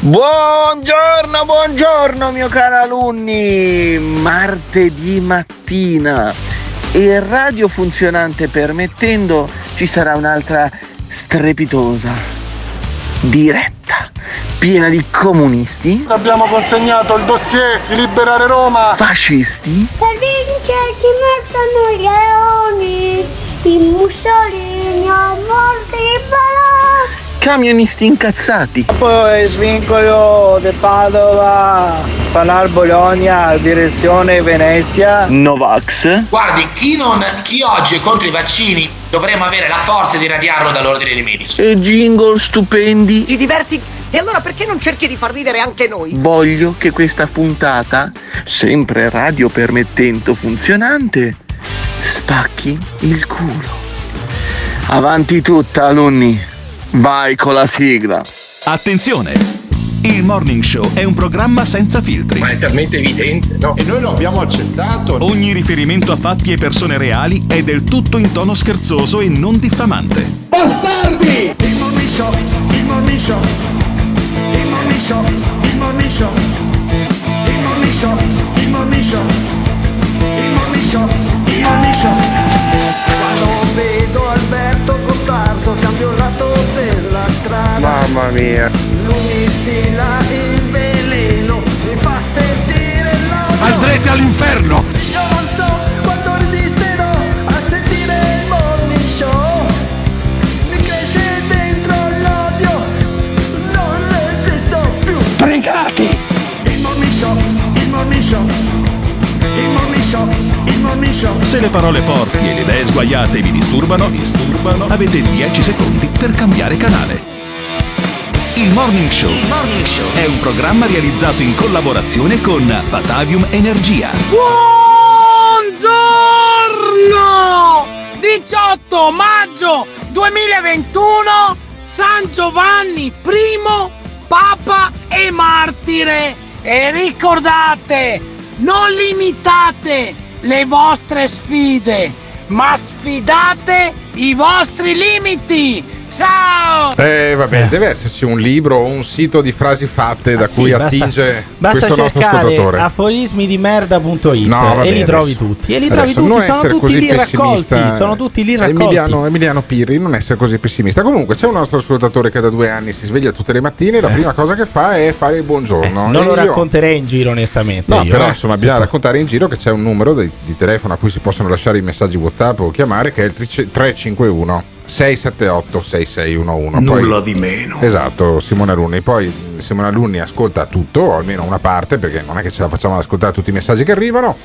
Buongiorno, buongiorno mio caro alunni, martedì mattina e radio funzionante permettendo ci sarà un'altra strepitosa diretta piena di comunisti, Abbiamo consegnato il dossier di Liberare Roma. fascisti, Per vincere ci mettono i leoni, i Mussolini, a morte i balas. Camionisti incazzati, Poi svincolo di Padova, Panar Bologna, direzione Venezia. Novax, Guardi, chi, non, chi oggi è contro i vaccini dovremmo avere la forza di radiarlo dall'ordine dei medici. e jingle stupendi. Ti diverti? E allora perché non cerchi di far ridere anche noi? Voglio che questa puntata, sempre radio permettendo funzionante, spacchi il culo. Avanti tutta, alunni. Vai con la sigla. Attenzione! Il Morning Show è un programma senza filtri. Ma è talmente evidente, no? E noi lo abbiamo accettato. Ogni riferimento a fatti e persone reali è del tutto in tono scherzoso e non diffamante. Bastardi! Il morning show, il morning show, il morning show, il morning show, il morning show, il morning show, il morning show, il morning show. Quando vedo Alberto Mamma mia. Lui stila il veleno, mi fa sentire l'odio. Andrete all'inferno! Io non so quanto resisterò a sentire il morning show. Mi cresce dentro l'odio, non resisto più. Pregati! Il morning show, il morning show, il morning show, il morning show. Se le parole forti e le idee sguaiate vi disturbano, disturbano, avete 10 secondi per cambiare canale. Il Morning Show è un programma realizzato in collaborazione con Batavium Energia. Buongiorno! 18 maggio 2021 San Giovanni I, Papa e Martire. E ricordate, non limitate le vostre sfide, ma sfidate i vostri limiti. Ciao! Eh, vabbè, deve esserci un libro o un sito di frasi fatte da Ah, sì, cui basta- attinge Basta questo nostro ascoltatore. aforismi di merda.it No, vabbè, e li trovi adesso- tutti. E li adesso trovi tutti, non sono tutti lì raccolti. pessimista. Sono tutti lì raccolti. Emiliano, Emiliano Pirri, non essere così pessimista. Comunque, c'è un nostro ascoltatore che da due anni si sveglia tutte le mattine. La prima cosa che fa è fare il buongiorno. Eh. Non lo io- racconterei in giro, onestamente. No, io, però eh. insomma, bisogna può. raccontare in giro che c'è un numero di, di telefono a cui si possono lasciare i messaggi WhatsApp o chiamare che è il trice- 351 678 6611. Nulla di meno. Esatto, Simone Alunni. Poi Simone Alunni ascolta tutto, o almeno una parte, perché non è che ce la facciamo ad ascoltare tutti i messaggi che arrivano.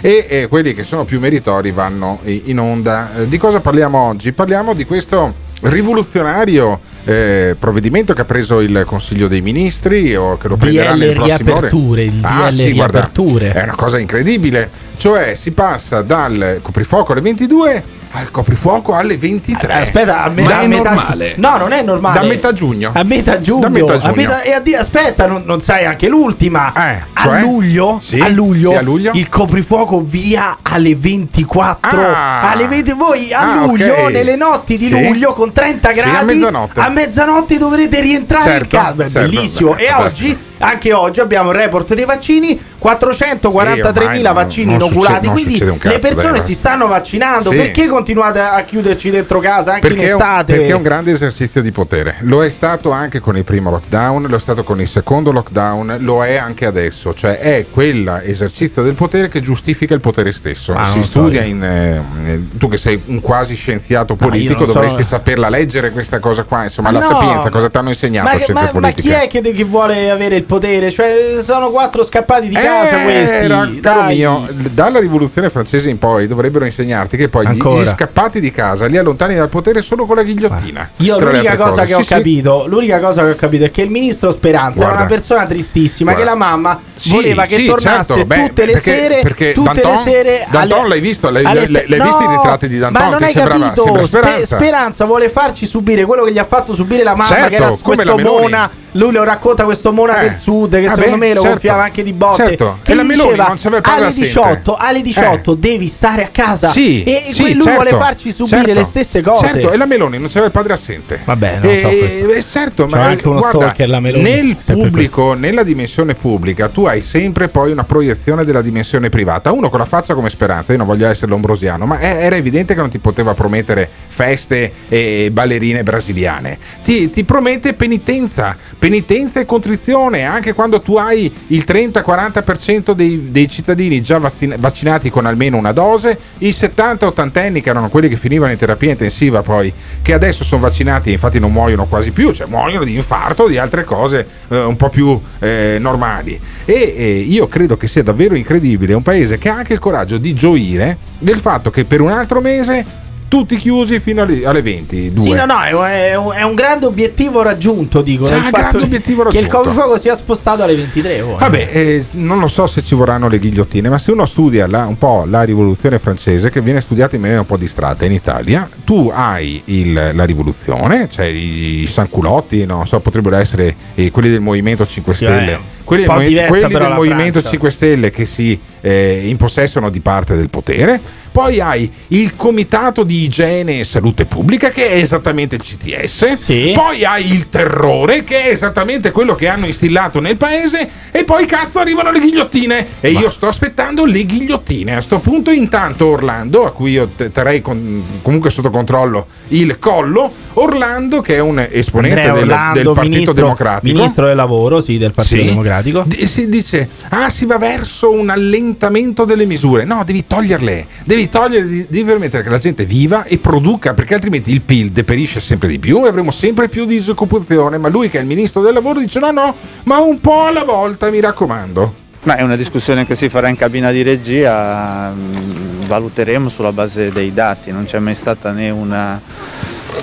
E eh, quelli che sono più meritori vanno in onda. Eh, di cosa parliamo oggi? Parliamo di questo rivoluzionario eh, provvedimento che ha preso il Consiglio dei Ministri o che lo prenderà DL nelle prossime ore. il Ah, DL sì, guarda, è una cosa incredibile. Cioè si passa dal coprifuoco alle 22 al coprifuoco alle 23. Aspetta, a me- Ma a è metà- normale. No, non è normale. Da metà giugno. A metà giugno. Da metà a giugno. metà- e a di- aspetta, non, non sai anche l'ultima. Eh, a, cioè? luglio, Sì, a luglio, sì, a luglio. il coprifuoco via alle 24. Ah. alle 20 voi a Ah, luglio, ok. nelle notti di Sì. luglio, con 30 Sì, a gradi, mezzanotte. a mezzanotte dovrete rientrare Certo, in casa. Certo. Bellissimo. Beh, e oggi, anche oggi, abbiamo il report dei vaccini: 443.000 Sì, vaccini non- inoculati. non quindi cazzo, le persone dai, si stanno vaccinando. Sì. Perché continuate a chiuderci dentro casa anche Perché in è, un, estate? perché è un grande esercizio di potere. Lo è stato anche con il primo lockdown, lo è stato con il secondo lockdown, lo è anche adesso. Cioè è quell'esercizio del potere che giustifica il potere stesso. Ah, si so studia io. in... eh, tu che sei un quasi scienziato politico sono- dovresti saperla leggere questa cosa qua. Insomma, Ma la no, sapienza, cosa ti hanno insegnato ma, scienze ma- ma chi è che, che vuole avere il potere? Cioè, sono quattro scappati di Eh, casa Era, questi. caro Dai. mio, dalla rivoluzione francese in poi dovrebbero insegnarti che poi gli, gli scappati di casa li allontani dal potere solo con la ghigliottina. Io l'unica cosa cose. che ho Sì, sì. capito, l'unica cosa che ho capito è che il ministro Speranza Guarda. era una persona tristissima, Guarda. che la mamma Sì, voleva che tornasse certo. Beh, tutte le perché- sere, perché tutte Danton- le sere Danton l'hai visto? L'hai- l'hai- se- l'hai visto i ritratti di Danton? Ma non hai sembrava- capito? sembra Spe- Speranza. Vuole farci subire quello che gli ha fatto subire la mamma, Certo, che era come questo. Mona. Lui lo racconta questo Mona Eh. del sud, che Vabbè, secondo me lo certo. gonfiava anche di botte. Certo. Che E la Meloni diceva, non padre alle assente. 18, alle 18 devi stare a casa. Sì, e sì, lui certo, vuole farci subire certo. le stesse cose. Certo, e la Meloni non c'era il padre assente. Vabbè, non e, so questo. eh, certo, C'è ma anche uno guarda, stalker, la Meloni, Nel pubblico, nella dimensione pubblica, tu hai sempre poi una proiezione della dimensione privata. Uno con la faccia come speranza, io non voglio essere lombrosiano, ma è- era evidente che non ti poteva promettere feste e ballerine brasiliane. Ti, ti promette penitenza, penitenza e contrizione, anche quando tu hai il 30-40% dei, dei cittadini già vaccin- vaccinati con almeno una dose, i 70-80 anni che erano quelli che finivano in terapia intensiva poi, che adesso sono vaccinati e infatti non muoiono quasi più, cioè muoiono di infarto o di altre cose eh, un po' più eh, normali. E eh, io credo che sia davvero incredibile un paese che ha anche il coraggio di gioire del fatto che per un altro mese tutti chiusi fino alle, alle 22. Sì, no, no, è, è un- è grande obiettivo raggiunto, dico. Sì, il un grande obiettivo Che il raggiunto. coprifuoco sia spostato alle 23. oh, eh. Vabbè, eh, non lo so se ci vorranno le ghigliottine, ma se uno studia la- un po' la rivoluzione francese, che viene studiata in maniera un po' distratta in Italia, tu hai il- la rivoluzione, cioè i sanculotti, non so, potrebbero essere eh, quelli del Movimento 5 Sì, Stelle. eh, Quelli, un po' del, quelli del Movimento Francia. 5 Stelle che si eh, impossessano di parte del potere, poi hai il Comitato di Igiene e Salute Pubblica che è esattamente il CTS, poi hai il terrore che è esattamente quello che hanno instillato nel paese e poi cazzo arrivano le ghigliottine e io sto aspettando le ghigliottine. A sto punto intanto Orlando, a cui io te- terrei con- comunque sotto controllo il collo, Orlando che è un esponente del, Orlando, del Partito ministro, Democratico. Ministro del lavoro, sì, del Partito Sì. Democratico. D- si dice, ah, si va verso un allentamento delle misure. No, devi toglierle. Devi toglierle, devi permettere che la gente viva e produca, perché altrimenti il PIL deperisce sempre di più e avremo sempre più disoccupazione. Ma lui, che è il ministro del lavoro, dice: no, no, ma un po' alla volta, mi raccomando. Ma è una discussione che si farà in cabina di regia, mm, valuteremo sulla base dei dati, non c'è mai stata né una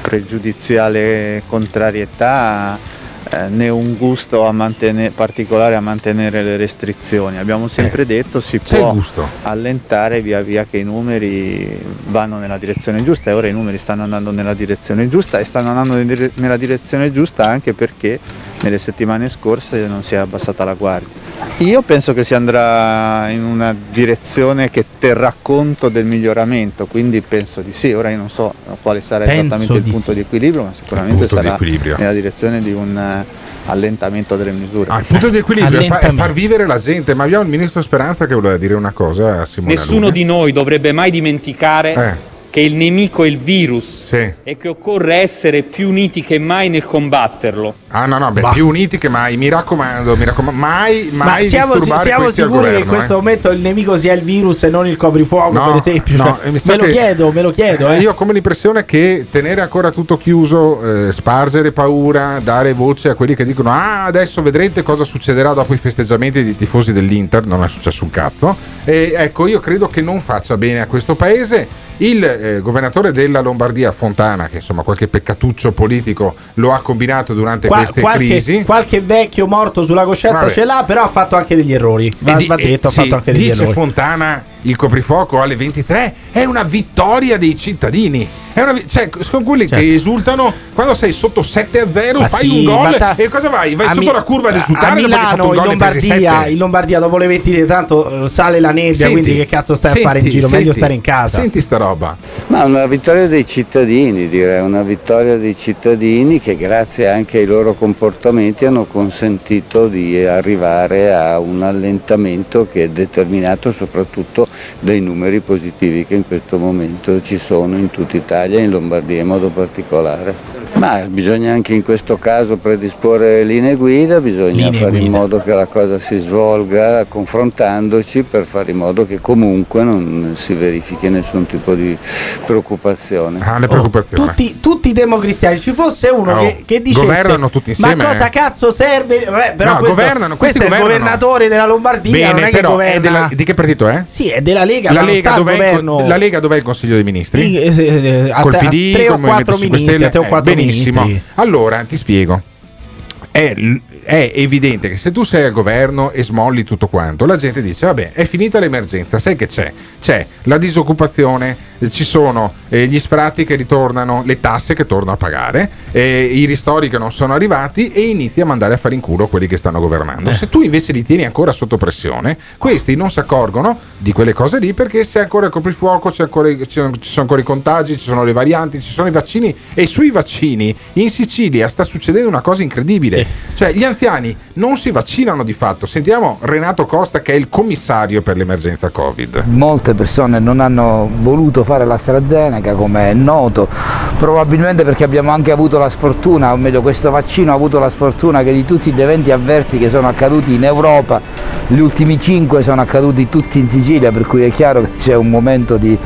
pregiudiziale contrarietà eh, né un gusto a mantene- particolare a mantenere le restrizioni. Abbiamo sempre detto si può gusto. allentare via via che i numeri vanno nella direzione giusta e ora i numeri stanno andando nella direzione giusta e stanno andando nella direzione giusta anche perché nelle settimane scorse non si è abbassata la guardia. Io penso che si andrà in una direzione che terrà conto del miglioramento, quindi penso di sì, ora io non so quale sarà Penso esattamente il di punto sì. di equilibrio, ma sicuramente di sarà nella direzione di un eh, allentamento delle misure. Ah, il punto di equilibrio è, fa- è far vivere la gente. Ma abbiamo il ministro Speranza che voleva dire una cosa a Simone Nessuno Alunni. di noi dovrebbe mai dimenticare Eh. che il nemico è il virus e che occorre essere più uniti che mai nel combatterlo. Ah, no, no, beh, Bah. più uniti che mai. Mi raccomando, mi raccomando, mai, Ma mai siamo, disturbare siamo al sicuri che in governo, questo eh. momento il nemico sia il virus e non il coprifuoco, No, per esempio? no, Cioè, me lo che- chiedo, me lo chiedo. Eh, Eh. Io ho come l'impressione che tenere ancora tutto chiuso, eh, spargere paura, dare voce a quelli che dicono ah adesso vedrete cosa succederà dopo i festeggiamenti dei tifosi dell'Inter, non è successo un cazzo. E ecco, io credo che non faccia bene a questo paese. Il eh, governatore della Lombardia, Fontana, che insomma qualche peccatuccio politico lo ha combinato durante Qua- queste qualche, crisi. qualche vecchio morto sulla coscienza Vabbè. ce l'ha, però ha fatto anche degli errori. Va, di- va detto, ha fatto sì, anche degli dice errori. Fontana il coprifuoco alle 23 è una vittoria dei cittadini. È una cioè, sono quelli che esultano quando sei sotto 7 a 0, Ma fai sì, un gol ta- e cosa vai? Vai a sotto Mi- la curva ad a esultare fatto Milano, in Lombardia, 7? in Lombardia dopo le 23 tanto eh, sale la nebbia, Senti, quindi che cazzo stai senti, a fare in giro? Meglio senti, stare in casa. Senti sta roba. Ma una vittoria dei cittadini, direi, una vittoria dei cittadini che grazie anche ai loro comportamenti hanno consentito di arrivare a un allentamento che è determinato soprattutto dei numeri positivi che in questo momento ci sono in tutta Italia, in Lombardia in modo particolare. Ma bisogna anche in questo caso predisporre linee guida, bisogna Linee fare in guida. modo che la cosa si svolga confrontandoci per fare in modo che comunque non si verifichi nessun tipo di preoccupazione. Ah, le preoccupazioni. Tutti, tutti i democristiani, ci fosse uno Oh, che, che dicesse governano tutti insieme, Ma cosa eh." cazzo serve? Vabbè, però No, questo, governano, questo questi è il governano. governatore della Lombardia, Bene, non è che governa. è della- di che partito è? Sì, è della Lega, La Lega, dov'è il, governo. con- la Lega dov'è il Consiglio dei Ministri? Sì, eh, sì, eh, a Col tre- a PD, tre o col Movimento quattro 5 ministri, a o Eh, benissimo. ministri. Allora ti spiego. È, è evidente che se tu sei al governo e smolli tutto quanto, la gente dice: Vabbè, è finita l'emergenza. Sai che c'è? C'è la disoccupazione, eh, ci sono eh, gli sfratti che ritornano, le tasse che tornano a pagare, eh, i ristori che non sono arrivati e inizi a mandare a fare in culo quelli che stanno governando. Se tu invece li tieni ancora sotto pressione, questi non si accorgono di quelle cose lì perché c'è ancora il coprifuoco, c'è ancora ci sono ci sono ancora i contagi, ci sono le varianti, ci sono i vaccini e sui vaccini in Sicilia sta succedendo una cosa incredibile. Cioè gli anziani non si vaccinano di fatto. Sentiamo Renato Costa che è il commissario per l'emergenza Covid. Molte persone non hanno voluto fare l'AstraZeneca, come è noto, probabilmente perché abbiamo anche avuto la sfortuna, o meglio questo vaccino ha avuto la sfortuna che di tutti gli eventi avversi che sono accaduti in Europa, gli ultimi cinque sono accaduti tutti in Sicilia, per cui è chiaro che c'è un momento di,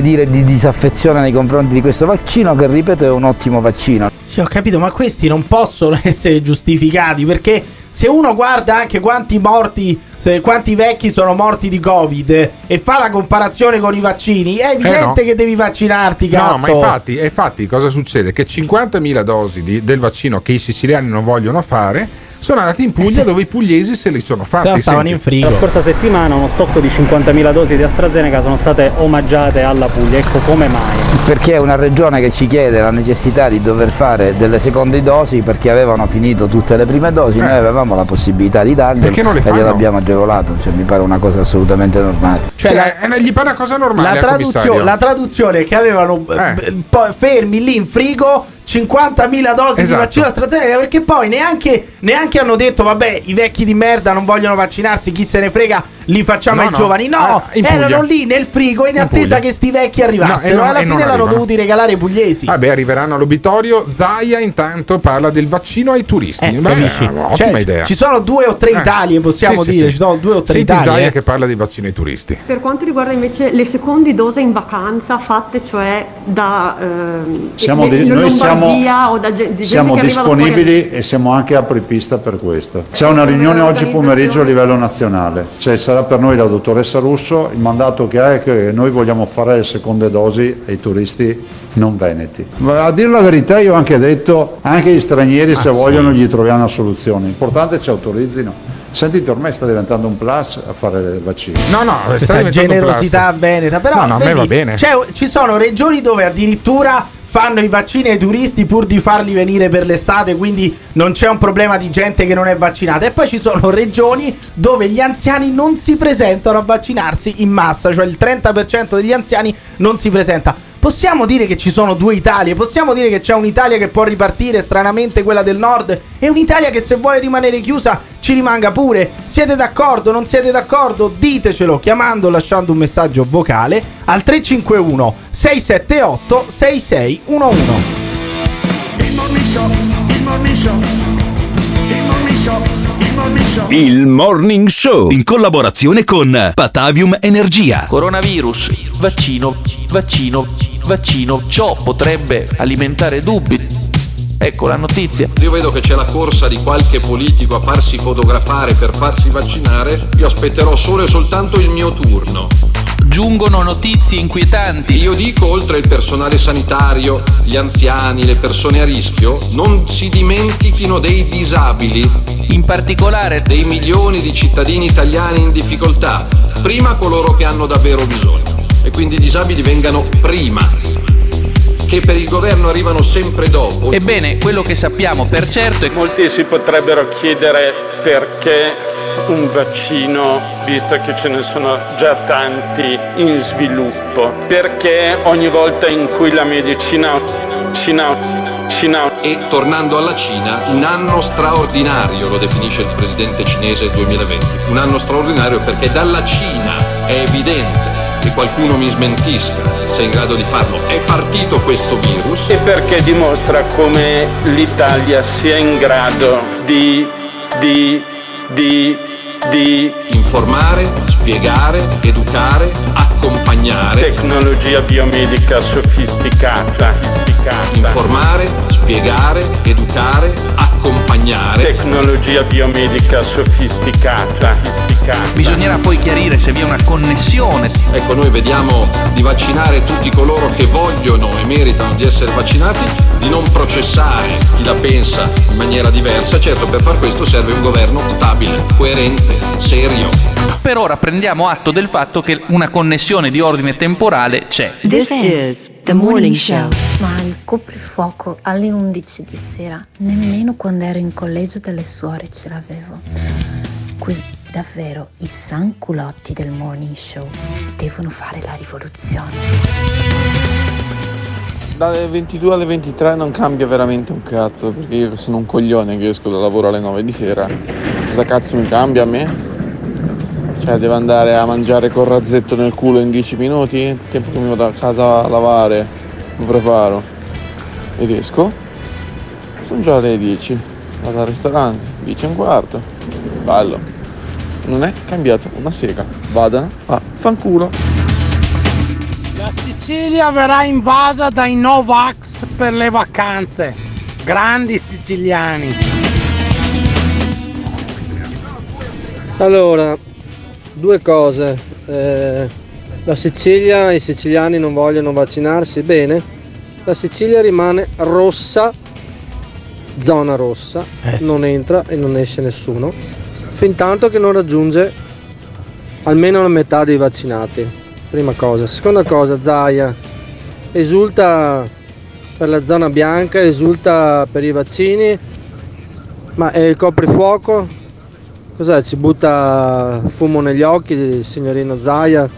dire, di disaffezione nei confronti di questo vaccino che ripeto è un ottimo vaccino. Sì, ho capito, ma questi non possono essere giustificati perché se uno guarda anche quanti morti, quanti vecchi sono morti di Covid e fa la comparazione con i vaccini, è evidente Eh, no. che devi vaccinarti, cazzo. No, ma infatti, e infatti cosa succede? Che 50.000 dosi di- del vaccino che i siciliani non vogliono fare sono andati in Puglia dove i pugliesi se li sono fatti. Senti. La scorsa settimana uno stock di 50.000 dosi di AstraZeneca sono state omaggiate alla Puglia. Ecco come mai. Perché è una regione che ci chiede la necessità di dover fare delle seconde dosi perché avevano finito tutte le prime dosi, noi avevamo la possibilità di darle Eh. Perché non le e fanno? gliel'abbiamo agevolato, cioè, mi pare una cosa assolutamente normale. Cioè, Sì, la- eh, gli pare una cosa normale. La, traduzio- la traduzione è che avevano eh, b- po- fermi lì in frigo 50.000 dosi Esatto. di vaccino AstraZeneca perché poi neanche, neanche hanno detto vabbè i vecchi di merda non vogliono vaccinarsi chi se ne frega li facciamo No, ai no. giovani no Puglia. erano lì nel frigo in, In attesa Puglia. che sti vecchi No, arrivassero e non- alla e fine l'hanno dovuti regalare ai pugliesi Vabbè, arriveranno all'obitorio. Zaia intanto parla del vaccino ai turisti. Eh, Beh, capisci? ottima Cioè, idea. ci sono due o tre Eh, Italie possiamo sì, sì, dire sì. ci sono due o tre Senti Italie Zaia eh. che parla di vaccino ai turisti. Per quanto riguarda invece le seconde dose in vacanza fatte cioè da Siamo le- di- in noi siamo, Lombardia o da ge- siamo disponibili e siamo anche apripista per questo. C'è una riunione oggi pomeriggio a livello nazionale, cioè sarà per noi la dottoressa Russo, il mandato che ha è che noi vogliamo fare le seconde dosi ai turisti non veneti. Ma a dire la verità io ho anche detto, anche gli stranieri se Ah, sì. vogliono gli troviamo una soluzione, l'importante è che ci autorizzino. Sentite, ormai sta diventando un plus a fare il vaccino. No, no, questa generosità veneta però No, no, a me vedi, va bene. c'è- ci sono regioni dove addirittura fanno i vaccini ai turisti pur di farli venire per l'estate quindi non c'è un problema di gente che non è vaccinata. E poi ci sono regioni dove gli anziani non si presentano a vaccinarsi in massa cioè il 30% degli anziani non si presenta Possiamo dire che ci sono due Italie, possiamo dire che c'è un'Italia che può ripartire, stranamente quella del nord, e un'Italia che se vuole rimanere chiusa ci rimanga pure. Siete d'accordo? Non siete d'accordo? Ditecelo chiamando lasciando un messaggio vocale al 351 678 6611. Il morning show, il morning show, il morning show, il morning show. In collaborazione con Patavium Energia. Coronavirus, vaccino, vaccino, vaccino. Ciò potrebbe alimentare dubbi. Ecco la notizia. Io vedo che c'è la corsa di qualche politico a farsi fotografare per farsi vaccinare. Io aspetterò solo e soltanto il mio turno. Giungono notizie inquietanti. Io dico, oltre il personale sanitario, gli anziani, le persone a rischio, non si dimentichino dei disabili. In particolare dei milioni di cittadini italiani in difficoltà. Prima coloro che hanno davvero bisogno. E quindi i disabili vengano prima. Che per il governo arrivano sempre dopo. Ebbene, quello che sappiamo per certo è che Molti si potrebbero chiedere perché un vaccino, visto che ce ne sono già tanti in sviluppo, perché ogni volta in cui la medicina, Cina, Cina E tornando alla Cina, un anno straordinario, lo definisce il presidente cinese 2020. Un anno straordinario perché dalla Cina è evidente che qualcuno mi smentisca se è in grado di farlo. È partito questo virus. E perché dimostra come l'Italia sia in grado di, di, di, di informare, spiegare, educare, accompagnare. Tecnologia biomedica sofisticata. sofisticata. Informare, spiegare, educare, accompagnare. Tecnologia biomedica sofisticata. sofisticata. Bisognerà poi chiarire se vi è una connessione. Ecco, noi vediamo di vaccinare tutti coloro che vogliono e meritano di essere vaccinati, di non processare chi la pensa in maniera diversa. Certo, per far questo serve un governo stabile, coerente, serio. Per ora prendiamo atto del fatto che una connessione di ordine temporale c'è. This is the morning show. Ma il coprifuoco alle 11 di sera, nemmeno quando ero in collegio delle suore ce l'avevo. Qui davvero i sanculotti del morning show devono fare la rivoluzione. Dalle 22 alle 23 non cambia veramente un cazzo, perché io sono un coglione che esco da lavoro alle 9 di sera. Cosa cazzo mi cambia a me? Cioè, devo andare a mangiare col razzetto nel culo in 10 minuti? Il tempo che mi vado a casa a lavare, mi preparo ed esco. Sono già le 10. Vado al ristorante, 10 e un quarto. Bello. Non è cambiato una sega. Vada a fanculo. La Sicilia verrà invasa dai Novax per le vacanze. Grandi siciliani. Allora, due cose. Eh, la Sicilia, i siciliani non vogliono vaccinarsi, bene. La Sicilia rimane rossa, zona rossa, non entra e non esce nessuno, fin tanto che non raggiunge almeno la metà dei vaccinati. Prima cosa. Seconda cosa, Zaia esulta per la zona bianca, esulta per i vaccini, ma è il coprifuoco? Cos'è? Ci butta fumo negli occhi il signorino Zaia?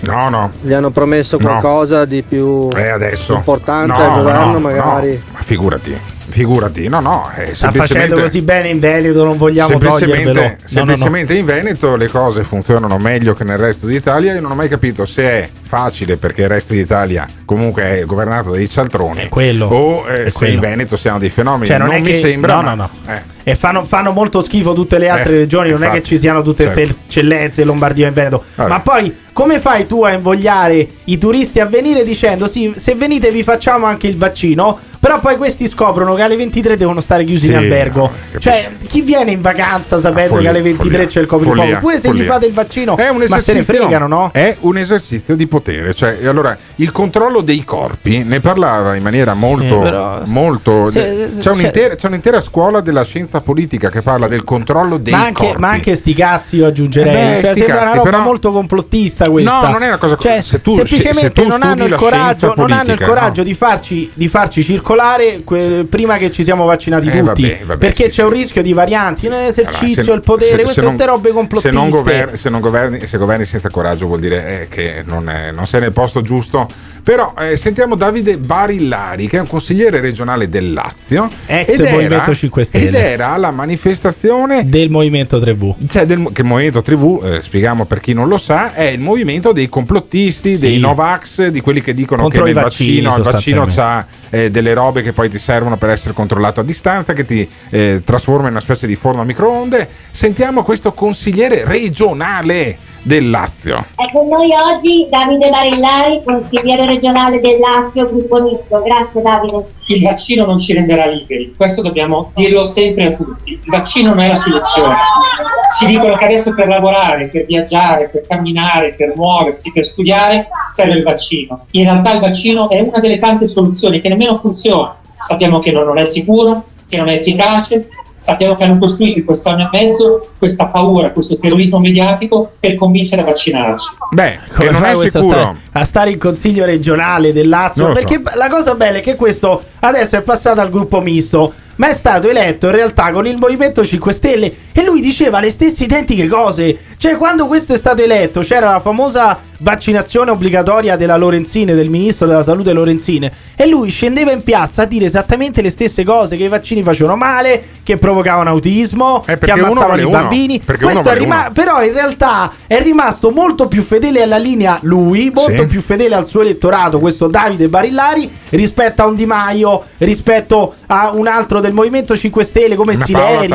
No, no. Gli hanno promesso No. qualcosa di più Eh, importante No, al governo, no, magari. no, ma figurati, figurati. No, no, è Sta semplicemente... facendo così bene in Veneto, non vogliamo togliervelo. semplicemente, No, no, semplicemente in Veneto le cose funzionano meglio che nel resto d'Italia. Io non ho mai capito se è facile perché il resto d'Italia comunque è governato dai cialtroni o eh, se quello. in Veneto siamo dei fenomeni. Cioè, non non è mi che- sembra. no, no, no. eh. E fanno, fanno molto schifo tutte le altre Eh, regioni, non è infatti, che ci siano tutte queste certo. eccellenze, Lombardia e Veneto. Vabbè. Ma poi come fai tu a invogliare i turisti a venire dicendo sì, se venite vi facciamo anche il vaccino, però poi questi scoprono che alle 23 devono stare chiusi Sì, in albergo. no, cioè, chi viene in vacanza sapendo Follia, che alle 23 follia, c'è il coprifuoco? follia, Pure se gli follia. fate il vaccino, È un ma se ne fregano, no? È un esercizio di potere. Cioè, allora, il controllo dei corpi ne parlava in maniera molto. Eh, però- molto Se- c'è, un'intera, c'è un'intera scuola della scienza politica che parla del controllo dei Ma anche, corpi. ma anche sti cazzi io aggiungerei. Eh beh, cioè, sembra cazzi, una roba però- molto complottista questa. No, non è una cosa- Cioè, se tu- semplicemente se- non, hanno il la coraggio, scienza non hanno il politica, coraggio di, farci, di farci circolare que- prima che ci siamo vaccinati Eh, tutti. vabbè, vabbè, perché sì, c'è un rischio di varianti, un esercizio, Allora, se- il potere, se- queste sono tutte non- robe complottiste. Se non governi, se non governi, se governi senza coraggio vuol dire eh, che non, è- non sei nel posto giusto. Però eh, sentiamo Davide Barillari, che è un consigliere regionale del Lazio. Ex ed era- Movimento 5 Stelle. Ed era alla manifestazione del Movimento 3V. Cioè, del, che il Movimento 3V, eh, spieghiamo per chi non lo sa, è il movimento dei complottisti, dei Novax, di quelli che dicono Contro che vaccino, il vaccino sostanzialmente. ha eh, delle robe che poi ti servono per essere controllato a distanza, che ti eh, trasforma in una specie di forno a microonde. Sentiamo questo consigliere regionale del Lazio. È con noi oggi Davide Barillari, consigliere regionale del Lazio, gruppo misto. Grazie Davide. Il vaccino non ci renderà liberi, questo dobbiamo dirlo sempre a tutti. Il vaccino non è la soluzione. Ci dicono che adesso per lavorare, per viaggiare, per camminare, per muoversi, per studiare serve il vaccino. In realtà il vaccino è una delle tante soluzioni che nemmeno funziona. Sappiamo che non è sicuro, che non è efficace, sappiamo che hanno costruito in questo anno e mezzo questa paura, questo terrorismo mediatico per convincere a vaccinarci. Beh, Come non fai è questo a stare, a stare in consiglio regionale del Lazio? Lo so. Perché la cosa bella è che questo adesso è passato al gruppo misto, ma è stato eletto in realtà con il Movimento 5 Stelle e lui diceva le stesse identiche cose. Cioè, quando questo è stato eletto, c'era la famosa vaccinazione obbligatoria della Lorenzine, del ministro della salute Lorenzine, e lui scendeva in piazza a dire esattamente le stesse cose: che i vaccini facevano male, che provocavano autismo, che Eh, uno ammazzavano vale i bambini. Vale è rima- però in realtà è rimasto molto più fedele alla linea lui, molto Sì. più fedele al suo elettorato, questo Davide Barillari, rispetto a un Di Maio, rispetto a un altro del Movimento 5 Stelle come Una Sileri.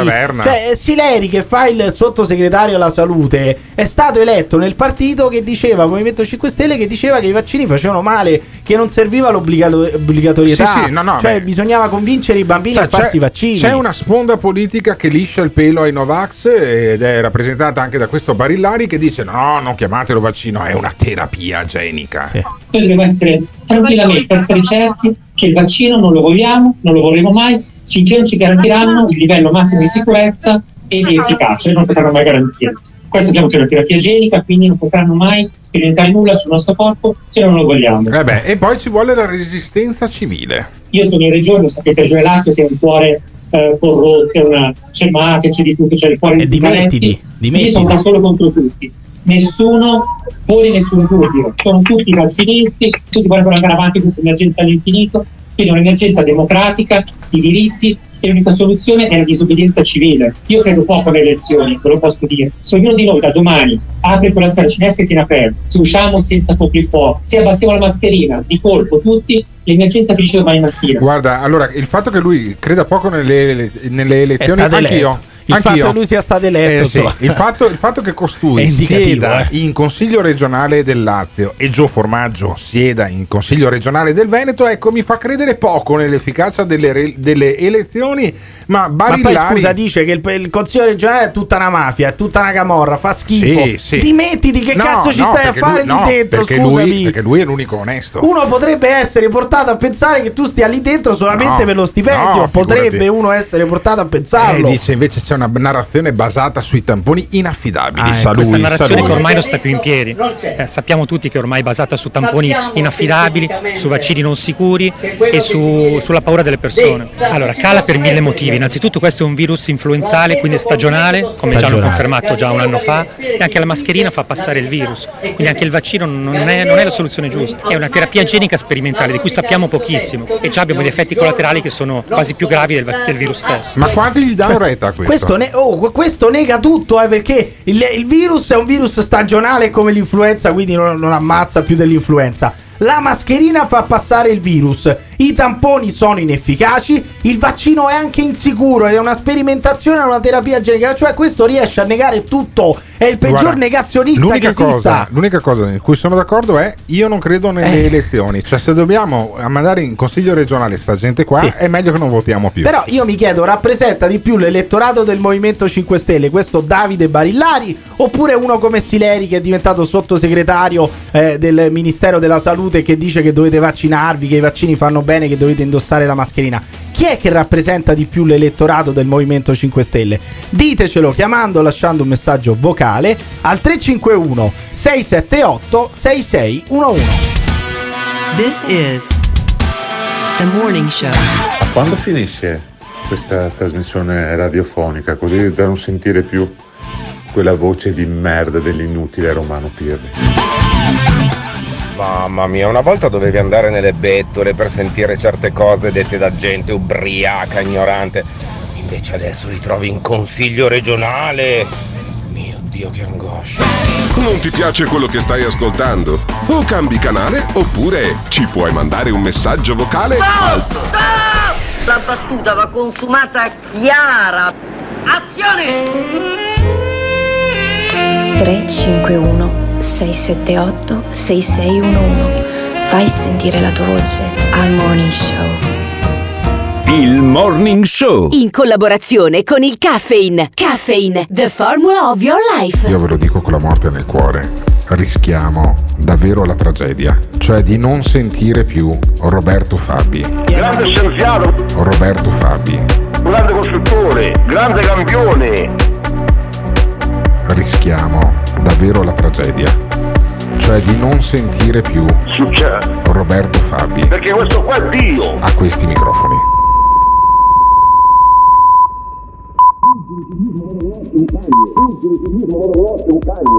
Cioè, Sileri che fa il sottosegretario alla salute è stato eletto nel partito che diceva, Movimento 5 Stelle, che diceva che i vaccini facevano male, che non serviva l'obbligatorietà. Sì, sì, no, no, cioè, beh. bisognava convincere i bambini Cioè, a farsi i vaccini. c'è una sponda politica che liscia il pelo ai Novax ed è rappresentata anche da questo Barillari che dice no, non chiamatelo vaccino, è una terapia genica. Noi dobbiamo essere tranquillamente essere certi che il vaccino non lo vogliamo, non lo vorremo mai, finché non ci garantiranno il livello massimo di sicurezza e di efficacia, non potranno mai garantire. Questo abbiamo che è una terapia igienica, quindi non potranno mai sperimentare nulla sul nostro corpo se non lo vogliamo. Eh beh, e poi ci vuole la resistenza civile. Io sono in regione, sapete, Regione Lazio che è un cuore eh, corrotto, è una, c'è mafia, c'è di tutto, c'è il cuore di dimettiti, dimettiti. Io sono da solo contro tutti. Nessuno pone nessun dubbio. Sono tutti vaccinisti, tutti vogliono andare avanti questa emergenza all'infinito. Quindi è un'emergenza democratica, di diritti, e l'unica soluzione è la disobbedienza civile. Io credo poco alle elezioni, ve lo posso dire. Se ognuno di noi da domani apre quella strada cinesca e tiene aperto, se usciamo senza coprifuoco, se abbassiamo la mascherina di colpo tutti, l'emergenza finisce domani mattina. Guarda, allora, il fatto che lui creda poco nelle, nelle elezioni, anch'io. eletto. Il anch'io. fatto che lui sia stato eletto, Eh, sì, il, fatto, il fatto che costui sieda eh. in consiglio regionale del Lazio e Gio Formaggio sieda in consiglio regionale del Veneto, ecco, mi fa credere poco nell'efficacia delle, delle elezioni. Ma Ma poi scusa, dice che il, il consiglio regionale è tutta una mafia, è tutta una camorra, fa schifo. Sì, sì. Dimettiti, che No, cazzo ci no, stai a fare lui- no, lì dentro? perché Scusami. Lui, perché lui è l'unico onesto. Uno potrebbe essere portato a pensare che tu stia lì dentro solamente No, per lo stipendio. no, potrebbe uno essere portato a Eh, pensarlo. dice invece c'è una narrazione basata sui tamponi inaffidabili. Ah, Sa ecco. Questa lui, sa narrazione lui. che ormai non sta più in piedi. Eh, sappiamo tutti che ormai è basata su tamponi inaffidabili, su vaccini non sicuri e su- sulla paura delle persone. Allora, cala per mille motivi. Innanzitutto questo è un virus influenzale, quindi è stagionale, come già hanno confermato già un anno fa, e anche la mascherina fa passare il virus. Quindi anche il vaccino non è, non è la soluzione giusta. È una terapia genica sperimentale di cui sappiamo pochissimo e già abbiamo degli effetti collaterali che sono quasi più gravi del, del virus stesso. Ma quanti gli danno retta a questo? Questo, ne- oh, questo nega tutto, eh, perché il, il virus è un virus stagionale come l'influenza, quindi non, non ammazza più dell'influenza. La mascherina fa passare il virus, i tamponi sono inefficaci, il vaccino è anche insicuro, è una sperimentazione, è una terapia genica, cioè questo riesce a negare tutto, è il peggior Guarda, negazionista che l'unica esista. cosa, l'unica cosa in cui sono d'accordo è io non credo nelle Eh. elezioni. Cioè, se dobbiamo mandare in consiglio regionale sta gente qua, Sì. è meglio che non votiamo più. Però io mi chiedo, rappresenta di più l'elettorato del Movimento 5 Stelle, questo Davide Barillari, oppure uno come Sileri che è diventato sottosegretario eh, del Ministero della Salute che dice che dovete vaccinarvi, che i vaccini fanno bene, che dovete indossare la mascherina? Chi è che rappresenta di più l'elettorato del Movimento 5 Stelle? Ditecelo chiamando o lasciando un messaggio vocale al 351 678 6611. This is the morning show. Ma quando finisce questa trasmissione radiofonica? Così da non sentire più quella voce di merda dell'inutile Romano Pirri. Mamma mia, una volta dovevi andare nelle bettole per sentire certe cose dette da gente ubriaca, ignorante. Invece adesso li trovi in consiglio regionale. Mio Dio, che angoscia. Non ti piace quello che stai ascoltando? O cambi canale oppure ci puoi mandare un messaggio vocale al La battuta va consumata chiara. Azione! 351 678 6611 Fai sentire la tua voce al Morning Show. Il Morning Show. In collaborazione con il Caffeine. Caffeine, the formula of your life. Io ve lo dico con la morte nel cuore. Rischiamo davvero la tragedia, cioè di non sentire più Roberto Fabi. Grande scienziato, Roberto Fabi. grande costruttore, grande campione. Rischiamo davvero la tragedia, cioè di non sentire più Succede. Roberto Fabi Perché questo qua è Dio. a questi microfoni.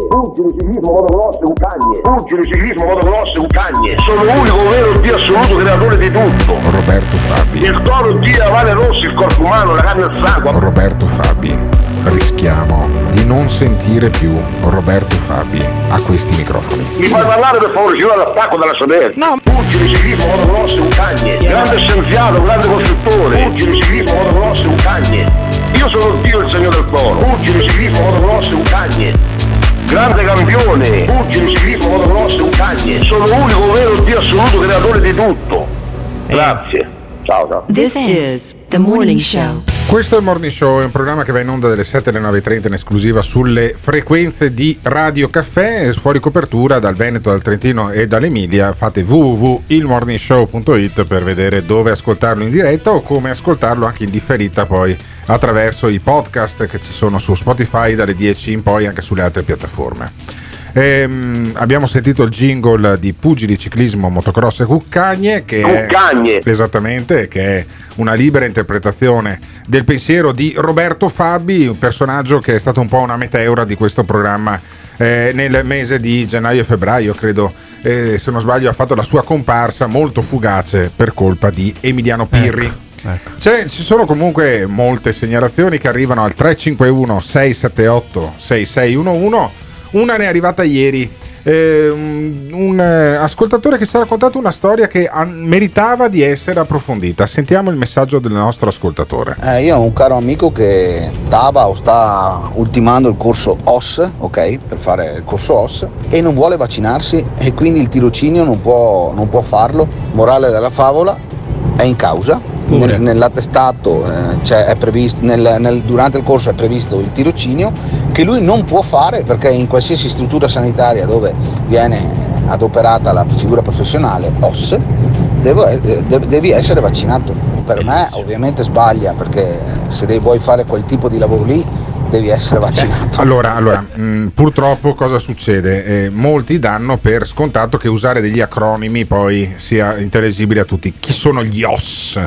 Pugili ciclismo motocross è un cagne. Pugili ciclismo motocross è un cagne. Sono l'unico vero Dio assoluto creatore di tutto. Roberto Fabi. Il toro Dio Vale Rossi, il corpo umano, la carne e il sangue. Roberto Fabi. Rischiamo non sentire più Roberto Fabi a questi microfoni. Mi fai parlare per favore, ci vuole l'attacco dalla sodera. No. Pugili ciclismo motocross è un cagne. Grande scienziato, grande costruttore. Pugili ciclismo motocross è un cagne. Io sono Dio il segno del toro. Pugili ciclismo motocross è un cagne. Grande campione, pugili ciclismo motocross un cagne. Sono l'unico vero Dio assoluto creatore di tutto. Grazie. Ciao ciao. This is the morning show. Questo è il Morning Show, è un programma che va in onda dalle 7 alle 9.30 in esclusiva sulle frequenze di Radio Caffè, fuori copertura dal Veneto, dal Trentino e dall'Emilia. Fate www.ilmorningshow.it per vedere dove ascoltarlo in diretta o come ascoltarlo anche in differita poi attraverso i podcast che ci sono su Spotify dalle 10 in poi anche sulle altre piattaforme. Ehm, abbiamo sentito il jingle di Pugili Ciclismo Motocross e Cuccagne che Cuccagne. è esattamente che è una libera interpretazione del pensiero di Roberto Fabi, un personaggio che è stato un po' una meteora di questo programma eh, nel mese di gennaio e febbraio, credo, eh, se non sbaglio, ha fatto la sua comparsa molto fugace per colpa di Emiliano Pirri. C'è- ci sono comunque molte segnalazioni che arrivano al 351 678 6611. Una ne è arrivata ieri. eh, un ascoltatore che ci ha raccontato una storia che meritava di essere approfondita. Sentiamo il messaggio del nostro ascoltatore. Eh, io ho un caro amico che stava o sta ultimando il corso OS, ok, per fare il corso OS, e non vuole vaccinarsi e quindi il tirocinio non può, non può farlo. Morale della favola, è in causa. Nel- nell'attestato eh, c'è- è previsto, nel- nel- durante il corso è previsto il tirocinio che lui non può fare perché in qualsiasi struttura sanitaria dove viene adoperata la figura professionale OS devo- eh, de- devi essere vaccinato. Per me ovviamente sbaglia perché se devi- vuoi fare quel tipo di lavoro lì devi essere vaccinato. Allora, allora mh, purtroppo cosa succede? Eh, molti danno per scontato che usare degli acronimi poi sia intellegibile a tutti. Chi sono gli OS?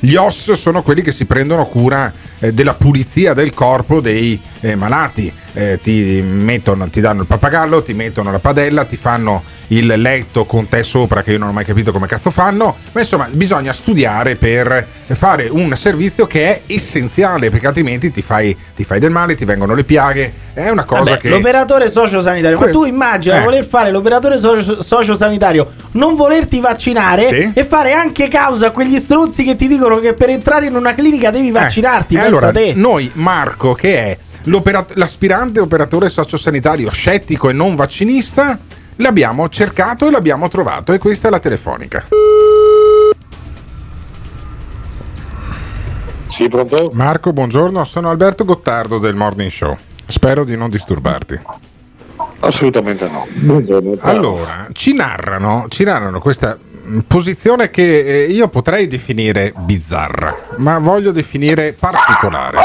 Gli OS sono quelli che si prendono cura eh, della pulizia del corpo dei eh, malati. Eh, ti, mettono, ti danno il pappagallo, ti mettono la padella, ti fanno il letto con te sopra che io non ho mai capito come cazzo fanno, ma insomma bisogna studiare per fare un servizio che è essenziale perché altrimenti ti fai, ti fai del male, ti vengono le piaghe, è una cosa Vabbè, che... L'operatore sociosanitario, ma Que- tu immagina Eh. voler fare l'operatore socio- sociosanitario, non volerti vaccinare Sì. e fare anche causa a quegli struzzi che ti dicono che per entrare in una clinica devi vaccinarti. E pensa allora, te. noi, Marco, che è l'opera- l'aspirante operatore sociosanitario scettico e non vaccinista, l'abbiamo cercato e l'abbiamo trovato e questa è la telefonica. Sì, pronto? Marco, buongiorno, sono Alberto Gottardo del Morning Show. Spero di non disturbarti. Assolutamente no. Buongiorno. Allora, ci narrano, ci narrano questa posizione che eh, io potrei definire bizzarra, ma voglio definire particolare.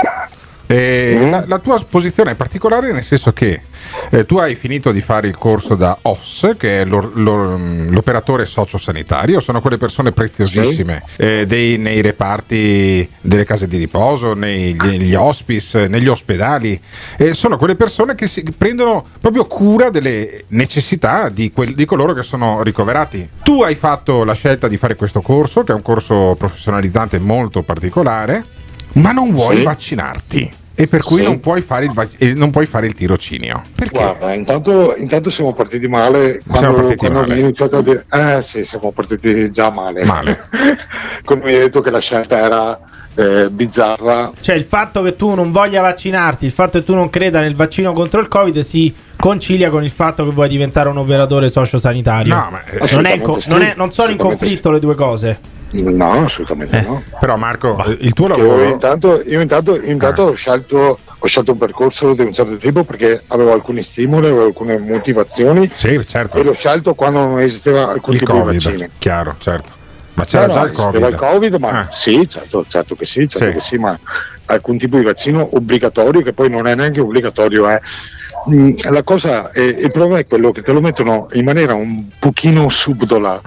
Eh, la, la tua posizione è particolare nel senso che eh, tu hai finito di fare il corso da OS, che è l'or- l'or- l'operatore sociosanitario, sono quelle persone preziosissime eh, dei- nei reparti delle case di riposo, nei- negli hospice, negli ospedali, Eh, sono quelle persone che si prendono proprio cura delle necessità di, quel- di coloro che sono ricoverati. Tu hai fatto la scelta di fare questo corso, che è un corso professionalizzante molto particolare, ma non vuoi Sì. vaccinarti. E per cui Sì. non, puoi fare il eh, non puoi fare il tirocinio. Perché? Guarda, intanto, intanto siamo partiti male quando, partiti quando male. mi hai iniziato a dire... Eh sì, siamo partiti già male. Male. quando mi hai detto che la scelta era eh, bizzarra, Cioè il fatto che tu non voglia vaccinarti, il fatto che tu non creda nel vaccino contro il Covid si concilia con il fatto che vuoi diventare un operatore sociosanitario. No, ma- non, è sì. non è- non sono in conflitto le due cose. No, assolutamente no. Però Marco, eh, il tuo Io lavoro... intanto, io intanto, intanto ho, scelto, ho scelto un percorso di un certo tipo perché avevo alcuni stimoli, avevo alcune motivazioni Sì, certo. e l'ho scelto quando non esisteva alcun Il tipo di Covid, vaccino. chiaro, certo. Ma c'era No, già no, il Covid. il Covid, ma sì, certo, certo che sì, certo Sì. che sì, ma alcun tipo di vaccino obbligatorio, che poi non è neanche obbligatorio. eh. Mm, La cosa, è- il problema è quello che te lo mettono in maniera un pochino subdola.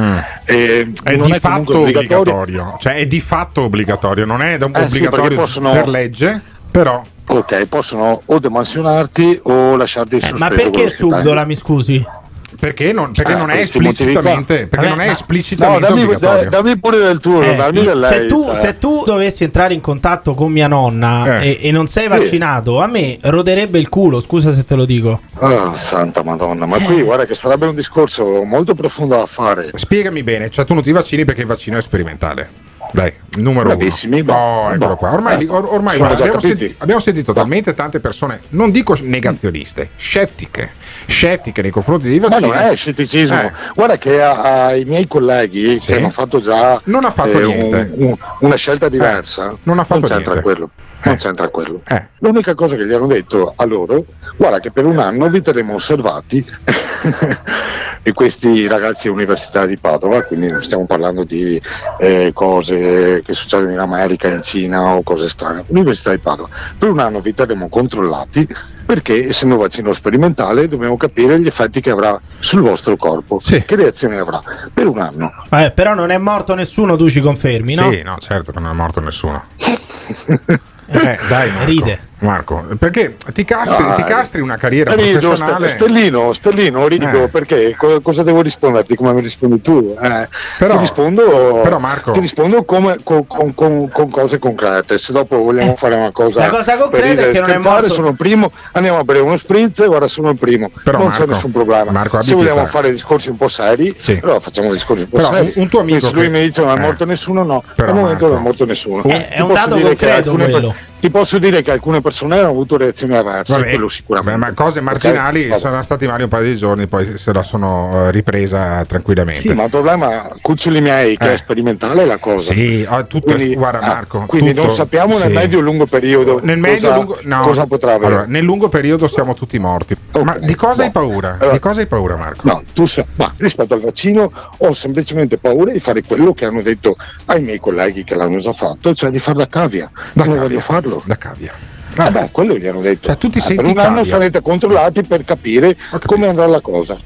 E Mm. È non di è fatto obbligatorio. cioè è di fatto obbligatorio, non è da- Eh sì, obbligatorio perché possono- per legge, però Ok, possono o demansionarti o lasciarti sospeso. Eh, Ma perché subdola, mi scusi? Perché non, perché Ah, non è esplicitamente, perché Vabbè, non è esplicitamente No, dammi, obbligatorio. da- dammi pure del tuo, Eh, dammi del se, lei. tu, eh. se tu dovessi entrare in contatto con mia nonna Eh. e, e non sei Sì. vaccinato, a me roderebbe il culo, scusa se te lo dico. Ah, santa madonna, ma Eh. qui guarda che sarebbe un discorso molto profondo da fare. Spiegami bene, cioè tu non ti vaccini perché il vaccino è sperimentale. Dai, numero Bravissimi, uno. Oh, eccolo beh. qua. Ormai, Eh, or- ormai guarda, abbiamo, senti- abbiamo sentito talmente tante persone, non dico negazioniste, scettiche, scettiche nei confronti dei Ma vaccini. non è scetticismo. Eh. Guarda che ai miei colleghi Sì. che hanno fatto già Non ha fatto eh, niente. un- un- una scelta diversa, Eh, non ha fatto c'entra niente. quello. Non Eh. c'entra quello. Eh. L'unica cosa che gli hanno detto a loro, guarda che per un anno vi terremo osservati e questi ragazzi universitari di Padova, quindi non stiamo parlando di eh, cose che succedono in America, in Cina o cose strane, Università di Padova, per un anno vi terremo controllati perché essendo un vaccino sperimentale dobbiamo capire gli effetti che avrà sul vostro corpo, che reazioni avrà per un anno. Vabbè, però non è morto nessuno, tu ci confermi, no? Sì, no, certo che non è morto nessuno. Eh, dai, Marco. Ride. Marco, perché ti castri, Dai. ti castri una carriera Rido, professionale. Stellino, Stellino, rido Eh. perché co- cosa devo risponderti come mi rispondi tu? Eh, Però- ti rispondo, però, Marco- ti rispondo come- con, con- con- con cose concrete. Se dopo vogliamo fare una cosa, La cosa concreta è che non è morto- sono il primo, andiamo a bere uno spritz e guarda sono il primo. Però, non Marco- c'è nessun problema. Marco, Se vogliamo pietà. fare discorsi un po' seri, Sì. allora facciamo discorsi un po' Però seri. un- tuo amico se lui che- mi dice non è eh. morto nessuno, no, Però, al momento Marco- non è morto nessuno. Eh, è Ti un posso dato dire che concreto alcune ti posso dire che alcune persone hanno avuto reazioni avverse, Vabbè, quello sicuramente. ma cose marginali Ok? Vabbè. sono stati male un paio di giorni, poi se la sono eh, ripresa tranquillamente. Sì, ma il problema, cuccioli miei, che Eh. è sperimentale la cosa. Sì, tutto, Quindi, guarda ah, Marco. quindi tutto- non sappiamo nel sì. medio e lungo periodo Nel cosa, medio lungo, no, cosa potrà avere. allora, nel lungo periodo siamo tutti morti. Ma di cosa hai paura? Allora- di cosa hai paura, Marco? No, tu sai, ma rispetto al vaccino ho semplicemente paura di fare quello che hanno detto ai miei colleghi che l'hanno già fatto, cioè di fare da cavia. non voglio farlo. Da cavia. Eh beh, quello gli hanno detto. Cioè, tu ti Eh, senti per un anno sarete controllati per capire come andrà la cosa.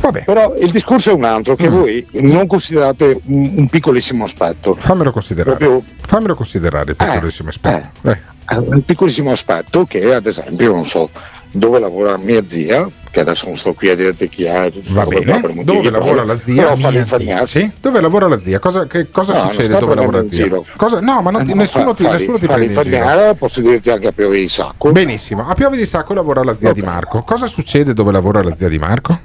Vabbè. Però il discorso è un altro, che voi non considerate un, un piccolissimo aspetto. Fammelo considerare. Proprio- Fammelo considerare il piccolissimo aspetto. Eh. È un piccolissimo aspetto che ad esempio non so dove lavora mia zia che adesso non sto qui a dirti chi è Va bene. motivi Dove lavora la zia? Mia zia. Sì? Dove lavora la zia? Cosa, che cosa No, succede dove lavora la zia? Cosa- no, ma non ti- Eh, no, nessuno, fa- ti, fa- nessuno ti fa prende in giro. posso dirti anche a Piove di Sacco Benissimo. A Piove di Sacco lavora la zia di Marco. Cosa succede dove lavora la zia di Marco?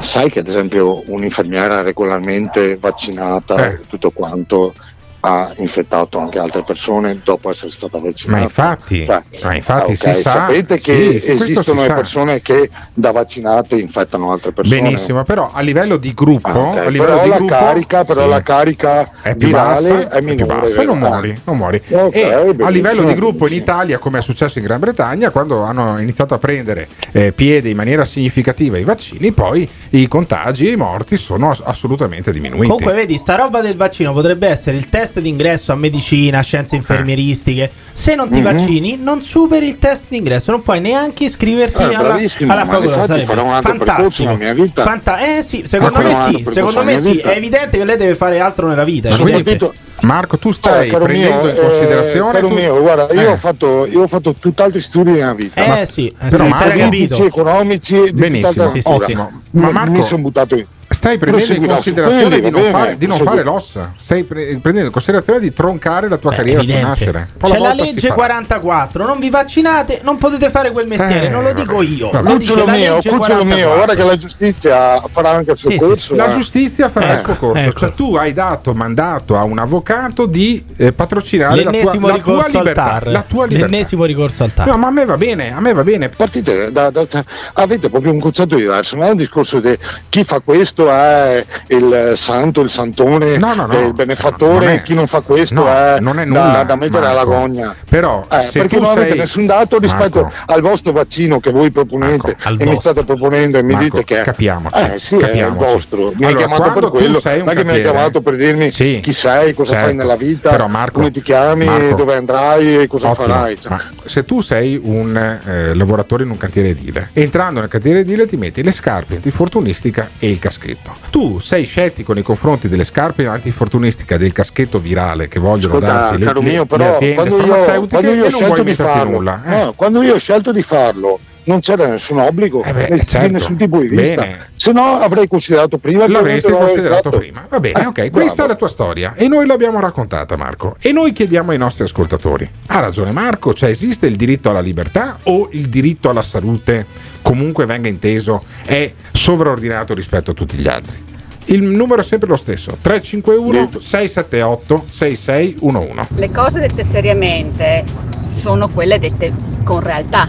sai che ad esempio un'infermiera regolarmente vaccinata Eh. e tutto quanto ha infettato anche altre persone dopo essere stata vaccinata. Ma infatti, Beh, ma infatti ok, si sa. Sapete che Sì, esistono si le sa. persone che da vaccinate infettano altre persone. Benissimo, però a livello di gruppo, Ah, ok. a livello però di la gruppo carica, però sì. la carica è più bassa, è minore. più bassa, non muori, non muori. Ok, e a livello di gruppo in Italia, come è successo in Gran Bretagna, quando hanno iniziato a prendere eh, piede in maniera significativa i vaccini, poi i contagi e i morti sono ass- assolutamente diminuiti. Comunque, vedi, sta roba del vaccino potrebbe essere il test d'ingresso a medicina, scienze infermieristiche. Se non ti Mhm. vaccini, non superi il test d'ingresso, non puoi neanche iscriverti Eh, alla, alla facoltà. Sarebbe fantastico. mia vita. Fanta- eh sì, secondo un me sì, secondo me sì. vita. È evidente che lei deve fare altro nella vita. Ma quindi, evidente. Marco, tu stai Eh, caro prendendo mio, in considerazione. eh, caro tu- mio, guarda, io, Eh. ho fatto, io ho fatto tutt'altri studi nella vita. Eh ma- sì, eh, però sì, Marco- economici, Benissimo, sì, sì. Ma Ma Marco- mi sono buttato in. Stai prendendo in considerazione quelli, di non, bene, fare, di non fare l'ossa, stai pre- prendendo in considerazione di troncare la tua Beh, carriera sul evidente. nascere. Poi C'è la si legge farà. 44, non vi vaccinate, non potete fare quel mestiere, Eh, non lo dico io. Lo dice la mio, legge cucciolo 44. mio, guarda che la giustizia farà anche il suo Sì, sì, corso. La eh. giustizia farà il Ecco, suo corso, ecco. cioè tu hai dato mandato a un avvocato di eh, patrocinare la tua, la tua libertà. La tua libertà. L'ennesimo ricorso al TAR. No, ma a me va bene, a me va bene. Partite da- da- cioè, avete proprio un concetto diverso, non è un discorso di chi fa questo è il santo, il santone, No, no, no, il benefattore, non è- chi non fa questo è, non è da- nulla, da, mettere alla Marco. gogna. Però Eh, perché non avete sei- nessun dato rispetto Marco. al vostro vaccino che voi proponete Marco, e mi state proponendo e mi dite che capiamoci, eh, sì, è il capiamoci. vostro. Mi hai Allora, chiamato quando per quello, non è che mi hai chiamato per dirmi Sì, chi sei, cosa certo. fai nella vita, come ti chiami, dove andrai e cosa Ottimo, farai. cioè. se tu sei un eh, lavoratore in un cantiere edile, entrando nel cantiere edile ti metti le scarpe antifortunistica e il caschetto. Detto. Tu sei scettico nei confronti delle scarpe antinfortunistica del caschetto virale che vogliono Ascolta, darci le, caro le- mio, le però aziende quando io, quando io ho scelto di farlo, nulla. eh. no, quando io ho scelto di farlo, non c'era nessun obbligo beh, ness- certo. nessun tipo di vista. Bene. Se no avrei considerato prima L'avresti considerato prima. Va bene, Eh, ok, bravo. questa è la tua storia e noi l'abbiamo raccontata, Marco. E noi chiediamo ai nostri ascoltatori: ha ragione Marco? Cioè, esiste il diritto alla libertà o il diritto alla salute, comunque venga inteso, è sovraordinato rispetto a tutti gli altri? Il numero è sempre lo stesso: 351 678 6611. Le cose dette seriamente sono quelle dette con realtà,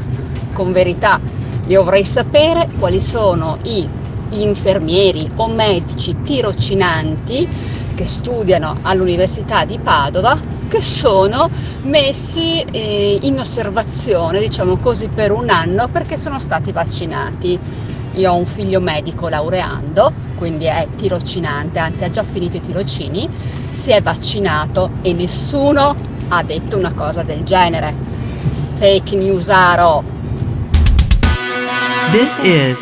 con verità. Io vorrei sapere quali sono i- gli infermieri o medici tirocinanti che studiano all'Università di Padova che sono messi eh, in osservazione, diciamo così, per un anno perché sono stati vaccinati. Io ho un figlio medico laureando, quindi è tirocinante, anzi ha già finito i tirocini, si è vaccinato e nessuno ha detto una cosa del genere. Fake newsaro. This is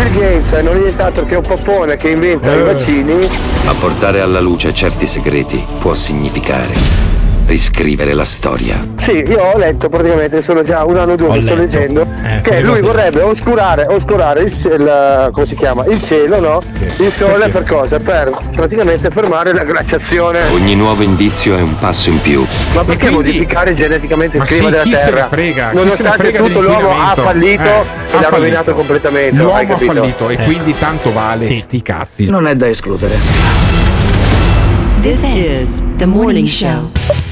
Bill Gates non è nient'altro che un popone che inventa Eh. i vaccini. Ma portare alla luce certi segreti può significare riscrivere la storia. Sì, io ho letto praticamente, sono già un anno o due che sto leggendo, Eh, che lui vorrebbe oscurare, oscurare il, il- come si chiama? il cielo, no? Il sole per cosa? Per praticamente fermare la glaciazione. Ogni nuovo indizio è un passo in più. Ma perché modificare geneticamente il Ma clima sì, della chi se ne Terra? frega? Chi se ne Nonostante frega tutto l'uomo ha fallito Eh, e ha l'ha fallito. rovinato completamente. hai L'uomo ha fallito e quindi tanto vale sti cazzi. Non è da escludere. This is the morning show.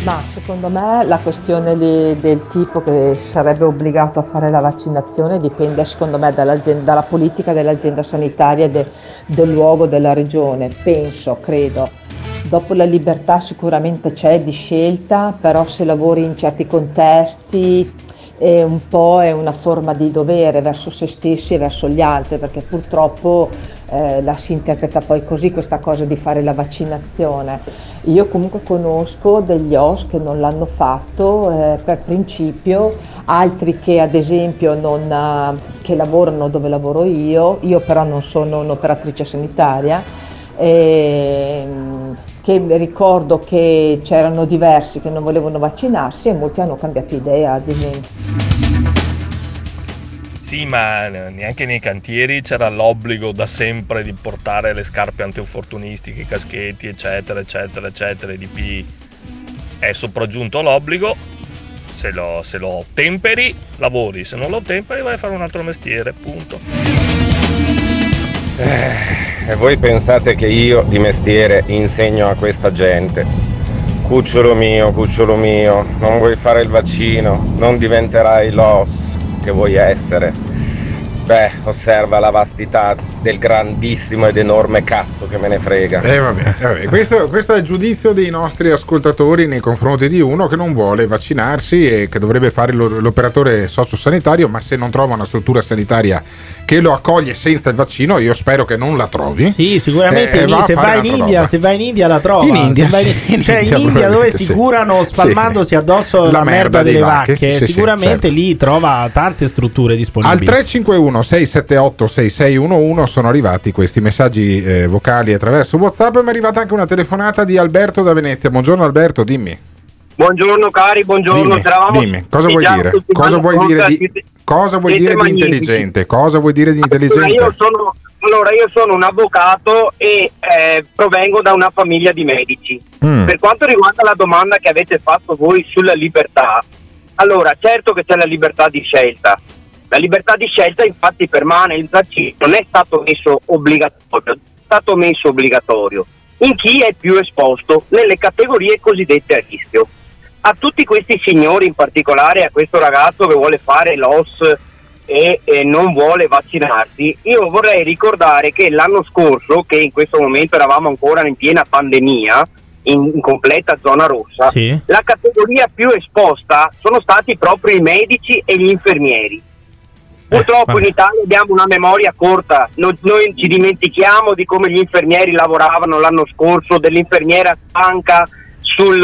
Ma secondo me la questione del tipo che sarebbe obbligato a fare la vaccinazione dipende secondo me dalla politica dell'azienda sanitaria de- del luogo della regione, penso, credo. Dopo la libertà sicuramente c'è di scelta, però se lavori in certi contesti è un po' è una forma di dovere verso se stessi e verso gli altri, perché purtroppo eh, la si interpreta poi così questa cosa di fare la vaccinazione. Io comunque conosco degli OS che non l'hanno fatto eh, per principio, altri che ad esempio non, eh, che lavorano dove lavoro io, io però non sono un'operatrice sanitaria. ehm, che ricordo che c'erano diversi che non volevano vaccinarsi e molti hanno cambiato idea, ad esempio. Sì, ma neanche nei cantieri c'era l'obbligo da sempre di portare le scarpe antinfortunistiche, i caschetti, eccetera, eccetera, eccetera. DP è sopraggiunto l'obbligo. Se lo, se lo temperi, lavori, se non lo temperi, vai a fare un altro mestiere, punto. E voi pensate che io di mestiere insegno a questa gente? Cucciolo mio, cucciolo mio, non vuoi fare il vaccino, non diventerai l'os che vuoi essere. Beh, osserva la vastità del grandissimo ed enorme cazzo che me ne frega. Eh, vabbè, vabbè. Questo, questo, è il giudizio dei nostri ascoltatori nei confronti di uno che non vuole vaccinarsi e che dovrebbe fare l'operatore sociosanitario, ma se non trova una struttura sanitaria che lo accoglie senza il vaccino, io spero che non la trovi. Sì, sicuramente eh, va se, vai in India, se vai in India la trovi. In India, se in, sì, cioè in India dove si sì. curano spalmandosi sì. addosso la, merda, merda delle vacche, vacche sicuramente certo. lì trova tante strutture disponibili. Al 351 italiano 678 6611 sono arrivati questi messaggi eh, vocali attraverso WhatsApp e mi è arrivata anche una telefonata di Alberto da Venezia. Buongiorno Alberto, dimmi. Buongiorno cari, buongiorno. Dimmi, dimmi. cosa vuoi dire? Cosa vuoi dire, di, cosa vuoi dire di, intelligente? Cosa vuoi dire di intelligente? Allora io sono, allora, io sono un avvocato e eh, provengo da una famiglia di medici. Mm. Per quanto riguarda la domanda che avete fatto voi sulla libertà, allora certo che c'è la libertà di scelta, la libertà di scelta infatti permane, il vaccino non è stato messo obbligatorio, è stato messo obbligatorio in chi è più esposto nelle categorie cosiddette a rischio. A tutti questi signori, in particolare a questo ragazzo che vuole fare l'OS e, e non vuole vaccinarsi, io vorrei ricordare che l'anno scorso, che in questo momento eravamo ancora in piena pandemia, in, completa zona rossa, Sì. la categoria più esposta sono stati proprio i medici e gli infermieri. Purtroppo vabbè. in Italia abbiamo una memoria corta, No- noi ci dimentichiamo di come gli infermieri lavoravano l'anno scorso, dell'infermiera stanca sul,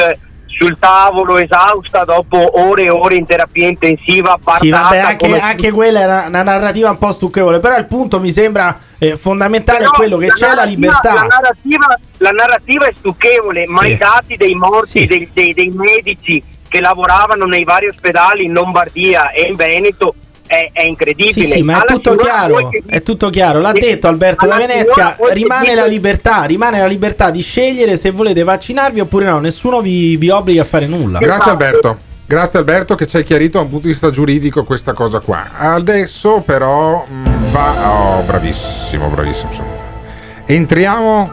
sul tavolo, esausta dopo ore e ore in terapia intensiva, Sì, vabbè, anche, come- anche quella era una narrativa un po' stucchevole. Però il punto mi sembra eh, fondamentale Però è quello che c'è la libertà. La narrativa, la narrativa è stucchevole, ma Sì. i dati dei morti, dei, dei- dei medici che lavoravano nei vari ospedali in Lombardia e in Veneto è, è incredibile. Sì, sì, ma è tutto signora chiaro. che- È tutto chiaro. L'ha detto Alberto da Venezia. signora voi che Rimane la libertà, rimane la libertà di scegliere se volete vaccinarvi oppure no. Nessuno vi, vi obbliga a fare nulla. Grazie Alberto. Grazie Alberto che ci hai chiarito da un punto di vista giuridico questa cosa qua. Adesso però mh, va... Oh, bravissimo, bravissimo. insomma. Entriamo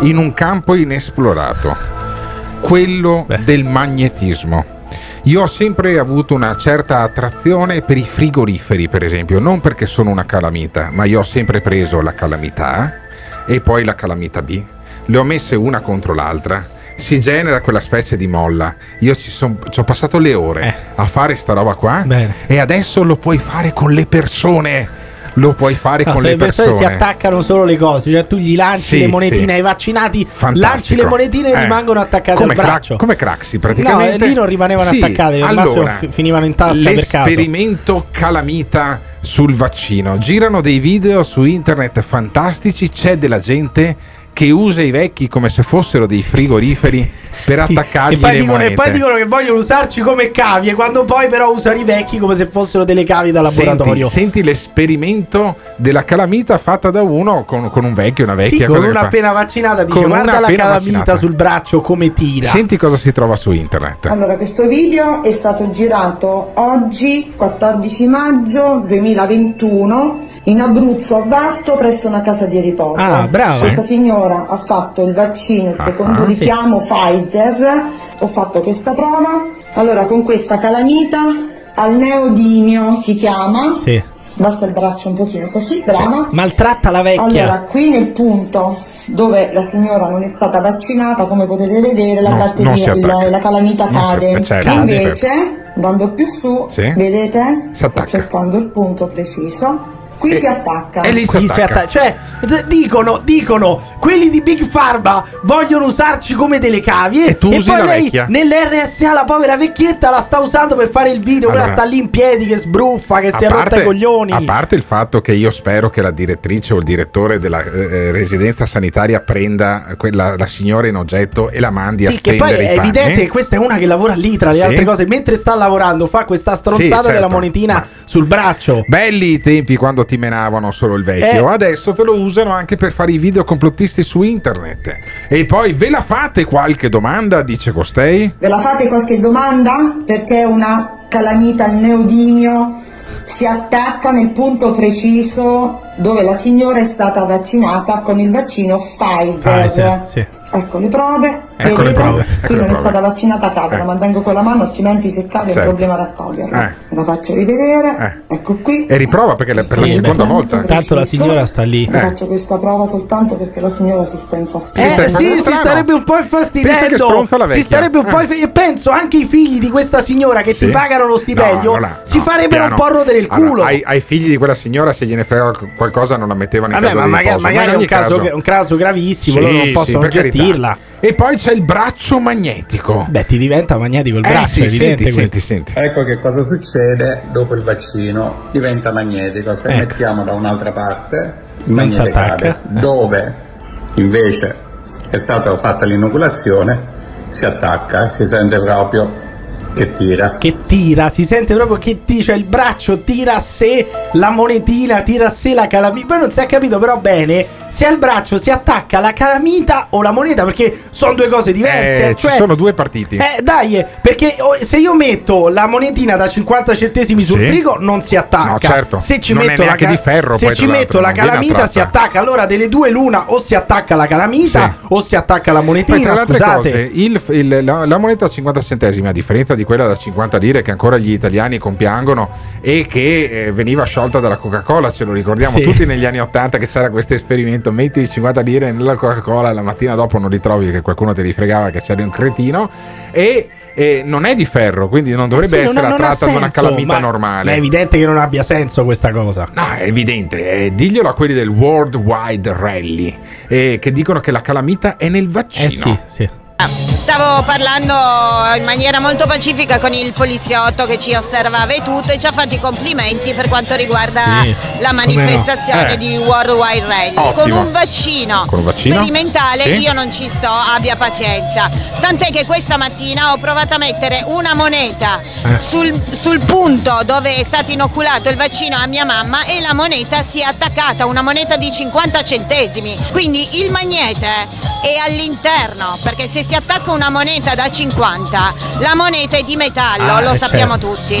in un campo inesplorato, quello del magnetismo. Io ho sempre avuto una certa attrazione per i frigoriferi, per esempio, non perché sono una calamita, ma io ho sempre preso la calamità A e poi la calamita B. Le ho messe una contro l'altra. Si genera quella specie di molla. Io ci, son- ci ho passato le ore a fare sta roba qua e adesso lo puoi fare con le persone. Lo puoi fare No, con le le persone si persone. attaccano solo le cose, cioè tu gli lanci Sì, le monetine sì. ai vaccinati, Fantastico. lanci le monetine e Eh. rimangono attaccate come al cra- braccio. come Craxi praticamente. No, lì non rimanevano Sì, attaccate, allora, fi- finivano in tasca per caso. L'esperimento calamita sul vaccino. Girano dei video su internet fantastici, c'è della gente che usa i vecchi come se fossero dei frigoriferi per Sì, attaccargli e, poi le dicono, e poi dicono che vogliono usarci come cavie, quando poi però usano i vecchi come se fossero delle cavie da laboratorio. Senti, senti l'esperimento della calamita fatta da uno con, con un vecchio, una vecchia sì, con una fa. appena vaccinata dice Con guarda la calamita vaccinata." sul braccio come tira. Senti cosa si trova su internet. Allora, questo video è stato girato oggi, 14 maggio 2021, in Abruzzo, a Vasto, presso una casa di riposo. Ah, brava. Questa signora ha fatto il vaccino, il secondo Ah, sì. richiamo Pfizer. Ho fatto questa prova. Allora, con questa calamita al neodimio si chiama. Sì. Basta il braccio un pochino così, brava. Maltratta la vecchia. Allora, qui nel punto dove la signora non è stata vaccinata, come potete vedere, la si batteria, attacca. la, la calamita Non si- cade. eh, certo, Invece, certo. andando più su, Sì. vedete? Si attacca. Sto cercando il punto preciso. Qui si attacca. Qui si atta- Cioè, d- dicono, dicono, quelli di Big Pharma vogliono usarci come delle cavie. E tu usi poi la lei vecchia. nell'RSA, la povera vecchietta, la sta usando per fare il video. Allora, quella sta lì in piedi che sbruffa, che si è rotta i coglioni. a parte il fatto che io spero che la direttrice o il direttore della eh, residenza sanitaria prenda quella, la signora in oggetto e la mandi a Sì, che poi stendere è panni. evidente che questa è una che lavora lì tra le Sì. altre cose. Mentre sta lavorando, fa questa stronzata Sì, certo. della monetina sul braccio. Belli i tempi quando ti menavano solo il vecchio, Eh. adesso te lo usano anche per fare i video complottisti su internet. E poi ve la fate qualche domanda, dice costei? Ve la fate qualche domanda? Perché una calamita al neodimio si attacca nel punto preciso dove la signora è stata vaccinata con il vaccino Pfizer. Ah, sì, sì. Ecco le prove. Ecco le prove, ecco Qui non è prove. stata vaccinata a casa, la mantengo con la mano, altrimenti se cade è Certo. un problema raccoglierla. Eh. La faccio rivedere. Ecco qui. E riprova perché la- per la Sì, seconda beh. volta. Tanto la signora sta lì. Vi faccio questa prova soltanto perché la signora si sta Eh, infastidendo. sì, si starebbe un po' infastidendo. la Si starebbe un po' Eh. inf- E penso anche i figli di questa signora che Sì. ti pagano lo stipendio No, si no, farebbero piano. un po' rodere il Allora, culo. ai, ai figli di quella signora, se gliene frega qualcosa, non la mettevano in Vabbè, casa ma di magari, riposo. Ma magari in è un ogni caso, caso- un caso gravissimo, Sì, loro non sì, possono carità. gestirla. E poi c'è il braccio magnetico. Beh, ti diventa magnetico il Eh, braccio, sì, è evidente senti, questo. senti, Ecco che cosa succede dopo il vaccino. Diventa magnetico. Se Ecco. mettiamo da un'altra parte, il Non si magnete attacca. cade. Dove invece è stata fatta l'inoculazione, si attacca, si sente proprio Che tira. Che tira, si sente proprio che ti, cioè il braccio tira a sé la monetina, tira a sé la calamita. Poi non si è capito però bene se al braccio si attacca la calamita o la moneta, perché sono due cose diverse. Eh, cioè, ci sono due partiti. Eh, dai, perché se io metto la monetina da 50 centesimi sul Sì. frigo non si attacca. No, certo. Se ci Non metto la, ca- di ferro, se poi, ci metto la calamita si attacca. Allora delle due l'una o si attacca la calamita o si attacca la Poi, monetina. tra le altre Scusate. cose, il- il- la, la moneta a 50 centesimi, a differenza di quella da 50 lire che ancora gli italiani compiangono e che eh, veniva sciolta dalla Coca-Cola, ce lo ricordiamo Sì. tutti negli anni 80 che c'era questo esperimento, metti 50 lire nella Coca-Cola, la mattina dopo non ritrovi che qualcuno ti rifregava che c'eri un cretino e eh, non è di ferro, quindi non dovrebbe Sì, non essere non ha attratta da una ma- normale. ma è evidente che non abbia senso questa cosa. No, è evidente, eh, diglielo a quelli del World Wide Rally eh, che dicono che la calamita è nel vaccino. Eh sì, sì. Stavo parlando in maniera molto pacifica con il poliziotto che ci osservava e tutto e ci ha fatto i complimenti per quanto riguarda Sì, la manifestazione no. Eh. di World Wide Rally. Con un vaccino, Con un vaccino? sperimentale Sì. io non ci sto, abbia pazienza. Tant'è che questa mattina ho provato a mettere una moneta Eh. sul, sul punto dove è stato inoculato il vaccino a mia mamma e la moneta si è attaccata, una moneta di 50 centesimi. Quindi il magnete è all'interno, perché se si attacca una moneta da 50, la moneta è di metallo, Ah, lo eh, sappiamo certo. tutti.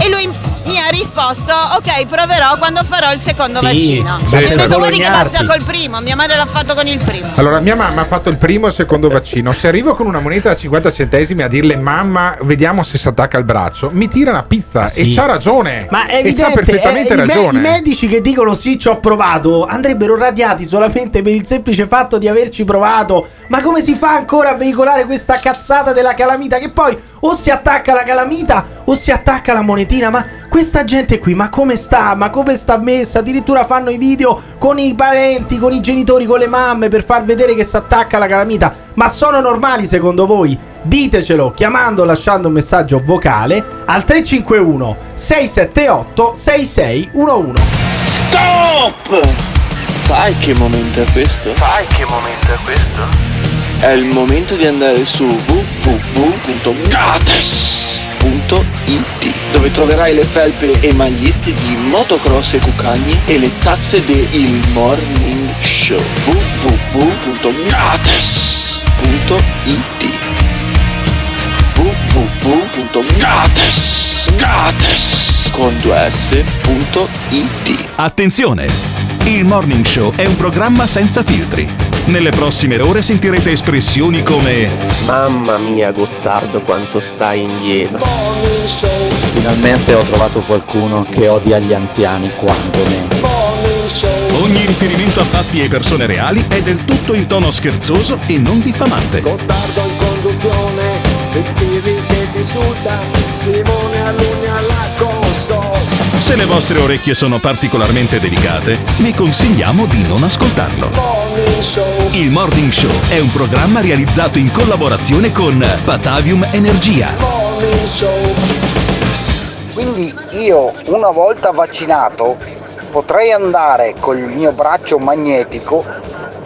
E lui mi ha risposto, ok, proverò quando farò il secondo Sì, vaccino. sì, ho detto, guardi che guadagnarti." basta col primo, mia madre l'ha fatto con il primo. Allora, mia mamma ha fatto il primo e il secondo vaccino. Se arrivo con una moneta da 50 centesimi a dirle mamma, vediamo se si attacca al braccio, mi tira una pizza sì. e c'ha ragione. Ma è e evidente, c'ha perfettamente eh, i me- ragione. I, medici che dicono sì, ci ho provato, andrebbero radiati solamente per il semplice fatto di averci provato. Ma come si fa ancora a veicolare questa cazzata della calamita? Che poi o si attacca la calamita o si attacca la monetina. Ma questa gente qui, ma come sta? Ma come sta messa? Addirittura fanno i video con i parenti, con i genitori, con le mamme per far vedere che si attacca la calamita. Ma sono normali secondo voi? Ditecelo chiamando o lasciando un messaggio vocale al 351 678 6611. Stop! Sai che momento è questo? Sai che momento è questo? È il momento di andare su www.gates.it dove troverai le felpe e magliette di motocross e cucagni e le tazze del Morning Show www.gates.it www.gates Gates con 2s.it Attenzione! Il Morning Show è un programma senza filtri. Nelle prossime ore sentirete espressioni come Mamma mia Gottardo quanto stai indietro Finalmente ho trovato qualcuno che odia gli anziani quanto me. Ogni riferimento a fatti e persone reali è del tutto in tono scherzoso e non diffamante. Gottardo in conduzione, che ti insulta, Simone Alunni alla console. Se le vostre orecchie sono particolarmente delicate, vi consigliamo di non ascoltarlo. Il Morning Show è un programma realizzato in collaborazione con Batavium Energia. Quindi io una volta vaccinato potrei andare col mio braccio magnetico,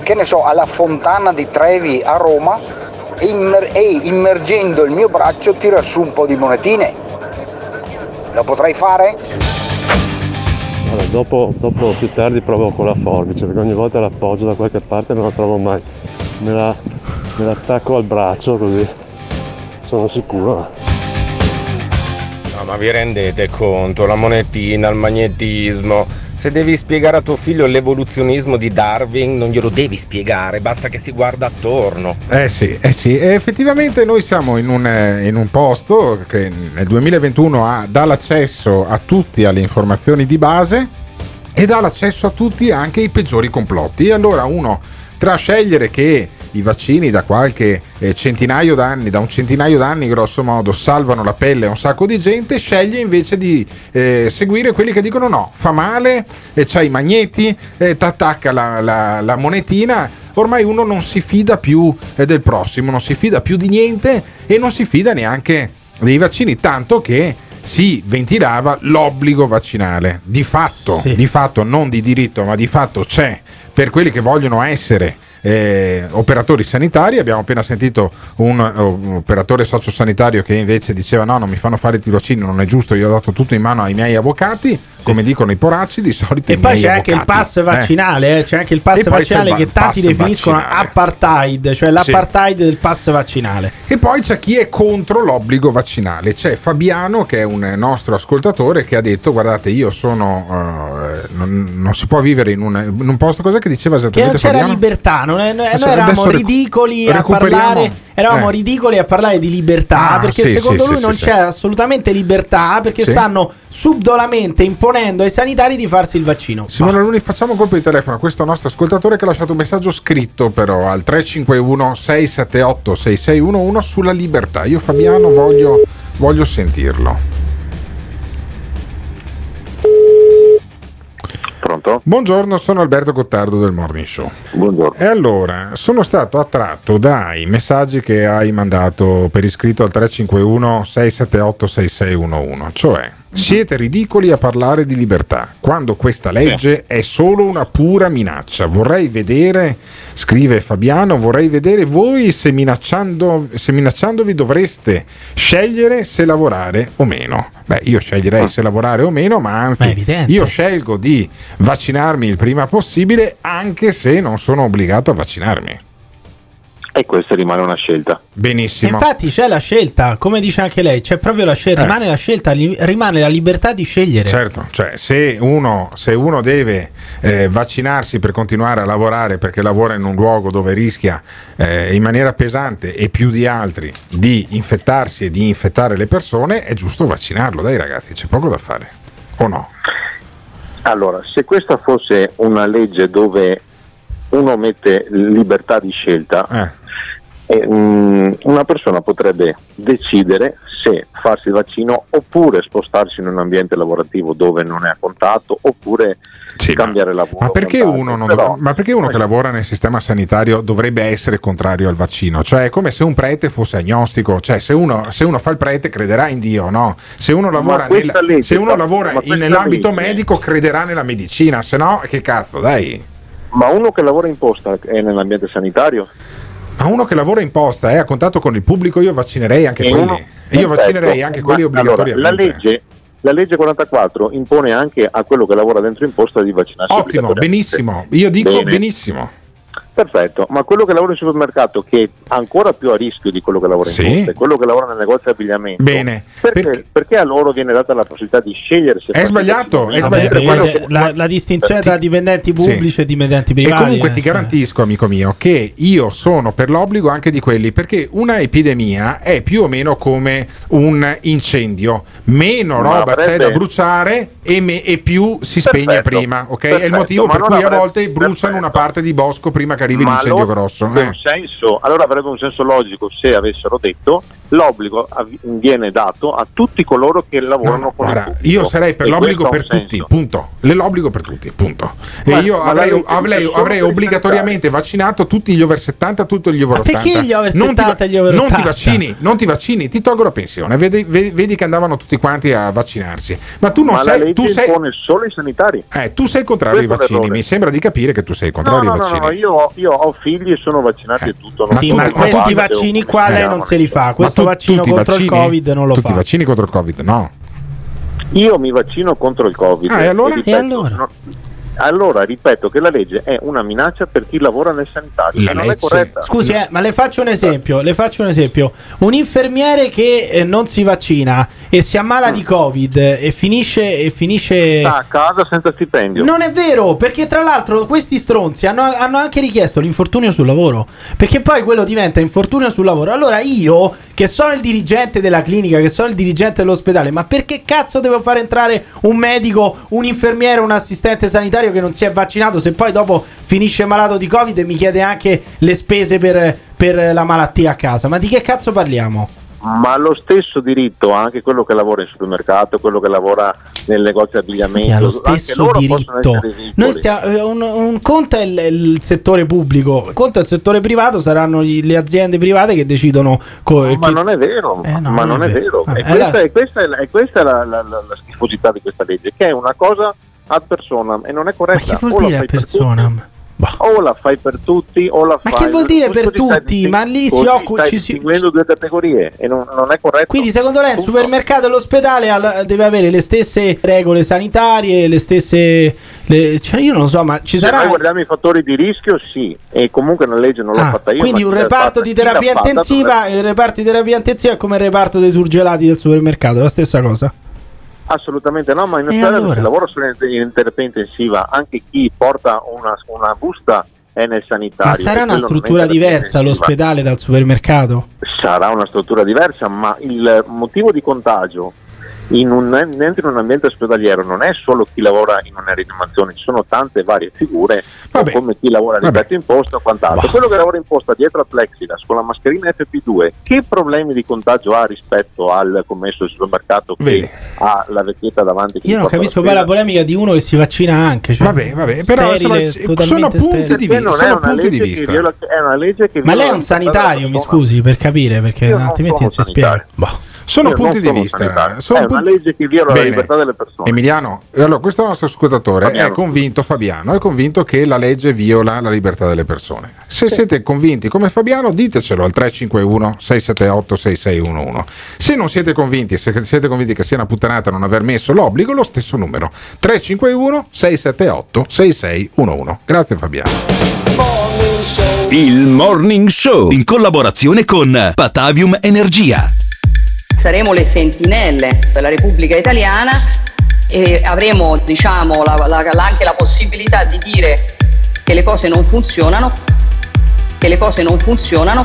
che ne so, alla fontana di Trevi a Roma e, immer- e immergendo il mio braccio tirar su un po' di monetine. Lo potrei fare? Allora, dopo, dopo più tardi provo con la forbice perché ogni volta l'appoggio da qualche parte non la trovo mai. Me la, me la attacco al braccio così sono sicuro. No, ma vi rendete conto? La monetina, il magnetismo. Se devi spiegare a tuo figlio l'evoluzionismo di Darwin, non glielo devi spiegare, basta che si guarda attorno. Eh sì, eh sì, e effettivamente noi siamo in un, eh, in un posto che nel 2021 ha- dà l'accesso a tutti alle informazioni di base e dà l'accesso a tutti anche ai peggiori complotti. E allora uno tra scegliere che i vaccini da qualche eh, centinaio d'anni, da un centinaio d'anni grosso modo, salvano la pelle a un sacco di gente, sceglie invece di eh, seguire quelli che dicono no, fa male, eh, c'hai i magneti, eh, t'attacca la, la- la monetina, ormai uno non si fida più eh, del prossimo, non si fida più di niente e non si fida neanche dei vaccini, tanto che si ventilava l'obbligo vaccinale. Di fatto, di fatto, non di diritto, ma di fatto c'è per quelli che vogliono essere eh, operatori sanitari. Abbiamo appena sentito un, un operatore sociosanitario che invece diceva no, non mi fanno fare il tirocinio, non è giusto, io ho dato tutto in mano ai miei avvocati, come dicono i poracci, di solito E poi c'è anche il avvocati. pass vaccinale, eh, c'è anche il pass vaccinale il che tanti definiscono vaccinale. apartheid, cioè l'apartheid del pass vaccinale. E poi c'è chi è contro l'obbligo vaccinale. C'è Fabiano, che è un nostro ascoltatore, che ha detto: Guardate, io sono. eh, non, non si può vivere in un, in un posto. Cos'è che diceva Che non esattamente c'era Fabiano? libertà, non è- noi eravamo ridicoli a parlare, eravamo eh. ridicoli a parlare di libertà Ah, perché sì, secondo sì, lui sì, non c'è assolutamente libertà perché stanno subdolamente imponendo ai sanitari di farsi il vaccino. Simone Luni, facciamo un colpo di telefono a questo nostro ascoltatore che ha lasciato un messaggio scritto però al 351 678 6611 sulla libertà. Io Fabiano voglio, voglio sentirlo. Pronto? Buongiorno, sono Alberto Gottardo del Morning Show. Buongiorno. E allora, sono stato attratto dai messaggi che hai mandato per iscritto al 351 678 6611, cioè siete ridicoli a parlare di libertà, quando questa legge è solo una pura minaccia. Vorrei vedere, scrive Fabiano, vorrei vedere voi se, minacciando, se minacciandovi dovreste scegliere se lavorare o meno. Beh, io sceglierei se lavorare o meno, ma Ma anzi, evidente. io scelgo di vaccinarmi il prima possibile, anche se non sono obbligato a vaccinarmi. E questa rimane una scelta. Benissimo. Infatti c'è la scelta, come dice anche lei, c'è proprio la scelta, Eh. rimane la scelta, li- rimane la libertà di scegliere. Certo, cioè se uno, se uno deve eh, vaccinarsi per continuare a lavorare perché lavora in un luogo dove rischia eh, in maniera pesante e più di altri di infettarsi e di infettare le persone, è giusto vaccinarlo. Dai ragazzi, c'è poco da fare. O no? Allora, se questa fosse una legge dove uno mette libertà di scelta, eh, mm, una persona potrebbe decidere se farsi il vaccino oppure spostarsi in un ambiente lavorativo dove non è a contatto oppure cambiare lavoro. Ma perché, uno, Però- ma perché uno che lavora nel sistema sanitario dovrebbe essere contrario al vaccino? Cioè è come se un prete fosse agnostico, cioè se uno, se uno fa il prete crederà in Dio, no? Se uno lavora, nel- legge- se uno lavora ma in- nell'ambito legge- medico crederà nella medicina, se no che cazzo, dai. Ma uno che lavora in posta è nell'ambiente sanitario? Ma uno che lavora in posta è a contatto con il pubblico, io vaccinerei anche E quelli. uno- E io Perfetto. vaccinerei anche quelli Ma- allora, obbligatoriamente. la, legge, la legge 44 impone anche a quello che lavora dentro in posta di vaccinarsi. Ottimo, obbligatoriamente. benissimo. Io dico Bene. benissimo. Perfetto, ma quello che lavora in supermercato, che è ancora più a rischio di quello che lavora in Sì. è quello che lavora nel negozio di abbigliamento. Bene. Perché, perché a loro viene data la possibilità di scegliere se È sbagliato, è Vabbè, sbagliato. perché Quello che- la, la distinzione tra dipendenti pubblici Sì. e dipendenti E privati. comunque eh, ti garantisco, amico mio, che io sono per l'obbligo anche di quelli, perché una epidemia è più o meno come un incendio. Meno Ma roba c'è avrebbe- da bruciare e, me- e più si spegne Perfetto, prima. ok? È il perfetto, motivo per cui a avrebbe- volte bruciano una parte di bosco prima che arrivi Ma l'incendio allora grosso. avrebbe eh. un senso- allora avrebbe un senso logico se avessero detto l'obbligo av- viene dato a tutti coloro che lavorano con il Guarda, pubblico. io sarei per E l'obbligo per tutti, punto. L'obbligo per tutti, punto. E Ma- io ma la avrei, avrei- avrei per i obbligatoriamente vaccinato tutti gli over 70, tutti gli over Ma 80. perché gli over non ti, 70 e gli over non ti 80? vaccini, non ti vaccini, ti tolgo la pensione. Vedi, vedi- che andavano tutti quanti a vaccinarsi. Ma tu non Ma la sei. legge Tu sei, solo i sanitari. eh, tu sei contrario ai Questo è vaccini. Mi sembra di capire che tu sei No, contrario no, ai no, vaccini. no, io, ho- io ho figli e sono vaccinati e tutto. non Sì, ma questi vaccini qua lei Eh, non se li fa. Questo tu- vaccino contro il vaccini? Covid non lo Tu ti fa. vaccini contro il Covid? No. Io mi vaccino contro il Covid. Ah, e allora? ripeto, E allora? no- allora, ripeto che la legge è una minaccia per chi lavora nel sanitario. La non è legge- corretta. Scusi, eh, ma le faccio un esempio. Le faccio un esempio. Un infermiere che eh, non si vaccina e si ammala di Covid e finisce. E finisce... Sta a casa senza stipendio. Non è vero, perché tra l'altro questi stronzi hanno, hanno anche richiesto l'infortunio sul lavoro. Perché poi quello diventa infortunio sul lavoro. Allora io, che sono il dirigente della clinica, che sono il dirigente dell'ospedale, ma perché cazzo devo fare entrare un medico, un infermiere, un assistente sanitario che non si è vaccinato se poi dopo finisce malato di Covid e mi chiede anche le spese per, per la malattia a casa? Ma di che cazzo parliamo? Ma lo stesso diritto anche quello che lavora in supermercato, quello che lavora nel negozio di abbigliamento. lo stesso diritto. Noi stiamo, eh, un, un conto è il, il settore pubblico, conto è il settore privato, saranno gli- le aziende private che decidono. co- Ma chi- non è vero, Eh, no, ma non è vero. Ah, E questa, la- e questa è, questa è la- la- la schifosità di questa legge, che è una cosa ad persona e non è corretta. Ma che vuol O la dire fai per persona? tutti- O la fai per tutti o la Ma fai che vuol dire per tutti? Ma lì si occupa- ci si- distinguendo due categorie e non, non è corretto. Quindi secondo lei il supermercato e l'ospedale al- deve avere le stesse regole sanitarie, le stesse... le- cioè io non lo so, ma ci Se sarà... noi guardiamo i fattori di rischio, sì, e comunque una legge non l'ho Ah, fatta io. quindi ma un reparto di terapia fatta intensiva, il reparto di terapia intensiva è come il reparto dei surgelati del supermercato, la stessa cosa. Assolutamente no, ma in ospedale allora? si lavora solo in, terapia intensiva, anche chi porta una, una busta è nel sanitario. Ma sarà una struttura diversa l'ospedale dal supermercato? Sarà una struttura diversa, ma il motivo di contagio in un, dentro un ambiente ospedaliero non è solo chi lavora in una rianimazione, ci sono tante varie figure, come chi lavora di petto in posta o quant'altro. Quello che lavora in posta dietro al plexiglass con la mascherina FP2, che problemi di contagio ha rispetto al commesso del supermercato che Vedi. ha la vecchietta davanti? Io non capisco poi la polemica di uno che si vaccina anche. Cioè, Vabbè, vabbè, però sterile, totalmente sono punti di non sono è una punti di legge che vista. viola- è una legge che Ma lei è un sanitario, mi scusi, per capire, perché un attimenti si spiega. Boh. Sono Io non punti di sono vista. sanitario. sono è una legge che viola Bene. la libertà delle persone. Emiliano, allora questo nostro ascoltatore Fabiano. è convinto, Fabiano, è convinto che la legge viola la libertà delle persone. Se siete convinti come Fabiano, ditecelo al 351 678 6611. Se non siete convinti, se siete convinti che sia una puttanata non aver messo l'obbligo, lo stesso numero 351 678 6611. Grazie Fabiano. Il Morning Show in collaborazione con Patavium Energia. Saremo le sentinelle della Repubblica Italiana e avremo diciamo, la- la- anche la possibilità di dire che le cose non funzionano, che le cose non funzionano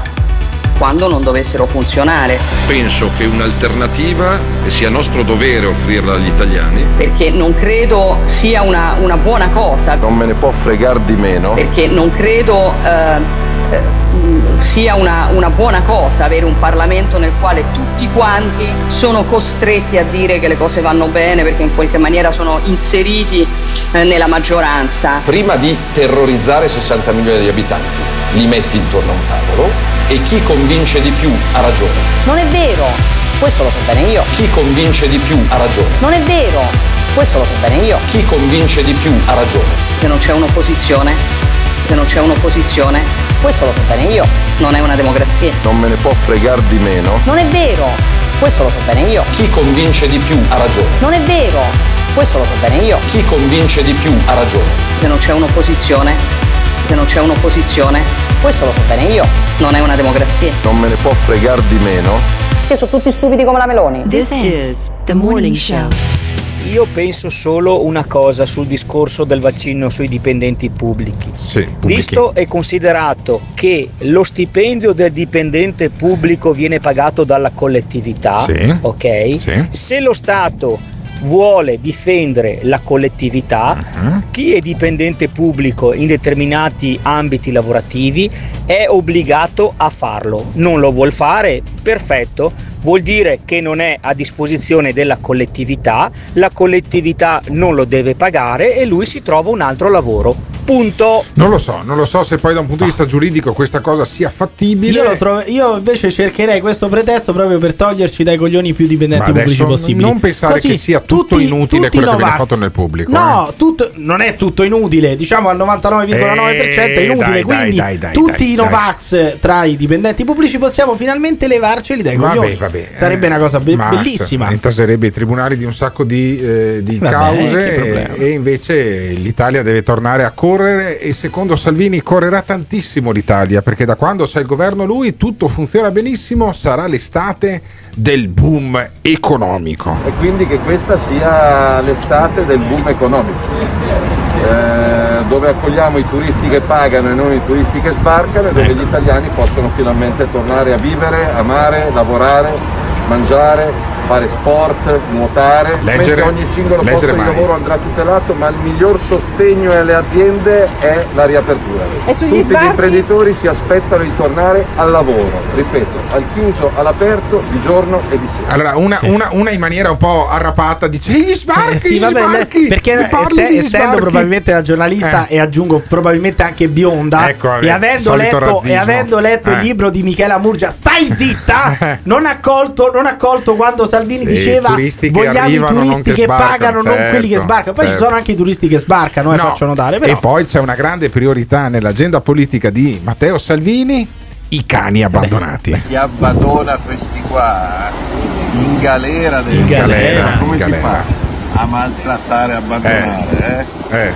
quando non dovessero funzionare, Penso che un'alternativa sia nostro dovere offrirla agli italiani. perché non credo sia una, una buona cosa, Non me ne può fregare di meno. perché non credo eh, eh, sia una, una buona cosa avere un Parlamento nel quale tutti quanti sono costretti a dire che le cose vanno bene perché in qualche maniera sono inseriti eh, nella maggioranza. Prima di terrorizzare 60 milioni di abitanti, li metti intorno a un tavolo e chi convince di più ha ragione. Non è vero, questo lo so bene io. Chi convince di più ha ragione. Non è vero, questo lo so bene io. Chi convince di più ha ragione. Se non c'è un'opposizione, se non c'è un'opposizione, questo lo so bene io. Non è una democrazia. Non me ne può fregare di meno. Non è vero, questo lo so bene io. Chi convince di più ha ragione. Non è vero, questo lo so bene io. Chi convince di più ha ragione. Se non c'è un'opposizione, se non c'è un'opposizione, questo lo so bene io. Non è una democrazia. Non me ne può fregare di meno. Che sono tutti stupidi come la Meloni. This is the morning show. Io penso solo una cosa sul discorso del vaccino sui dipendenti pubblici. Visto e considerato che lo stipendio del dipendente pubblico viene pagato dalla collettività, Sì. ok? Sì. Se lo Stato vuole difendere la collettività, Uh-huh. chi è dipendente pubblico in determinati ambiti lavorativi è obbligato a farlo. Non lo vuol fare? Perfetto, vuol dire che non è a disposizione della collettività, la collettività non lo deve pagare e lui si trova un altro lavoro. Punto. Non lo so, non lo so se poi da un punto di vista giuridico questa cosa sia fattibile. Io, trovo- io invece cercherei questo pretesto proprio per toglierci dai coglioni più dipendenti pubblici possibili. non pensare Così che sia tutto tutti- inutile tutti quello che viene fatto nel pubblico. No, eh. tutto- non è tutto inutile, diciamo al 99,9% è Eh, inutile. dai, quindi dai, dai, tutti i Novax tra i dipendenti pubblici possiamo finalmente levarceli dai Vabbè, coglioni. vabbè. Sarebbe Eh, una cosa be- bellissima. Intaserebbe i tribunali di un sacco di, eh, di Vabbè, cause e, e invece l'Italia deve tornare a correre e secondo Salvini correrà tantissimo l'Italia perché da quando c'è il governo lui tutto funziona benissimo, sarà l'estate del boom economico. e quindi che questa sia l'estate del boom economico, eh, dove accogliamo i turisti che pagano e non i turisti che sbarcano e dove gli italiani possono finalmente tornare a vivere, amare, lavorare, mangiare, fare sport, nuotare, Leggere- ogni singolo posto leggere di mai. lavoro andrà tutelato, ma il miglior sostegno alle aziende è la riapertura. E sugli Tutti sbarchi? gli imprenditori si aspettano di tornare al lavoro, ripeto, al chiuso, all'aperto, di giorno e di sera. Allora, una, una- una in maniera un po' arrapata dice: "E gli sbarchi, Eh sì, gli vabbè, sbarchi, perché di essendo sbarchi?" probabilmente la giornalista Eh. e aggiungo probabilmente anche bionda Ecco, e, avendo letto, razzismo. e avendo letto il Eh. libro di Michela Murgia stai zitta non ha colto, non ha colto quando Salvini Salvini Sì, diceva vogliamo i turisti che che, sbarcano, pagano, non quelli che certo, sbarcano. Poi ci certo. sono anche i turisti che sbarcano e No, faccio notare. Però E poi c'è una grande priorità nell'agenda politica di Matteo Salvini, i cani abbandonati. Chi abbandona questi qua in galera, deve In galera, come in si galera. fa a maltrattare e abbandonare? Eh? Eh. Eh?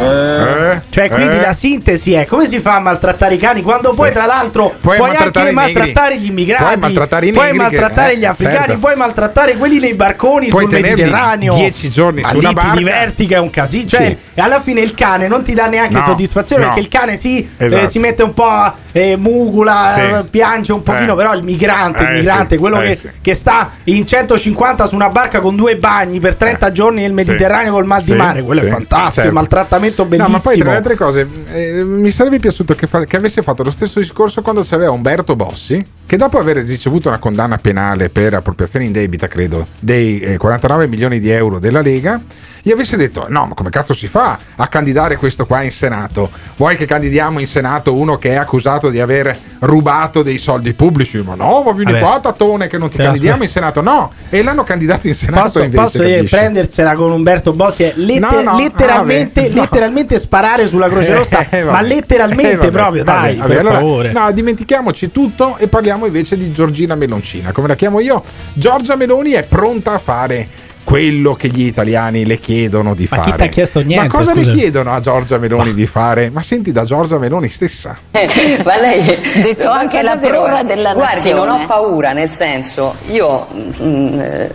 Eh? Cioè, quindi Eh? la sintesi è come si fa a maltrattare i cani quando poi, tra l'altro, Puoi puoi, maltrattare anche negri. maltrattare gli immigrati, Puoi maltrattare i puoi negri che- maltrattare eh, gli africani, certo. puoi maltrattare quelli nei barconi Puoi sul Mediterraneo. 10 giorni Ma su lì una ti barca. diverti che è un casino. Cioè, Sì. e alla fine il cane non ti dà neanche No, soddisfazione no. perché il cane sì, eh, Esatto. si mette un po' eh, mugula, Sì. eh, piange un pochino, Eh. però il migrante, il Eh, migrante, sì. quello Eh, che, sì. che sta in 150 su una barca con due bagni per 30 giorni nel Mediterraneo col mal di Sì, mare, quello sì, è fantastico, certo. il maltrattamento bellissimo. No, ma poi tra le altre cose, eh, mi sarebbe piaciuto che, fa- che avesse fatto lo stesso discorso quando c'aveva Umberto Bossi, che dopo aver ricevuto una condanna penale per appropriazione indebita, credo, dei eh, 49 milioni di euro della Lega, gli avesse detto: No, ma come cazzo si fa a candidare questo qua in Senato? Vuoi che candidiamo in Senato uno che è accusato di aver rubato dei soldi pubblici? Ma no, ma vieni Vabbè. qua, Tattone, che non ti Però candidiamo in Senato. No, e l'hanno candidato in Senato Posso, invece. posso dire, prendersela con Umberto Bossi è lette- No, no, letteralmente, vabbè, no. letteralmente sparare sulla Croce Rossa, Eh, ma letteralmente Eh, vabbè, proprio, vabbè, dai, vabbè, per allora. No, dimentichiamoci tutto e parliamo invece di Giorgina Meloncina, come la chiamo io. Giorgia Meloni è pronta a fare quello che gli italiani le chiedono di Ma chi fare. niente, Ma cosa scusa? le chiedono a Giorgia Meloni di fare? Ma senti da Giorgia Meloni stessa. Ma lei Detto anche la prora della Guardi, non nazione. ho paura, nel senso, io mm, eh,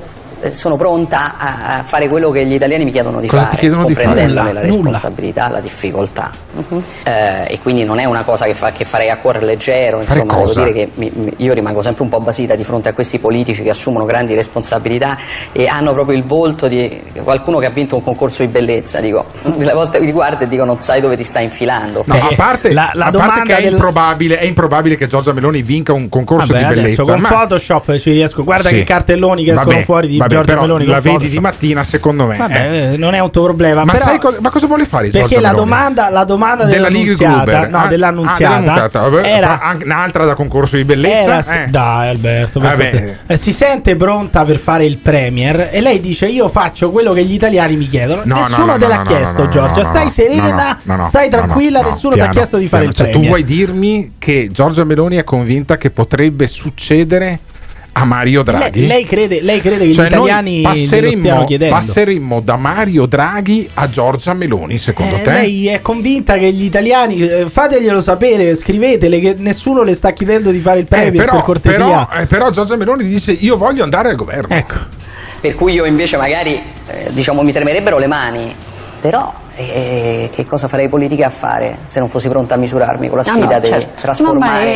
sono pronta a fare quello che gli italiani mi chiedono di Cosa ti fare, chiedono di fare? Nulla, la nulla. responsabilità, la difficoltà. Eh, e quindi non è una cosa che, fa- che farei a cuore leggero, insomma, devo dire che mi- mi- io rimango sempre un po' basita di fronte a questi politici che assumono grandi responsabilità e hanno proprio il volto di qualcuno che ha vinto un concorso di bellezza. Dico, la volta li guardo e dico non sai dove ti stai infilando. No, a parte, la- la a parte domanda che è, del- improbabile, è improbabile che Giorgia Meloni vinca un concorso Vabbè, di bellezza. con ma- Photoshop ci riesco. Guarda Sì. che cartelloni che escono Vabbè, fuori di vabbè, Giorgia Meloni. La vedi Photoshop. di mattina, secondo me. Vabbè, eh. eh, non è un tuo problema. Ma, però- sai cosa, ma cosa vuole fare perché Giorgia la Meloni? domanda, la domanda della Liga dell'annunziata, no, Ah, dell'annunziata, ah, dell'annunziata. Era anche un'altra da concorso di bellezza Era- eh. Dai Alberto. Eh, si sente pronta per fare il premier e lei dice io faccio quello che gli italiani mi chiedono. No, nessuno no, te l'ha chiesto Giorgia, stai serena, stai tranquilla, no, nessuno ti ha chiesto di fare il Cioè, premier. tu vuoi dirmi che Giorgia Meloni è convinta che potrebbe succedere a Mario Draghi? Lei, lei crede, lei crede che Cioè, gli italiani passeremmo, passeremmo da Mario Draghi a Giorgia Meloni, secondo Eh, te? lei è convinta che gli italiani, eh, fateglielo sapere, scrivetele che nessuno le sta chiedendo di fare il Eh, premier però, per cortesia. però, eh, però Giorgia Meloni dice io voglio andare al governo. Ecco. Per cui io invece magari eh, diciamo mi tremerebbero le mani, però eh, che cosa farei politica a fare se non fossi pronta a misurarmi con la No, sfida no, di certo. trasformare No,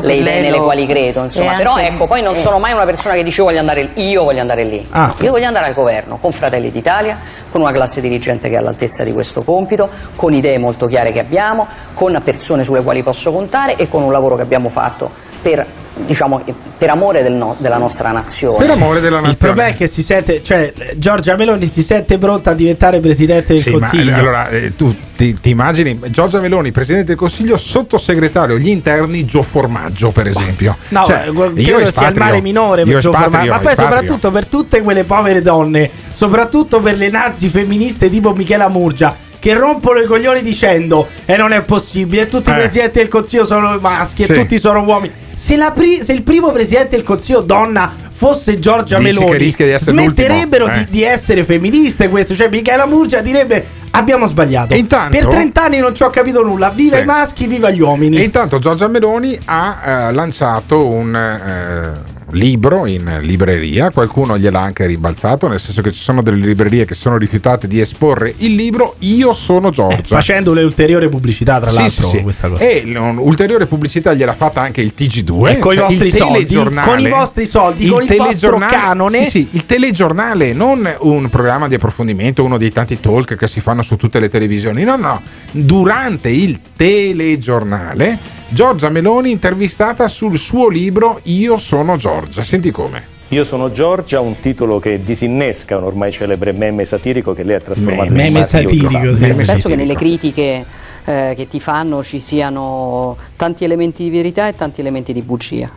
le idee nelle quali credo, insomma. Però anche- ecco, poi non sono mai una persona che dice io voglio andare, io voglio andare lì. Ah. Io voglio andare al governo con Fratelli d'Italia, con una classe dirigente che è all'altezza di questo compito, con idee molto chiare che abbiamo, con persone sulle quali posso contare e con un lavoro che abbiamo fatto per, diciamo, per amore del no- della nostra nazione. Per amore della Il nazione. problema è che si sente, cioè Giorgia Meloni si sente pronta a diventare presidente del Sì, ma Consiglio. allora eh, tu ti, ti immagini Giorgia Meloni, presidente del Consiglio, sottosegretario agli interni Gio Formaggio, per esempio. No, Cioè, eh, gu- io credo sia il male minore per io Gio espatrio, Formaggio, ma poi soprattutto per tutte quelle povere donne, soprattutto per le nazi femministe tipo Michela Murgia che rompono i coglioni dicendo e non è possibile, tutti Eh. i presidenti del consiglio sono maschi Sì. e tutti sono uomini. Se, la pri- se il primo presidente del consiglio donna fosse Giorgia Dici Meloni, di smetterebbero l'ultimo, di, eh. di essere femministe queste, cioè Michela Murgia direbbe abbiamo sbagliato. Intanto- per 30 anni non ci ho capito nulla, viva Sì. i maschi, viva gli uomini. E intanto Giorgia Meloni ha eh, lanciato un eh, libro in libreria, qualcuno gliel'ha anche rimbalzato, nel senso che ci sono delle librerie che sono rifiutate di esporre il libro Io sono Giorgia. Facendo le ulteriori pubblicità, tra Sì, l'altro, sì, sì. E un'ulteriore pubblicità gliel'ha fatta anche il TG2 E con i cioè vostri il soldi, con i vostri soldi, con il vostro canone. Sì, sì, il telegiornale, non un programma di approfondimento, uno dei tanti talk che si fanno su tutte le televisioni. No, no, durante il telegiornale Giorgia Meloni intervistata sul suo libro Io sono Giorgia. Senti come. Io sono Giorgia, un titolo che disinnesca un ormai celebre meme satirico che lei ha trasformato Meme in marchio satirico, sì. fama. Penso che nelle critiche eh, che ti fanno ci siano tanti elementi di verità e tanti elementi di bugia.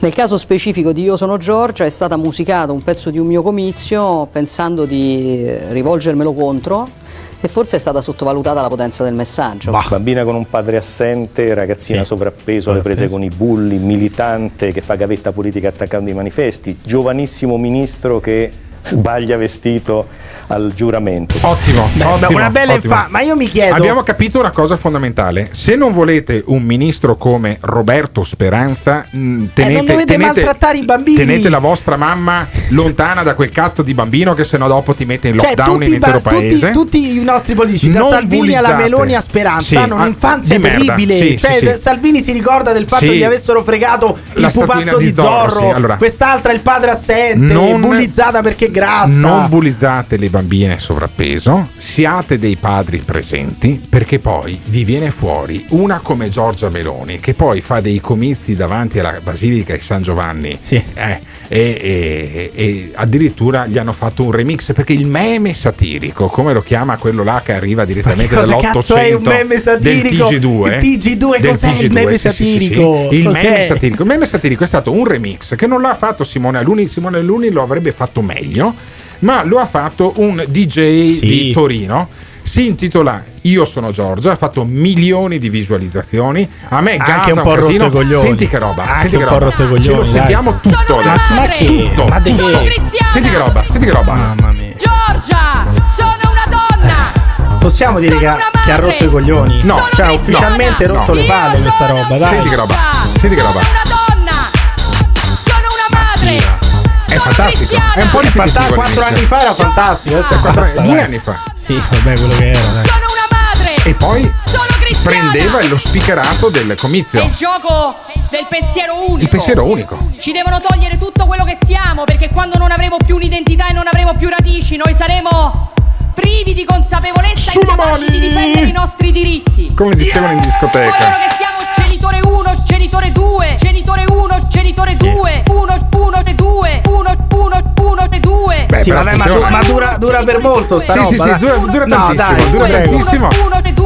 Nel caso specifico di Io sono Giorgia è stata musicata un pezzo di un mio comizio pensando di eh, rivolgermelo contro e forse è stata sottovalutata la potenza del messaggio. Bambina con un padre assente, ragazzina Sì. sovrappeso, alle prese con i bulli, militante che fa gavetta politica attaccando i manifesti, giovanissimo ministro che sbaglia vestito al giuramento. Ottimo, Beh, ottimo, una bella ottimo. infa- ma io mi chiedo Abbiamo capito una cosa fondamentale. Se non volete un ministro come Roberto Speranza, mh, tenete, Eh, non dovete tenete- maltrattare i bambini. tenete la vostra mamma lontana da quel cazzo di bambino che sennò dopo ti mette in Cioè, lockdown tutti, in i ba- intero paese. tutti- tutti i nostri politici, da Non Salvini alla. Meloni a Speranza, Sì, hanno ah, un'infanzia terribile. Sì, cioè, sì, sì. Salvini si ricorda del fatto Sì. che gli avessero fregato La il pupazzo di di Zorro, Zorro, sì, allora. quest'altra il padre assente, Non- bullizzata perché grassa. Non bullizzate le bambine sovrappeso, siate dei padri presenti perché poi vi viene fuori una come Giorgia Meloni che poi fa dei comizi davanti alla Basilica di San Giovanni eh, e, e- e addirittura gli hanno fatto un remix perché il meme satirico, come lo chiama quello là che arriva direttamente Cosa dall'800 cazzo è un meme satirico? del TG2 Il TG2 del cos'è il meme sì, sì, sì, sì. satirico? il Cos'è? meme satirico il meme satirico è stato un remix che non l'ha fatto Simone Aluni Simone Aluni lo avrebbe fatto meglio ma lo ha fatto un DJ di Torino si intitola Io sono Giorgia, ha fatto milioni di visualizzazioni. A me Anche un po' casino. coglioni. Senti che roba, Anche senti un che po' roba. Ce lo coglioni, dai. sentiamo tutto Sono una adesso. madre. Tutto, Ma tutto. che? Senti che roba, senti che roba. Mamma mia. Giorgia, sono una donna. Possiamo dire che ha, che ha rotto i coglioni? No. cioè ha No. ufficialmente No. rotto le Io palle questa roba, dai. Senti che roba, senti che roba. È fantastico. È un po' Fanta- ripetitivo quattro anni fa era fantastico, adesso è Quattro- basta, due anni fa. Sì, vabbè, quello che era, dai. Sono una madre. E poi prendeva lo spicherato del È comizio. il gioco del pensiero unico. Il pensiero unico. Ci devono togliere tutto quello che siamo perché quando non avremo più un'identità e non avremo più radici, noi saremo privi di consapevolezza e incapaci di difendere i nostri diritti. Come dicevano in discoteca. Coloro che siamo genitore 1, genitore 2, genitore 1, genitore 2, 1, 1 e 2, 1, 1, 1 e 2. Beh, Sì, vabbè, ma, du- ma dura, dura per molto sta Sì, roba. sì, sì, dai. dura, dura No, tantissimo, dai, dura tantissimo.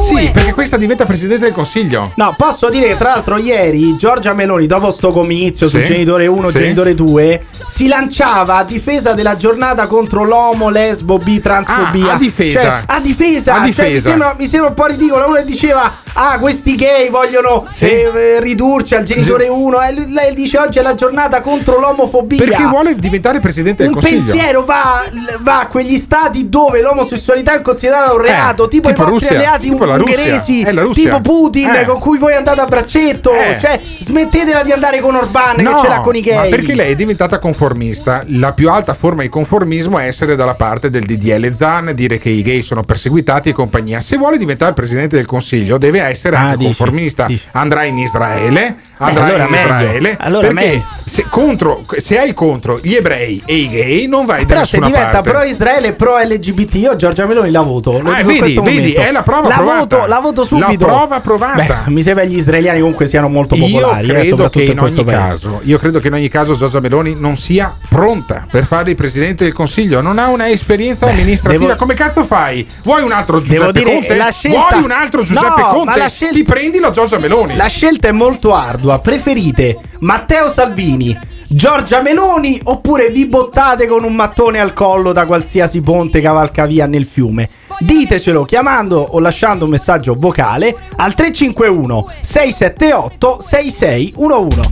Sì, perché questa diventa presidente del consiglio. No, posso dire che tra l'altro ieri Giorgia Meloni, dopo sto comizio Sì, su genitore 1, sì. genitore 2, si lanciava a difesa della giornata contro l'omo, lesbo, bi, transfobia. Ah, a difesa. Cioè, a difesa. A Cioè, difesa. mi, sembra, mi sembra un po' ridicolo. Uno diceva, ah, questi gay vogliono Sì. eh, eh, ridurci al genitore 1. E lui- lei dice oggi è la giornata contro l'omofobia. Perché vuole diventare presidente del un consiglio. pensiero va, va a quegli stati dove l'omosessualità è considerata un reato, tipo, Eh, tipo i vostri Russia, alleati tipo ungheresi, Russia. tipo Putin, Eh. con cui voi andate a braccetto. Eh. Cioè, smettetela di andare con Orban No, che ce l'ha con i gay. perché lei è diventata conformista. La più alta forma di conformismo è essere dalla parte del DDL Zan, dire che i gay sono perseguitati e compagnia. Se vuole diventare presidente del consiglio, deve essere anche Ah, dici, conformista. Andrà in Israele. Andrà allora in. Israele. Allora perché se, contro, se hai contro gli ebrei e i gay, non vai da Però se diventa parte. pro Israele e pro LGBT, io Giorgia Meloni la voto. Ah, vedi, vedi, è la prova la provata. voto, la voto subito. La prova provata. Beh, mi sembra che gli israeliani comunque siano molto popolari, Io eh, credo soprattutto che in ogni paese. caso, io credo che in ogni caso Giorgia Meloni non sia pronta per fare il presidente del Consiglio, non ha una esperienza amministrativa. devo- Come cazzo fai? Vuoi un altro Devo Giuseppe dire, Conte? la scelta- Vuoi un altro Giuseppe No, ma Conte? la scelta- Ti prendi la Giorgia Meloni. La scelta è molto ardua. Preferite Matteo Salvini, Giorgia Meloni oppure vi bottate con un mattone al collo da qualsiasi ponte cavalcavia nel fiume? Ditecelo chiamando o lasciando un messaggio vocale al 351 678 6611.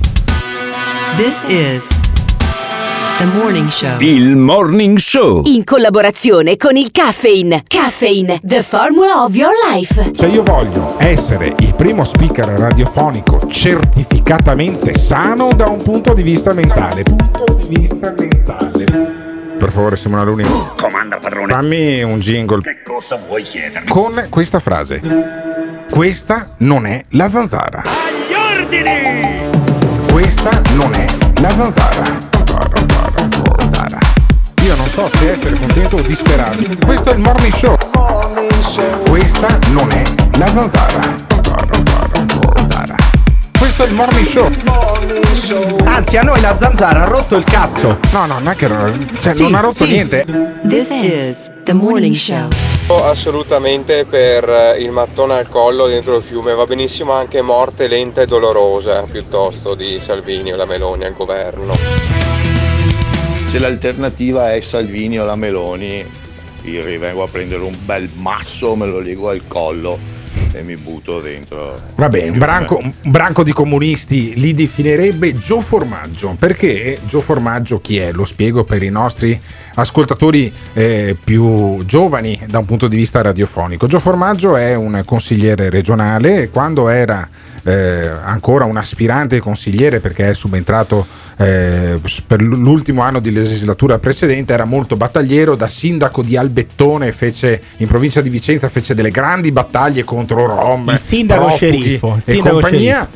This is Morning Show. Il Morning Show. In collaborazione con il Caffeine. Caffeine, the formula of your life. Cioè io voglio essere il primo speaker radiofonico certificatamente sano da un punto di vista mentale. Punto di vista mentale. Per favore Simona Luni. Comanda padrone. Fammi un jingle Che cosa vuoi chiedermi? con questa frase. Questa non è la zanzara. Agli ordini! Questa non è la zanzara. So se essere contento o disperato. Questo è il morning show. Questa non è la zanzara. Zanzara, zanzara, zanzara. Questo è il morning show. Anzi, a noi la zanzara ha rotto il cazzo. No, no, non è che cioè, Sì, non ha rotto sì. niente. This is The Morning Show. Assolutamente per eh, il mattone al collo dentro il fiume, va benissimo anche morte lenta e dolorosa piuttosto di Salvini o la Meloni al governo. Se l'alternativa è Salvini o la Meloni, io rivengo a prendere un bel masso, me lo lego al collo e mi butto dentro. Vabbè, un branco, un branco di comunisti li definirebbe Gio Formaggio. Perché Gio Formaggio chi è? Lo spiego per i nostri ascoltatori eh, più giovani da un punto di vista radiofonico. Gio Formaggio è un consigliere regionale e quando era eh, ancora un aspirante consigliere perché è subentrato eh, per l'ultimo anno di legislatura precedente era molto battagliero da sindaco di Albettone fece in provincia di Vicenza fece delle grandi battaglie contro Rom Il sindaco sceriffo, il e sindaco compagnia.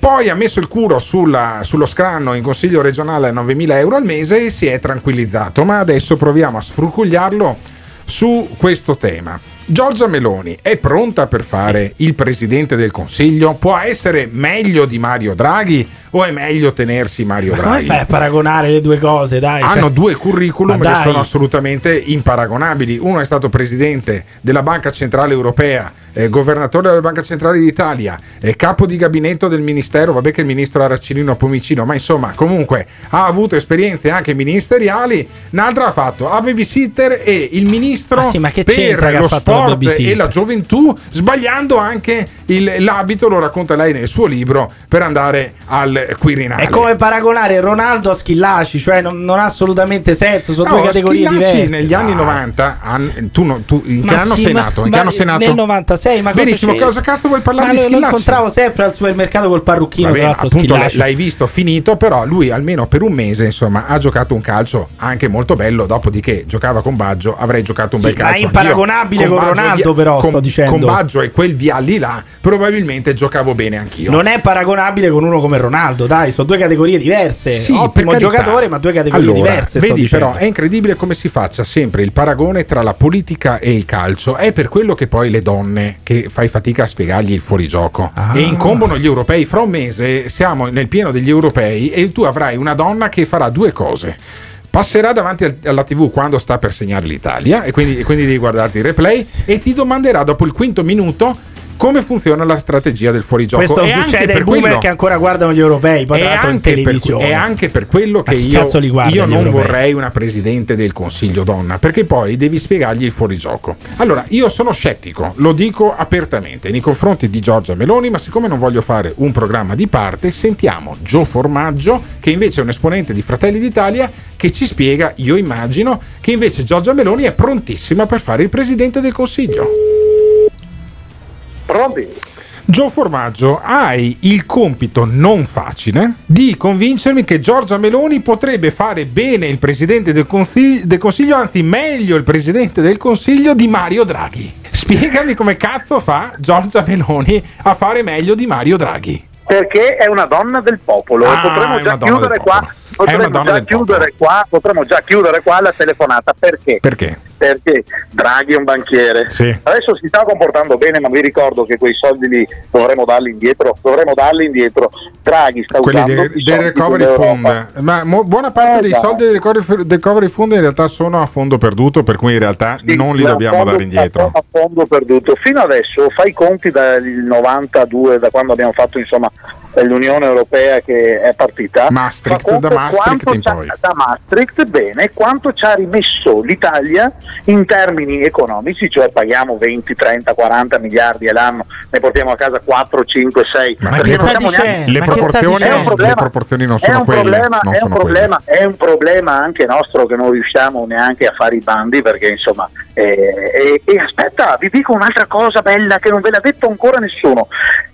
poi ha messo il culo sulla- sullo scranno in consiglio regionale a 9.000 euro al mese e si è tranquillizzato ma adesso proviamo a sfrucugliarlo su questo tema. Giorgia Meloni è pronta per fare il presidente del Consiglio? Può essere meglio di Mario Draghi o è meglio tenersi Mario Ma come Draghi? fai a paragonare le due cose? Dai, Hanno cioè- due curriculum che sono assolutamente imparagonabili. Uno è stato presidente della Banca Centrale Europea, eh, governatore della Banca Centrale d'Italia, eh, capo di gabinetto del ministero. Vabbè, che il ministro era Cirino Pomicino, ma insomma, comunque ha avuto esperienze anche ministeriali. Un'altra ha fatto a babysitter e il ministro Ma sì, ma che per che lo la sport babysitter? e la gioventù, sbagliando anche il- l'abito, lo racconta lei nel suo libro, per andare al Quirinale. È come paragonare Ronaldo a Schillaci, cioè non, non ha assolutamente senso, sono No, due categorie Schillaci diverse. negli anni 90 han- tu, no- tu in che Ma anno sì, sei nato? In che anno sei nato? Nel 96, ma cosa Benissimo, c'è? cosa cazzo vuoi parlare Ma di lo, lo Schillaci? incontravo sempre al supermercato col parrucchino, ma l'altro appunto l'hai, Schillaci. l'hai visto finito, però lui almeno per un mese insomma ha giocato un calcio anche molto bello, dopodiché giocava con Baggio, avrei giocato un Sì, bel ma è calcio. imparagonabile con e Ronaldo, via- però, con, sto dicendo. Con Baggio e quel vialli là probabilmente giocavo bene anch'io. Non è paragonabile con uno come Ronaldo, dai, sono due categorie diverse. Sì, Ottimo giocatore, ma due categorie Allora, diverse. Vedi, però, è incredibile come si faccia sempre il paragone tra la politica e il calcio. È per quello che poi le donne che fai fatica a spiegargli il fuorigioco Ah. e incombono gli europei. Fra un mese siamo nel pieno degli europei e tu avrai una donna che farà due cose. Passerà davanti al- alla TV quando sta per segnare l'Italia e quindi, e quindi devi guardarti il replay e ti domanderà dopo il quinto minuto come funziona la strategia del fuorigioco. Questo E succede ai per boomer quello- che ancora guardano gli europei, poi è anche, per, è anche per quello che io, io non europei? vorrei una presidente del consiglio donna, perché poi devi spiegargli il fuorigioco. Allora, io sono scettico, lo dico apertamente, nei confronti di Giorgia Meloni, ma siccome non voglio fare un programma di parte, sentiamo Gio Formaggio, che invece è un esponente di Fratelli d'Italia, che ci spiega, io immagino, che invece Giorgia Meloni è prontissima per fare il presidente del consiglio. Pronti? Gio Formaggio, hai il compito non facile di convincermi che Giorgia Meloni potrebbe fare bene il presidente del consiglio, del consiglio, anzi meglio il presidente del consiglio di Mario Draghi. Spiegami come cazzo fa Giorgia Meloni a fare meglio di Mario Draghi. Perché è una donna del popolo Ah, e potremmo già chiudere qua. Potremmo già chiudere qua, potremmo già chiudere qua la telefonata perché? Perché? Perché Draghi è un banchiere. Sì. Adesso si sta comportando bene, ma vi ricordo che quei soldi lì dovremmo darli indietro. Dovremmo darli indietro. Draghi sta Quelli usando del, del recovery fund, ma mo- buona parte Eh, dei dai. soldi del recovery, del recovery fund in realtà sono a fondo perduto, per cui in realtà non li Sì, dobbiamo fondo- dare indietro. A fondo perduto. Fino adesso fai i conti dal 92, da quando abbiamo fatto insomma l'Unione Europea che è partita. Maastricht, da Maastricht quanto in poi. Da Maastricht, bene, quanto ci ha rimesso l'Italia in termini economici, cioè paghiamo 20, 30, 40 miliardi all'anno, ne portiamo a casa 4, 5, 6. Ma perché che sta dicendo? Le È un proporzioni- problema- le proporzioni non è sono un quelle, problema- non è, un sono problema, è un problema anche nostro che non riusciamo neanche a fare i bandi perché insomma eh, e, e aspetta vi dico un'altra cosa bella che non ve l'ha detto ancora nessuno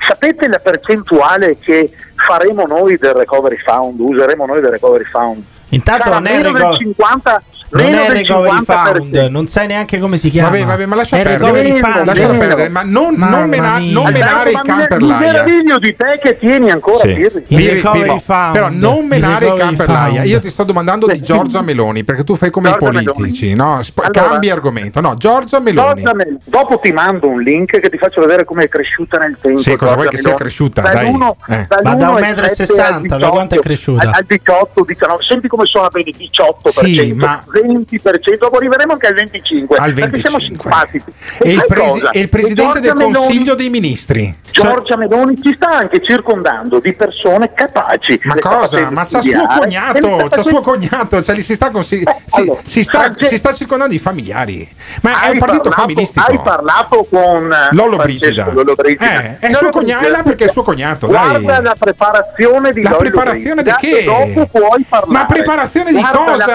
sapete la percentuale che faremo noi del recovery fund useremo noi del recovery fund. Intanto Sarà non è del 50 Non è recovery 50%. fund, non sai neanche come si chiama. Vabbè, vabbè, ma lascia è perdere. fund. lascia perdere, ma non, non, mena- non menare il Ma can mi- l'aia. meraviglio di te che tieni ancora Sì. Pirri. Il Pirri, recovery fund. Però non Il menare il recovery can per l'aia. Io ti sto domandando di Giorgia Meloni, perché tu fai come Giorgia i politici, no? Sp- Allora- cambi argomento. No, Giorgia Meloni. Giorgia Meloni. Dopo ti mando un link che ti faccio vedere come è cresciuta nel tempo. Sì, cosa vuoi che sia cresciuta? Dai. Ma da dall'1,7 1,60 m, da quanto è 18, cresciuta? Al, al 18, 19. Senti come suona bene 18%. Sì, ma 20%, dopo arriveremo anche al 25%, al 25%. perché siamo simpatici. E, e il, presi- e il Presidente del Meloni, Consiglio dei Ministri. Cioè- Giorgia cioè... Meloni ci sta anche circondando di persone capaci. Ma cosa? Ma c'ha suo cognato, c'ha suo cognato, cioè, si, sta, consi- eh, si, allora, si, sta si, sta, circondando di familiari. Ma è un partito parlato, familistico. Hai parlato con Lolo Brigida. Lolo Brigida. Eh, eh è, Lolo suo Brigida. perché è suo cognato. Guarda dai. la preparazione di la Lolo preparazione Brigida. di che? Dopo puoi parlare. Ma preparazione di Guarda cosa?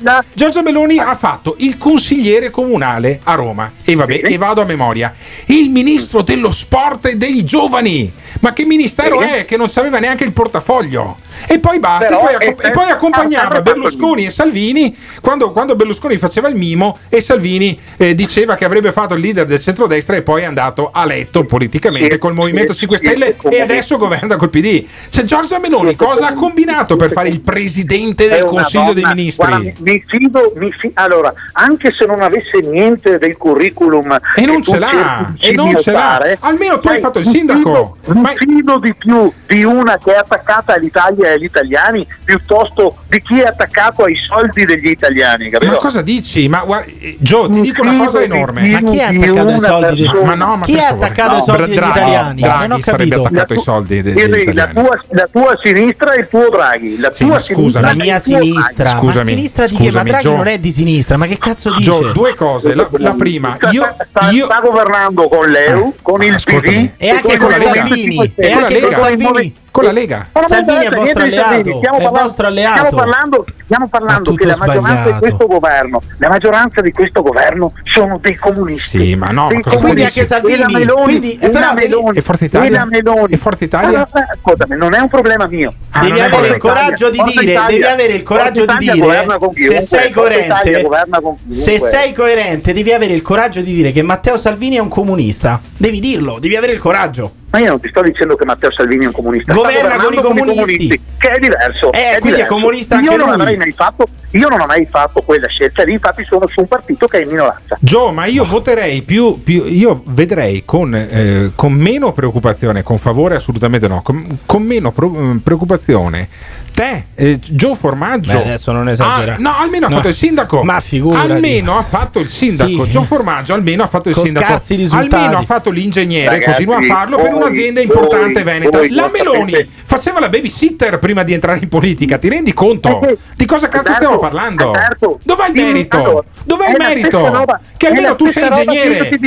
La, Giorgia Meloni ha fatto il consigliere comunale a Roma. E vabbè, e vado a memoria. Il ministro dello sport e dei giovani. Ma che ministero è che non sapeva neanche il portafoglio? E poi, batti, Però, poi, e e poi accompagnava Berlusconi e Salvini quando, quando, Berlusconi faceva il mimo e Salvini eh, diceva che avrebbe fatto il leader del centrodestra e poi è andato a letto politicamente sì, col Movimento sì, 5 Stelle sì, e adesso governa col PD. Cioè Giorgia Meloni cosa ha combinato per fare il presidente del Consiglio donna. dei Ministri? Guarda, mi fido, mi fido. Allora, anche se non avesse niente del curriculum e non ce l'ha, e non ce l'ha. Almeno tu hai fatto il sindaco. Mi fido, mi fido di più di una che è attaccata all'Italia eh, soldi agli italiani piuttosto di chi è attaccato ai soldi degli italiani. Capito? Ma cosa dici? Ma guarda, Gio, eh, ti dico una cosa enorme. Ma chi è attaccato ai soldi degli italiani? No, chi è attaccato ai soldi degli italiani? Non ho capito. attaccato ai soldi degli italiani. La tua sinistra e il tuo Draghi. La tua scusa, la mia sinistra. Scusami, ma sinistra di che? Ma Draghi non è di sinistra, ma che cazzo dici? Gio, due cose. La, prima, io, sta, governando con l'EU, eh, con il PD e anche con Salvini. E anche con Salvini con la Lega. Salvini è vostro alleato. Stiamo, è parlando, vostro alleato. stiamo parlando, stiamo parlando che la maggioranza di questo governo, la maggioranza di questo governo sono dei comunisti. Sì, ma no, ma quindi anche Salvini, e Meloni, quindi, e però, Meloni, e Forza Italia, E Forza Italia? Scusami, non è un problema mio. Ah, devi, avere il coraggio di dire, devi avere il coraggio di dire se sei coerente, se sei coerente, devi avere il coraggio di dire che Matteo Salvini è un comunista. Devi dirlo, devi avere il coraggio. Ma io non ti sto dicendo che Matteo Salvini è un comunista. Governa con i comunisti. comunisti. Che è diverso. Eh, è quindi diverso. è comunista io anche non lui. Mai fatto, io non ho mai fatto quella scelta lì, infatti sono su un partito che è in minoranza. Gio, ma io voterei più, più io vedrei con, eh, con, meno preoccupazione, con favore assolutamente no, con, con meno pro, eh, preoccupazione te, eh, Joe Formaggio. Beh, adesso non esagerare. Ah, no, almeno ha fatto il sindaco. Ma figurati. Almeno ha fatto il sindaco. Sì. Joe Formaggio almeno ha fatto il Con sindaco. Almeno ha fatto l'ingegnere, Ragazzi, continua a farlo voi, per un'azienda importante voi, veneta. La Meloni sapete. faceva la babysitter prima di entrare in politica. Ti rendi conto? Eh di cosa cazzo Alberto, stiamo parlando? Alberto, Dov'è il merito? Allora, Dov'è il merito? Che almeno tu sei ingegnere.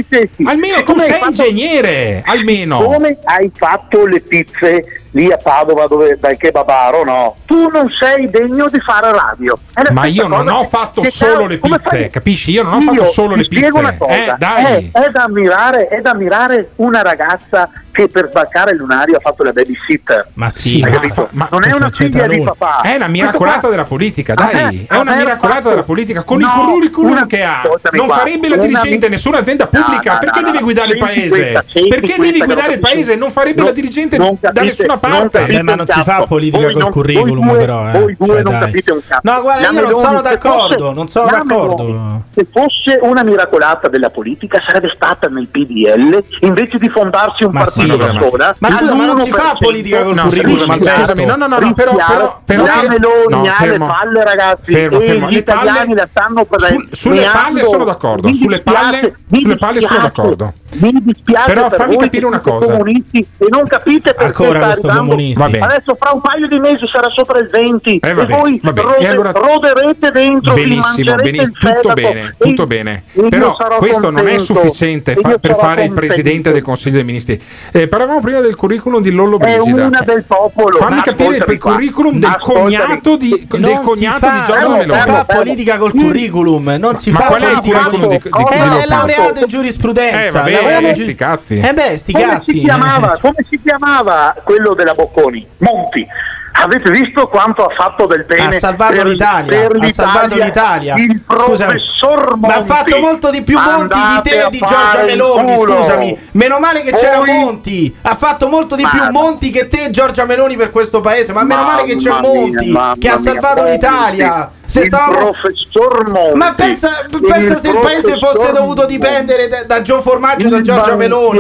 Almeno tu sei ingegnere. Almeno. Come hai fatto le pizze lì a Padova dove, dal babaro no? tu non sei degno di fare radio. Ma io non ho fatto solo le pizze, capisci? Io non ho fatto solo le pizze. Una cosa, eh, è, da ammirare, è da ammirare una ragazza che per sbarcare il lunario ha fatto la babysitter. Ma sì, ma, fa, ma, non è una figlia di papà. È una ah, eh, miracolata della politica, dai. Me, è una miracolata fatto... della politica con no, il curriculum una... che ha. Non qua. farebbe la dirigente di nessuna azienda pubblica. No, no, perché deve guidare il paese? perché devi guidare il paese? Non farebbe la dirigente da nessuna parte. ma non si fa politica col curriculum, però. Eh. Voi due cioè, non capite un cazzo. No, guarda, io non sono d'accordo. Non sono d'accordo. Se fosse una miracolata della politica, sarebbe stata nel PDL invece di fondarsi un partito sì, ma, persona, ma scusa, ma non si fa politica col no, curriculum. Scusami, no, no, no, no, però, però, però la Meloni no, ha le palle, ragazzi. Fermo, eh, fermo. Gli italiani la stanno parlando. Sulle palle sono d'accordo. Sulle palle sono d'accordo. Mi dispiace Però fammi per capire una cosa. E non capite perché Ancora sta arrivando. Adesso fra un paio di mesi sarà sopra il 20 eh, vabbè, e voi vabbè. Rode, e allora... roderete dentro benissimo, benissimo tutto bene, tutto bene. Però questo contento, non è sufficiente fa- per fare contento. il presidente del Consiglio dei Ministri. Eh, parlavamo prima del curriculum di Lollo Brigida. È una del popolo. Fammi capire il curriculum del cognato di del cognato di Giorgio Meloni. Non si fa politica col curriculum, non si fa. Ma qual è il curriculum di Lollo? È laureato in giurisprudenza. Eh, eh, sti cazzi. Eh beh, sti come cazzi. Si chiamava, come si chiamava quello della Bocconi? Monti. Avete visto quanto ha fatto del bene? Ha salvato per, l'Italia. Per l'Italia. Ha salvato l'Italia. Il professor Monti. Ma ha fatto molto di più Monti di te e di Giorgia Meloni. Scusami. Meno male che Voi... c'era Monti. Ha fatto molto di più. Monti che te e Giorgia Meloni per questo paese. Ma meno male che c'è Monti mia, che ha salvato mia, l'Italia. Se stavamo... Monti, ma pensa, pensa il se il paese fosse dovuto dipendere da, da Gio Formaggio e da Giorgia Meloni.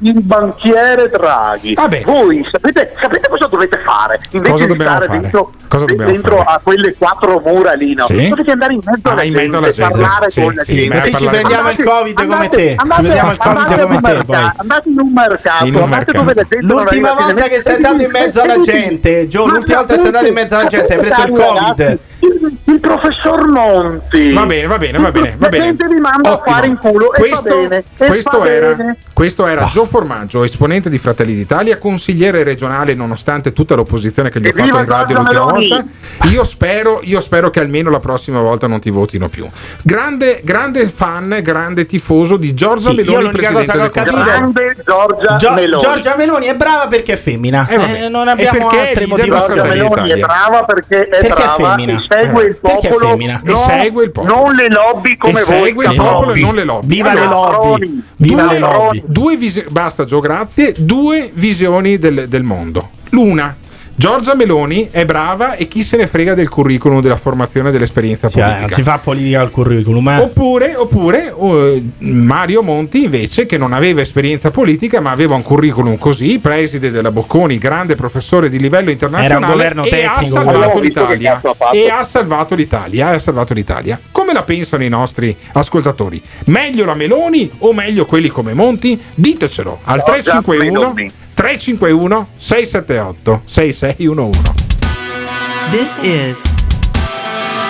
Il banchiere Draghi. Vabbè. Voi sapete, sapete cosa dovete fare? Invece Cosa di dobbiamo stare fare? dentro, Cosa dobbiamo dentro fare? a quelle quattro mura lì, no? Sì? Dovete andare in mezzo alla Ah, in gente, mezzo alla gente. parlare Sì, con la sì, gente. così ci prendiamo il Covid come te. Ci Andate, prendiamo il Covid andate come in un te, mercato, poi. andate in un mercato, In un andate mercato. dove la gente non L'ultima volta che sei andato in mezzo alla gente, Gio, l'ultima volta che sei andato in mezzo alla gente, hai preso il Covid. Il, il professor Monti. Va bene, va bene, va bene, va La bene. gente vi manda Ottimo. a fare in culo e Questo, va bene. e questo va era, bene. questo era Gio Formaggio, esponente di Fratelli d'Italia, consigliere regionale nonostante tutta l'opposizione che gli ho fatto in radio Giorgia l'ultima volta. Io spero, io spero che almeno la prossima volta non ti votino più. Grande, grande fan, grande tifoso di Giorgia Sì, Meloni, io l'unica cosa che ho capito Consiglio. Giorgia Gio- Meloni. Giorgia Meloni è brava perché è femmina. Eh. Eh, non abbiamo altre è Giorgia motivazioni. Fratelli Meloni è brava perché è Perché è brava femmina? Segue il popolo, femmina? E non, segue il popolo. non le lobby come e voi. segue il popolo e non le lobby. Viva le lobby! Viva due, le lobby! due visi- basta Gio, grazie. Due visioni del, del mondo. L'una. Giorgia Meloni è brava e chi se ne frega del curriculum, della formazione, dell'esperienza eh, politica. si fa politica al curriculum. eh. Oppure, oppure eh, Mario Monti invece che non aveva esperienza politica ma aveva un curriculum così, preside della Bocconi, grande professore di livello internazionale Era un governo e ha tecnico, salvato visto che l'Italia ha e ha salvato l'Italia, e ha salvato l'Italia. Come la pensano i nostri ascoltatori? Meglio la Meloni o meglio quelli come Monti? Ditecelo al Giorgia 351 Meloni. 351 678 6611. This is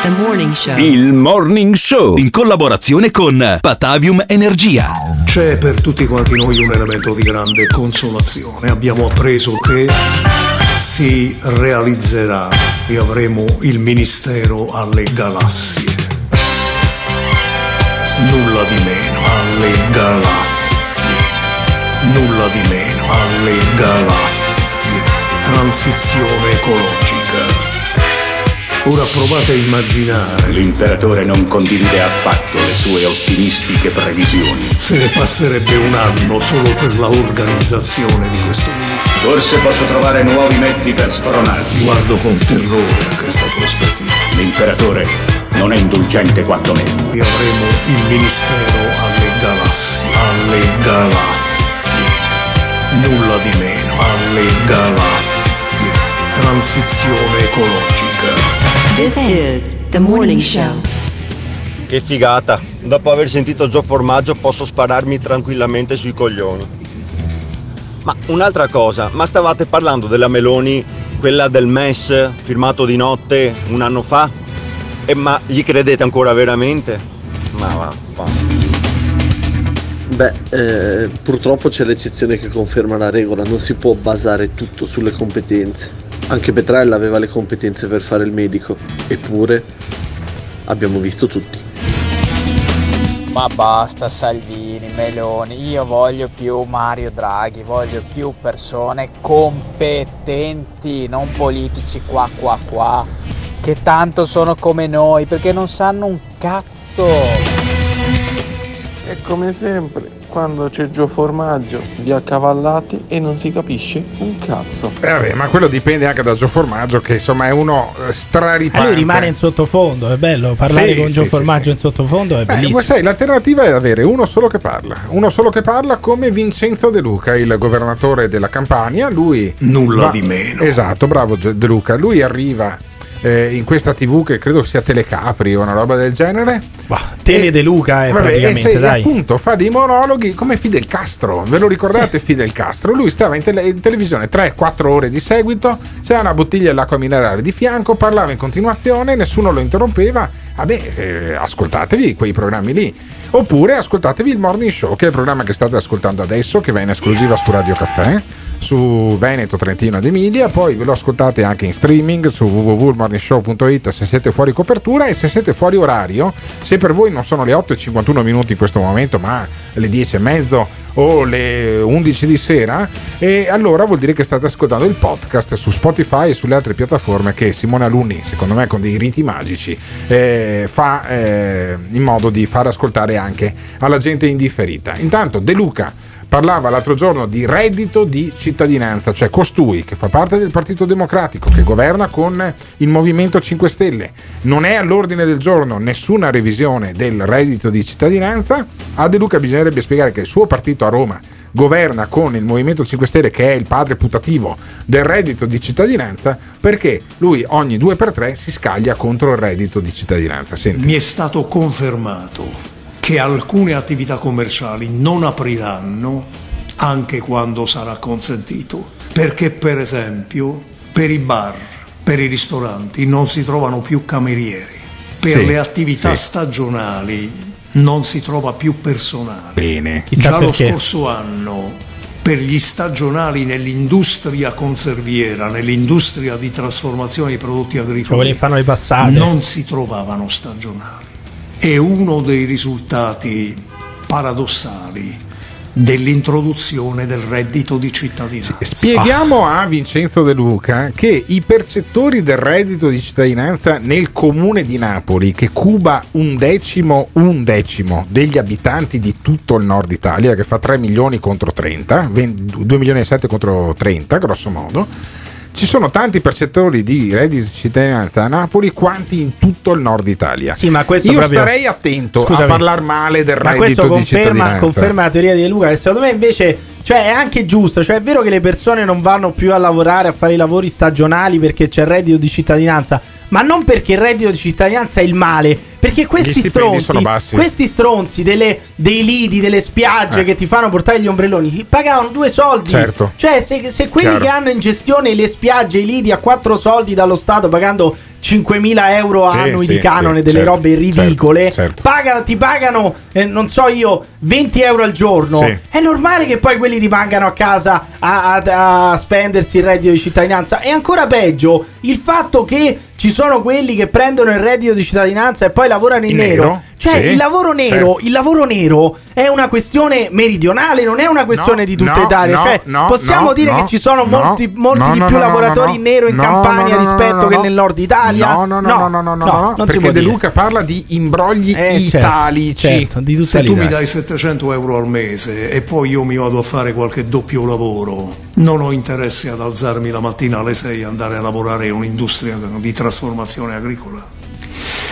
the morning show. Il Morning Show in collaborazione con Patavium Energia. C'è per tutti quanti noi un elemento di grande consolazione. Abbiamo appreso che si realizzerà e avremo il ministero alle galassie. Nulla di meno alle galassie. Nulla di meno alle galassie. Transizione ecologica. Ora provate a immaginare L'imperatore non condivide affatto le sue ottimistiche previsioni. se ne passerebbe un anno solo per la organizzazione di questo ministero. Forse posso trovare nuovi mezzi per spronarti. Guardo con terrore a questa prospettiva. L'imperatore non è indulgente quanto me. E avremo il ministero alle galassie. Alle galassie. Nulla di meno. Alle galassie. Transizione ecologica. This is the morning show. Che figata! Dopo aver sentito Gio Formaggio posso spararmi tranquillamente sui coglioni. Ma un'altra cosa, ma stavate parlando della Meloni, quella del MES firmato di notte un anno fa? E ma gli credete ancora veramente? Ma vaffanculo. Beh, eh, purtroppo c'è l'eccezione che conferma la regola, non si può basare tutto sulle competenze. Anche Petrella aveva le competenze per fare il medico, eppure abbiamo visto tutti. Ma basta Salvini, Meloni, io voglio più Mario Draghi, voglio più persone competenti, non politici qua qua qua, che tanto sono come noi, perché non sanno un cazzo. E come sempre, quando c'è Gio Formaggio, vi accavallati e non si capisce un cazzo. Eh, vabbè, ma quello dipende anche da Gio Formaggio, che insomma è uno eh, E straripante. lui rimane in sottofondo, è bello. Parlare Sì, con sì, Gio sì, Formaggio sì. in sottofondo è Eh, bellissimo. ma sai, l'alternativa è avere uno solo che parla, uno solo che parla come Vincenzo De Luca, il governatore della Campania. Lui Nulla di meno. Esatto, bravo De Luca. Lui arriva eh, in questa TV che credo sia Telecapri o una roba del genere. Tele De Luca è Vabbè, praticamente, e fe- dai. appunto fa dei monologhi come Fidel Castro. Ve lo ricordate Fidel Castro? Lui stava in, tele- in televisione 3-4 ore di seguito, c'era una bottiglia dell'acqua minerale di fianco, parlava in continuazione, nessuno lo interrompeva. Vabbè, eh, ascoltatevi quei programmi lì. Oppure ascoltatevi il Morning Show, che è il programma che state ascoltando adesso, che va in esclusiva su Radio Caffè, su Veneto, Trentino ed Emilia. Poi ve lo ascoltate anche in streaming su www.morningshow.it se siete fuori copertura e se siete fuori orario. Se per voi non sono le 8 e 51 minuti in questo momento, ma le 10 e mezzo o le 11 di sera, e allora vuol dire che state ascoltando il podcast su Spotify e sulle altre piattaforme che Simone Alunni, secondo me con dei riti magici, eh, fa eh, in modo di far ascoltare anche alla gente indifferita. Intanto De Luca parlava l'altro giorno di reddito di cittadinanza, cioè costui che fa parte del Partito Democratico, che governa con il Movimento 5 Stelle, non è all'ordine del giorno nessuna revisione del reddito di cittadinanza, a De Luca bisognerebbe spiegare che il suo partito a Roma governa con il Movimento 5 Stelle che è il padre putativo del reddito di cittadinanza perché lui ogni due per tre si scaglia contro il reddito di cittadinanza. Senti. Mi è stato confermato che alcune attività commerciali non apriranno anche quando sarà consentito, perché per esempio per i bar, per i ristoranti non si trovano più camerieri, per Sì, le attività sì. stagionali non si trova più personale. Bene. Chissà Già lo scorso anno per gli stagionali nell'industria conserviera, nell'industria di trasformazione dei prodotti agricoli, non si trovavano stagionali. È uno dei risultati paradossali dell'introduzione del reddito di cittadinanza. Spieghiamo a Vincenzo De Luca che i percettori del reddito di cittadinanza nel comune di Napoli, che cuba un decimo, un decimo degli abitanti di tutto il nord Italia, che fa 3 milioni contro 30, 2 milioni e 7 contro 30, grosso modo, ci sono tanti percettori di reddito di cittadinanza a Napoli quanti in tutto il nord Italia. Sì, ma questo Io proprio- starei attento Scusami. a parlare male del Ma reddito questo di conferma, cittadinanza. conferma la teoria di De Luca. Che secondo me invece cioè, è anche giusto. Cioè, è vero che le persone non vanno più a lavorare, a fare i lavori stagionali perché c'è il reddito di cittadinanza. Ma non perché il reddito di cittadinanza è il male. Perché questi stronzi, questi stronzi delle- dei lidi, delle spiagge Eh. che ti fanno portare gli ombrelloni, ti pagavano due soldi. Certo. Cioè, se, se quelli Chiaro. che hanno in gestione le spiagge, i lidi a quattro soldi dallo Stato, pagando 5.000 euro Sì, annui sì, di canone, sì, delle certo, robe ridicole, certo, certo. pagano, ti pagano, eh, non so io, 20 euro al giorno. È normale che poi quelli rimangano a casa a, a- a spendersi il reddito di cittadinanza. E ancora peggio il fatto che ci sono quelli che prendono il reddito di cittadinanza e poi poi lavorano in, in nero. nero. Cioè, sì, il lavoro nero, certo. il lavoro nero è una questione meridionale, non è una questione no, di tutta no, Italia. No, cioè, possiamo dire che ci sono molti, molti di più lavoratori in nero in Campania rispetto che nel nord Italia. No, no, no, no, no, no, no, perché De Luca parla di imbrogli eh, certo, italici. Certo, certo, Se tu mi dai 700 euro al mese e poi io mi vado a fare qualche doppio lavoro, non ho interesse ad alzarmi la mattina alle 6 e andare a lavorare in un'industria di trasformazione agricola.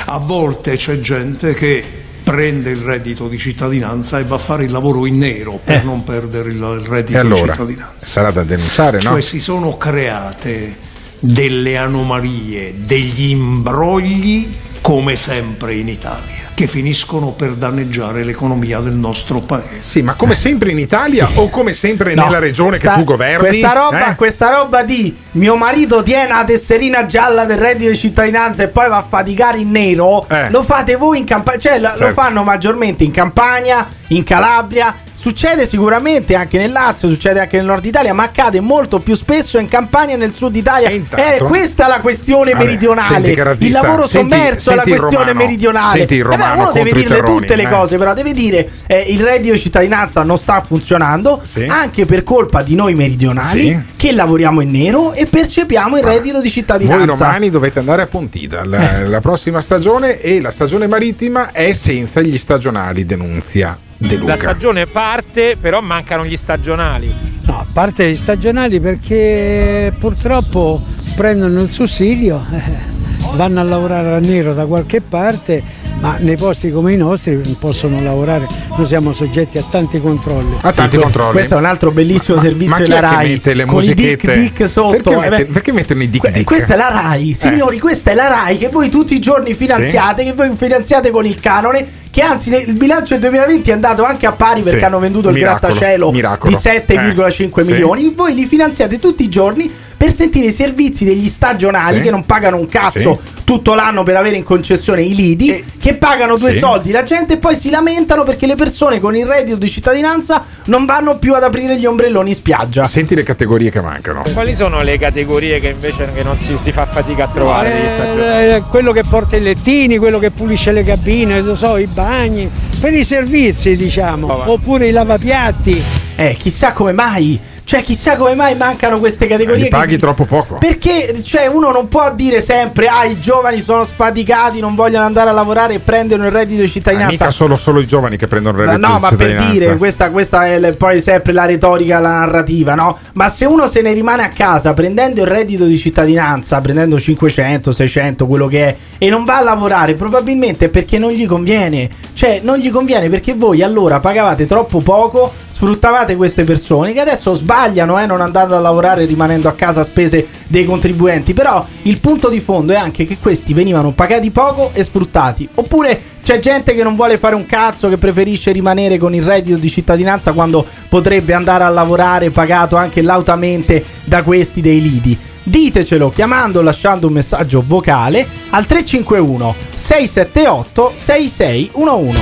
A volte c'è gente che prende il reddito di cittadinanza e va a fare il lavoro in nero per non perdere il, il reddito E di allora cittadinanza. sarà da denunciare, no? Cioè si sono create delle anomalie, degli imbrogli come sempre in Italia, che finiscono per danneggiare l'economia del nostro paese. Sì, ma come sempre in Italia o come sempre No, nella regione sta- che tu governi? Questa roba, Eh? questa roba di mio marito tiene la tesserina gialla del reddito di cittadinanza e poi va a faticare in nero, Eh. lo fate voi in campagna, cioè lo- lo Certo. fanno maggiormente in Campania, in Calabria. Succede sicuramente anche nel Lazio, succede anche nel nord Italia, ma accade molto più spesso in Campania e nel sud Italia. intanto- Eh, questa è la questione Vabbè, meridionale. senti Il lavoro senti- sommerso è la senti questione romano, meridionale. senti il Eh beh, romano uno deve dirle terroni, tutte le eh. cose, però deve dire eh, il reddito di cittadinanza non sta funzionando anche per colpa di noi meridionali Sì. che lavoriamo in nero e percepiamo il reddito di cittadinanza. Voi romani dovete andare a Pontida la, la prossima stagione e la stagione marittima è senza gli stagionali, denunzia De Luca. La stagione parte, però mancano gli stagionali. No, a parte gli stagionali perché purtroppo prendono il sussidio, vanno a lavorare a nero da qualche parte, ma nei posti come i nostri non possono lavorare, noi siamo soggetti a tanti controlli. A tanti controlli. Questo è un altro bellissimo servizio ma chi della Rai mette le con i dick musichette? dick sotto. Perché, Eh mette- perché mettono i dick que- dick? Questa è la Rai, signori, questa è la Rai che voi tutti i giorni finanziate, che voi finanziate con il canone, che anzi il bilancio del 2020 è andato anche a pari perché Sì, hanno venduto il miracolo, grattacielo miracolo. di 7,5 Eh, sì. milioni, voi li finanziate tutti i giorni per sentire i servizi degli stagionali Sì. che non pagano un cazzo Sì. tutto l'anno per avere in concessione i lidi, che pagano due Sì. soldi la gente e poi si lamentano perché le persone con il reddito di cittadinanza non vanno più ad aprire gli ombrelloni in spiaggia. Senti le categorie che mancano. Quali sono le categorie che invece che non si, si fa fatica a trovare stagionali? Eh, quello che porta i lettini, quello che pulisce le cabine, lo so, i bagni, per i servizi diciamo, oppure i lavapiatti. Eh, chissà come mai Cioè, chissà come mai mancano queste categorie. Li paghi che- troppo poco. Perché, cioè, uno non può dire sempre, ah, i giovani sono sfaticati, non vogliono andare a lavorare e prendono il reddito di cittadinanza. mica solo, solo i giovani che prendono il Ma reddito no, di ma per cittadinanza. dire, questa, questa è le- poi sempre la retorica, la narrativa, no? Ma se uno se ne rimane a casa prendendo il reddito di cittadinanza, prendendo 500, 600, quello che è, e non va a lavorare, probabilmente è perché non gli conviene. Cioè, non gli conviene perché voi allora pagavate troppo poco, sfruttavate queste persone che adesso sbagliano, eh, non andando a lavorare e rimanendo a casa a spese dei contribuenti. Però il punto di fondo è anche che questi venivano pagati poco e sfruttati. Oppure c'è gente che non vuole fare un cazzo, che preferisce rimanere con il reddito di cittadinanza quando potrebbe andare a lavorare pagato anche lautamente da questi dei lidi. Ditecelo chiamando o lasciando un messaggio vocale al 351 678 6611.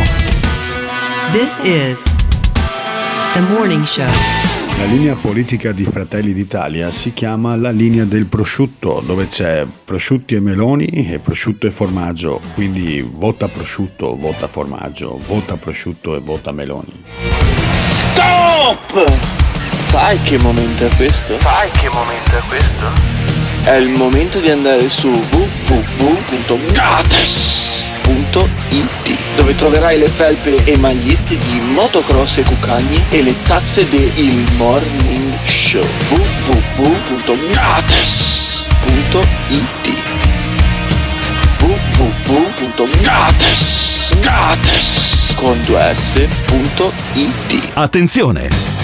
This is the morning show. La linea politica di Fratelli d'Italia si chiama la linea del prosciutto, dove c'è prosciutti e meloni e prosciutto e formaggio. Quindi vota prosciutto, vota formaggio, vota prosciutto e vota meloni. Stop! Sai che momento è questo? Sai che momento è questo? È il momento di andare su www.gates.it dove troverai le felpe e magliette di motocross e cucagni e le tazze del Morning Show www.gates.it www.gates Gates con 2s.it Attenzione!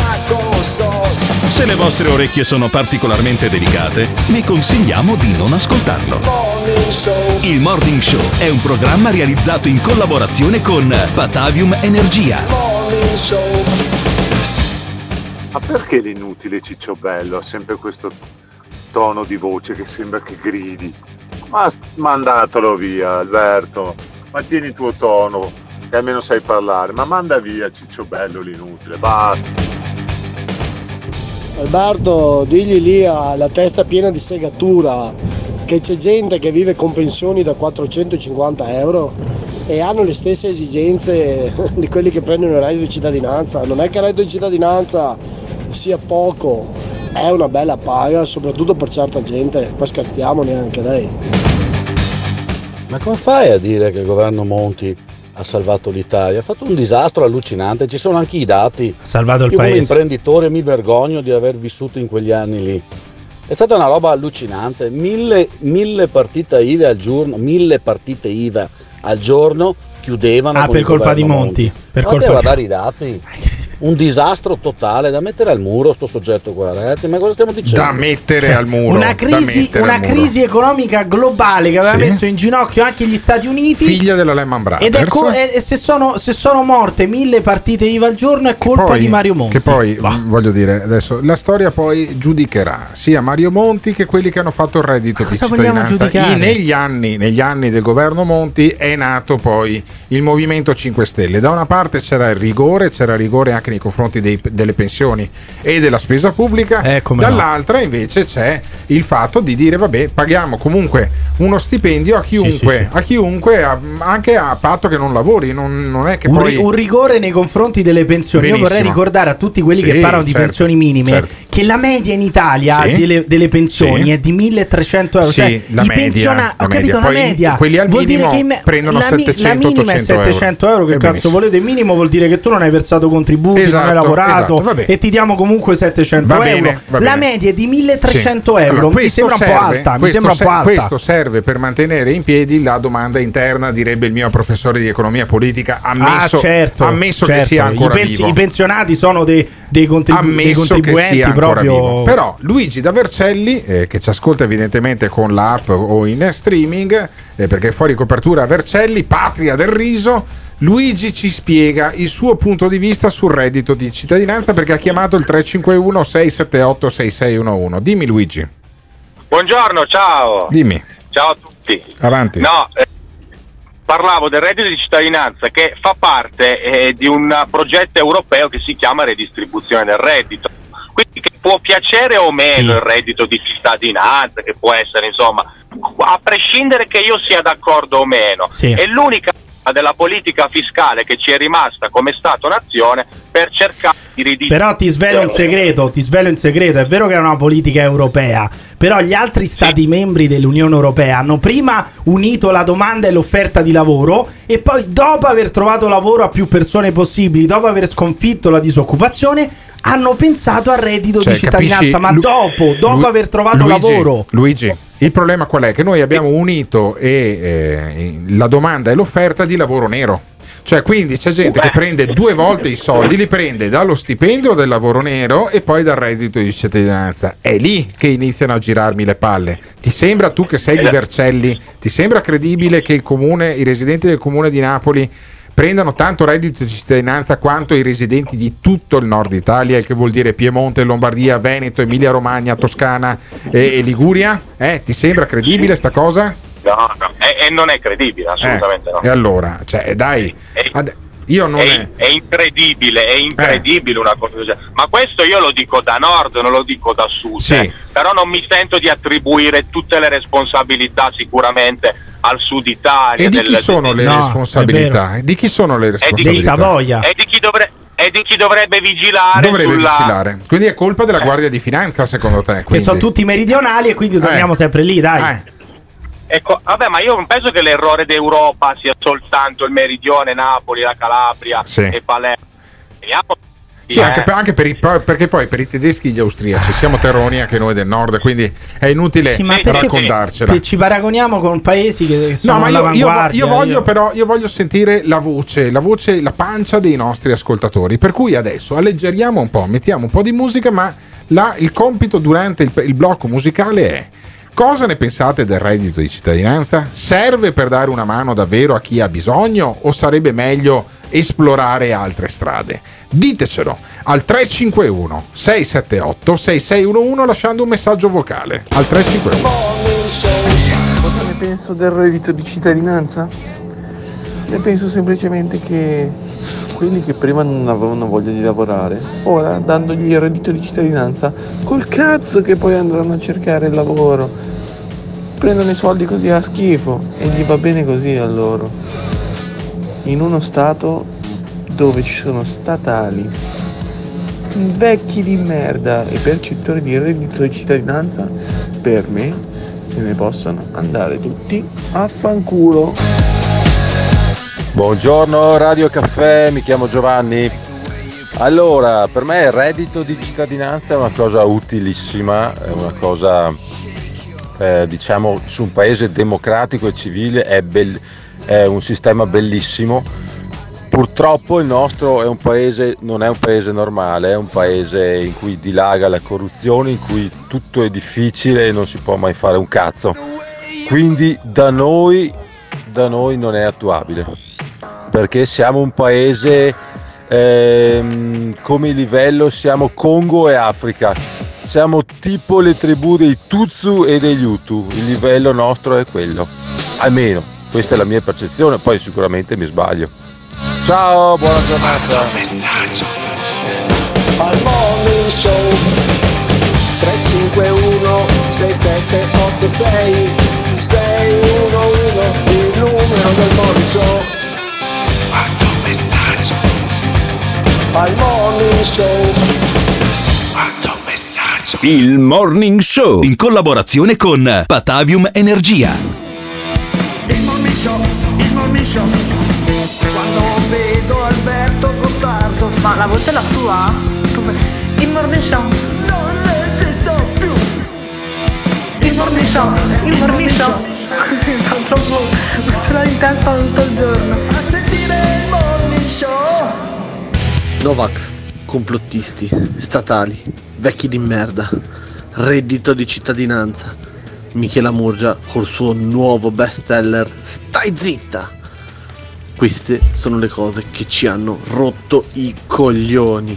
Se le vostre orecchie sono particolarmente delicate, vi consigliamo di non ascoltarlo. Il Morning Show è un programma realizzato in collaborazione con Batavium Energia. Ma perché l'inutile Cicciobello ha sempre questo tono di voce che sembra che gridi? Ma mandatelo via, Alberto. Ma tieni il tuo tono, che almeno sai parlare. Ma manda via Cicciobello l'inutile, basta. Alberto, digli lì alla testa piena di segatura che c'è gente che vive con pensioni da 450 euro e hanno le stesse esigenze di quelli che prendono il reddito di cittadinanza. Non è che il reddito di cittadinanza sia poco, è una bella paga, soprattutto per certa gente. Ma scherziamo neanche dai. Ma come fai a dire che il governo Monti ha salvato l'Italia? Ha fatto un disastro allucinante, ci sono anche i dati. Ha salvato il Io come paese. imprenditore mi vergogno di aver vissuto in quegli anni lì. È stata una roba allucinante, mille, mille partite IVA al giorno, mille partite IVA al giorno chiudevano. Ah, per colpa di governo Monti. Per Andate colpa di- guardare i dati. Un disastro totale da mettere al muro sto soggetto qua, ragazzi. Ma cosa stiamo dicendo? Da mettere Cioè, al muro. Una crisi, una al muro. crisi economica globale che aveva Sì. messo in ginocchio anche gli Stati Uniti. Figlia della Lehman Brothers. Ed è co- e- e se, sono, se sono morte mille partite IVA al giorno è colpa Poi- di Mario Monti. Che poi, mh, voglio dire, adesso la storia poi giudicherà sia Mario Monti che quelli che hanno fatto il reddito di cosa vogliamo cittadinanza. giudicare? I- negli, anni, negli anni del governo Monti è nato poi il Movimento 5 Stelle. Da una parte c'era il rigore, c'era rigore anche nei confronti dei- delle pensioni e della spesa pubblica, Eh, dall'altra invece c'è il fatto di dire vabbè paghiamo comunque uno stipendio a chiunque, sì, sì. A chiunque a- anche a patto che non lavori, non, non è che Un, poi... un rigore nei confronti delle pensioni. Io vorrei Benissimo. ricordare a tutti quelli Sì, che parlano di certo, pensioni minime certo. che la media in Italia Sì. delle, delle pensioni Sì. è di 1300 euro. Sì, cioè, la media, pensiona- la ho capito media. la Poi media. quelli al vuol dire minimo me- prendono la, mi- 700, la minima è 800 700 euro. Che Eh, cazzo benissimo. volete? Il minimo vuol dire che tu non hai versato contributi, non Esatto, hai lavorato esatto, e ti diamo comunque 700 Va euro. bene, va la media è di 1300 Sì. euro. Allora, mi sembra un po' serve- alta. Mi questo sembra un po' alta. Questo serve per mantenere in piedi la domanda interna, direbbe il mio professore di economia politica, ammesso, ah, certo, ammesso certo. che sia ancora I, pensi- vivo. i pensionati sono dei, dei, contribu- dei contribuenti proprio. vivo. Però Luigi da Vercelli, eh, che ci ascolta evidentemente con l'app o in streaming, eh, perché fuori copertura Vercelli, patria del riso. Luigi ci spiega il suo punto di vista sul reddito di cittadinanza perché ha chiamato il 351 678 6611. Dimmi Luigi. Buongiorno, ciao. Dimmi, Ciao a tutti. avanti. No, eh, parlavo del reddito di cittadinanza che fa parte eh, di un progetto europeo che si chiama redistribuzione del reddito. Quindi che può piacere o meno il reddito di cittadinanza, che può essere insomma, a prescindere che io sia d'accordo o meno, Sì. è l'unica della politica fiscale che ci è rimasta come Stato-nazione per cercare di ridistribuire. Però ti svelo un segreto, ti svelo un segreto, è vero che è una politica europea, però gli altri stati membri dell'Unione Europea hanno prima unito la domanda e l'offerta di lavoro e poi dopo aver trovato lavoro a più persone possibili, dopo aver sconfitto la disoccupazione, hanno pensato al reddito Cioè, di cittadinanza, capisci? ma Lu- dopo, dopo Lu- aver trovato Luigi, lavoro. Luigi, il problema qual è? Che noi abbiamo unito e, eh, la domanda e l'offerta di lavoro nero. Cioè, quindi c'è gente che prende due volte i soldi, li prende dallo stipendio del lavoro nero e poi dal reddito di cittadinanza. È lì che iniziano a girarmi le palle. Ti sembra tu che sei di Vercelli? Ti sembra credibile che il comune, i residenti del comune di Napoli prendano tanto reddito di cittadinanza quanto i residenti di tutto il nord Italia, il che vuol dire Piemonte, Lombardia, Veneto, Emilia Romagna, Toscana e, e Liguria? Eh, ti sembra credibile sta cosa? No, no, e, e non è credibile, assolutamente Eh, no. E allora, cioè, dai, ad- io non è, è. è incredibile, è incredibile una cosa del genere. Ma questo io lo dico da nord, non lo dico da sud. Sì. eh. Però non mi sento di attribuire tutte le responsabilità sicuramente al sud Italia. E di del- chi sono le del- responsabilità? Di chi sono le E di, responsabilità? e di chi dovre- e di chi dovrebbe vigilare Dovrebbe sulla... vigilare. Quindi è colpa della Guardia di Finanza, secondo te? Che quindi? sono tutti meridionali e quindi torniamo Eh. sempre lì, dai. Ecco, vabbè, ma io non penso che l'errore d'Europa sia soltanto il meridione, Napoli, la Calabria Sì. e Palermo. Vediamo. Sì, eh. anche, per- anche per i, perché poi per i tedeschi e gli austriaci siamo terroni anche noi del nord, quindi è inutile Sì, raccontarcela. che ci paragoniamo con paesi che sono No, ma io, io io voglio però io voglio sentire la voce, la voce, la pancia dei nostri ascoltatori. Per cui adesso alleggeriamo un po', mettiamo un po' di musica, ma la- il compito durante il, il blocco musicale è Cosa ne pensate del reddito di cittadinanza? Serve per dare una mano davvero a chi ha bisogno o sarebbe meglio esplorare altre strade? Ditecelo al 351 678 6611 lasciando un messaggio vocale al 351. Cosa ne penso del reddito di cittadinanza? Ne penso semplicemente che quelli che prima non avevano voglia di lavorare, ora dandogli il reddito di cittadinanza, col cazzo che poi andranno a cercare il lavoro, prendono i soldi così a schifo e gli va bene così a loro. In uno stato dove ci sono statali vecchi di merda e percettori di reddito di cittadinanza, per me se ne possono andare tutti a fanculo. Buongiorno Radio Caffè, mi chiamo Giovanni. Allora, per me il reddito di cittadinanza è una cosa utilissima, è una cosa, eh, diciamo, su un paese democratico e civile è, bell- è un sistema bellissimo. Purtroppo il nostro è paese, non è un paese normale, è un paese in cui dilaga la corruzione, in cui tutto è difficile e non si può mai fare un cazzo. Quindi da noi, da noi non è attuabile. Perché siamo un paese ehm, come livello siamo Congo e Africa. Siamo tipo le tribù dei Tutsu e degli Hutu. Il livello nostro è quello. Almeno questa è la mia percezione poi sicuramente mi sbaglio ciao buona giornata. Al morning show. 351 6786 611 il numero del morning show. Quanto messaggio Al morning show Quanto messaggio. Il Morning Show. In collaborazione con Patavium Energia. Il morning show Show Quando vedo Alberto Gottardo Ma la voce è la sua? Come? Il morning show. Non esisto più Il morning show. Il morning show. Fa troppo. Ce l'ho in testa tutto il giorno. A sentire il morning show Novax, complottisti, statali, vecchi di merda, reddito di cittadinanza. Michela Murgia col suo nuovo bestseller Stai zitta! Queste sono le cose che ci hanno rotto i coglioni.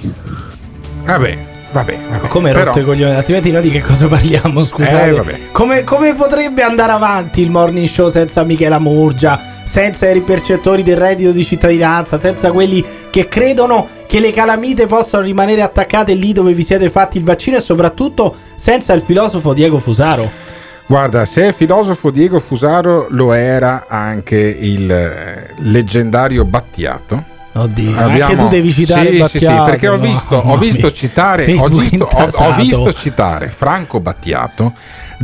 Vabbè, Vabbè, vabbè. Come Però- rotto i coglioni, altrimenti noi di che cosa parliamo? Scusate. Eh, vabbè. come, come potrebbe andare avanti il morning show senza Michela Murgia, senza i ripercettori del reddito di cittadinanza, senza quelli che credono che le calamite possano rimanere attaccate lì dove vi siete fatti il vaccino e soprattutto senza il filosofo Diego Fusaro? Guarda, se è filosofo Diego Fusaro, lo era anche il eh, leggendario Battiato. Oddio, anche tu devi citare sì, sì, sì, Battiato, perché ho no, visto, ho mamma visto citare, ho visto, ho- ho visto citare Franco Battiato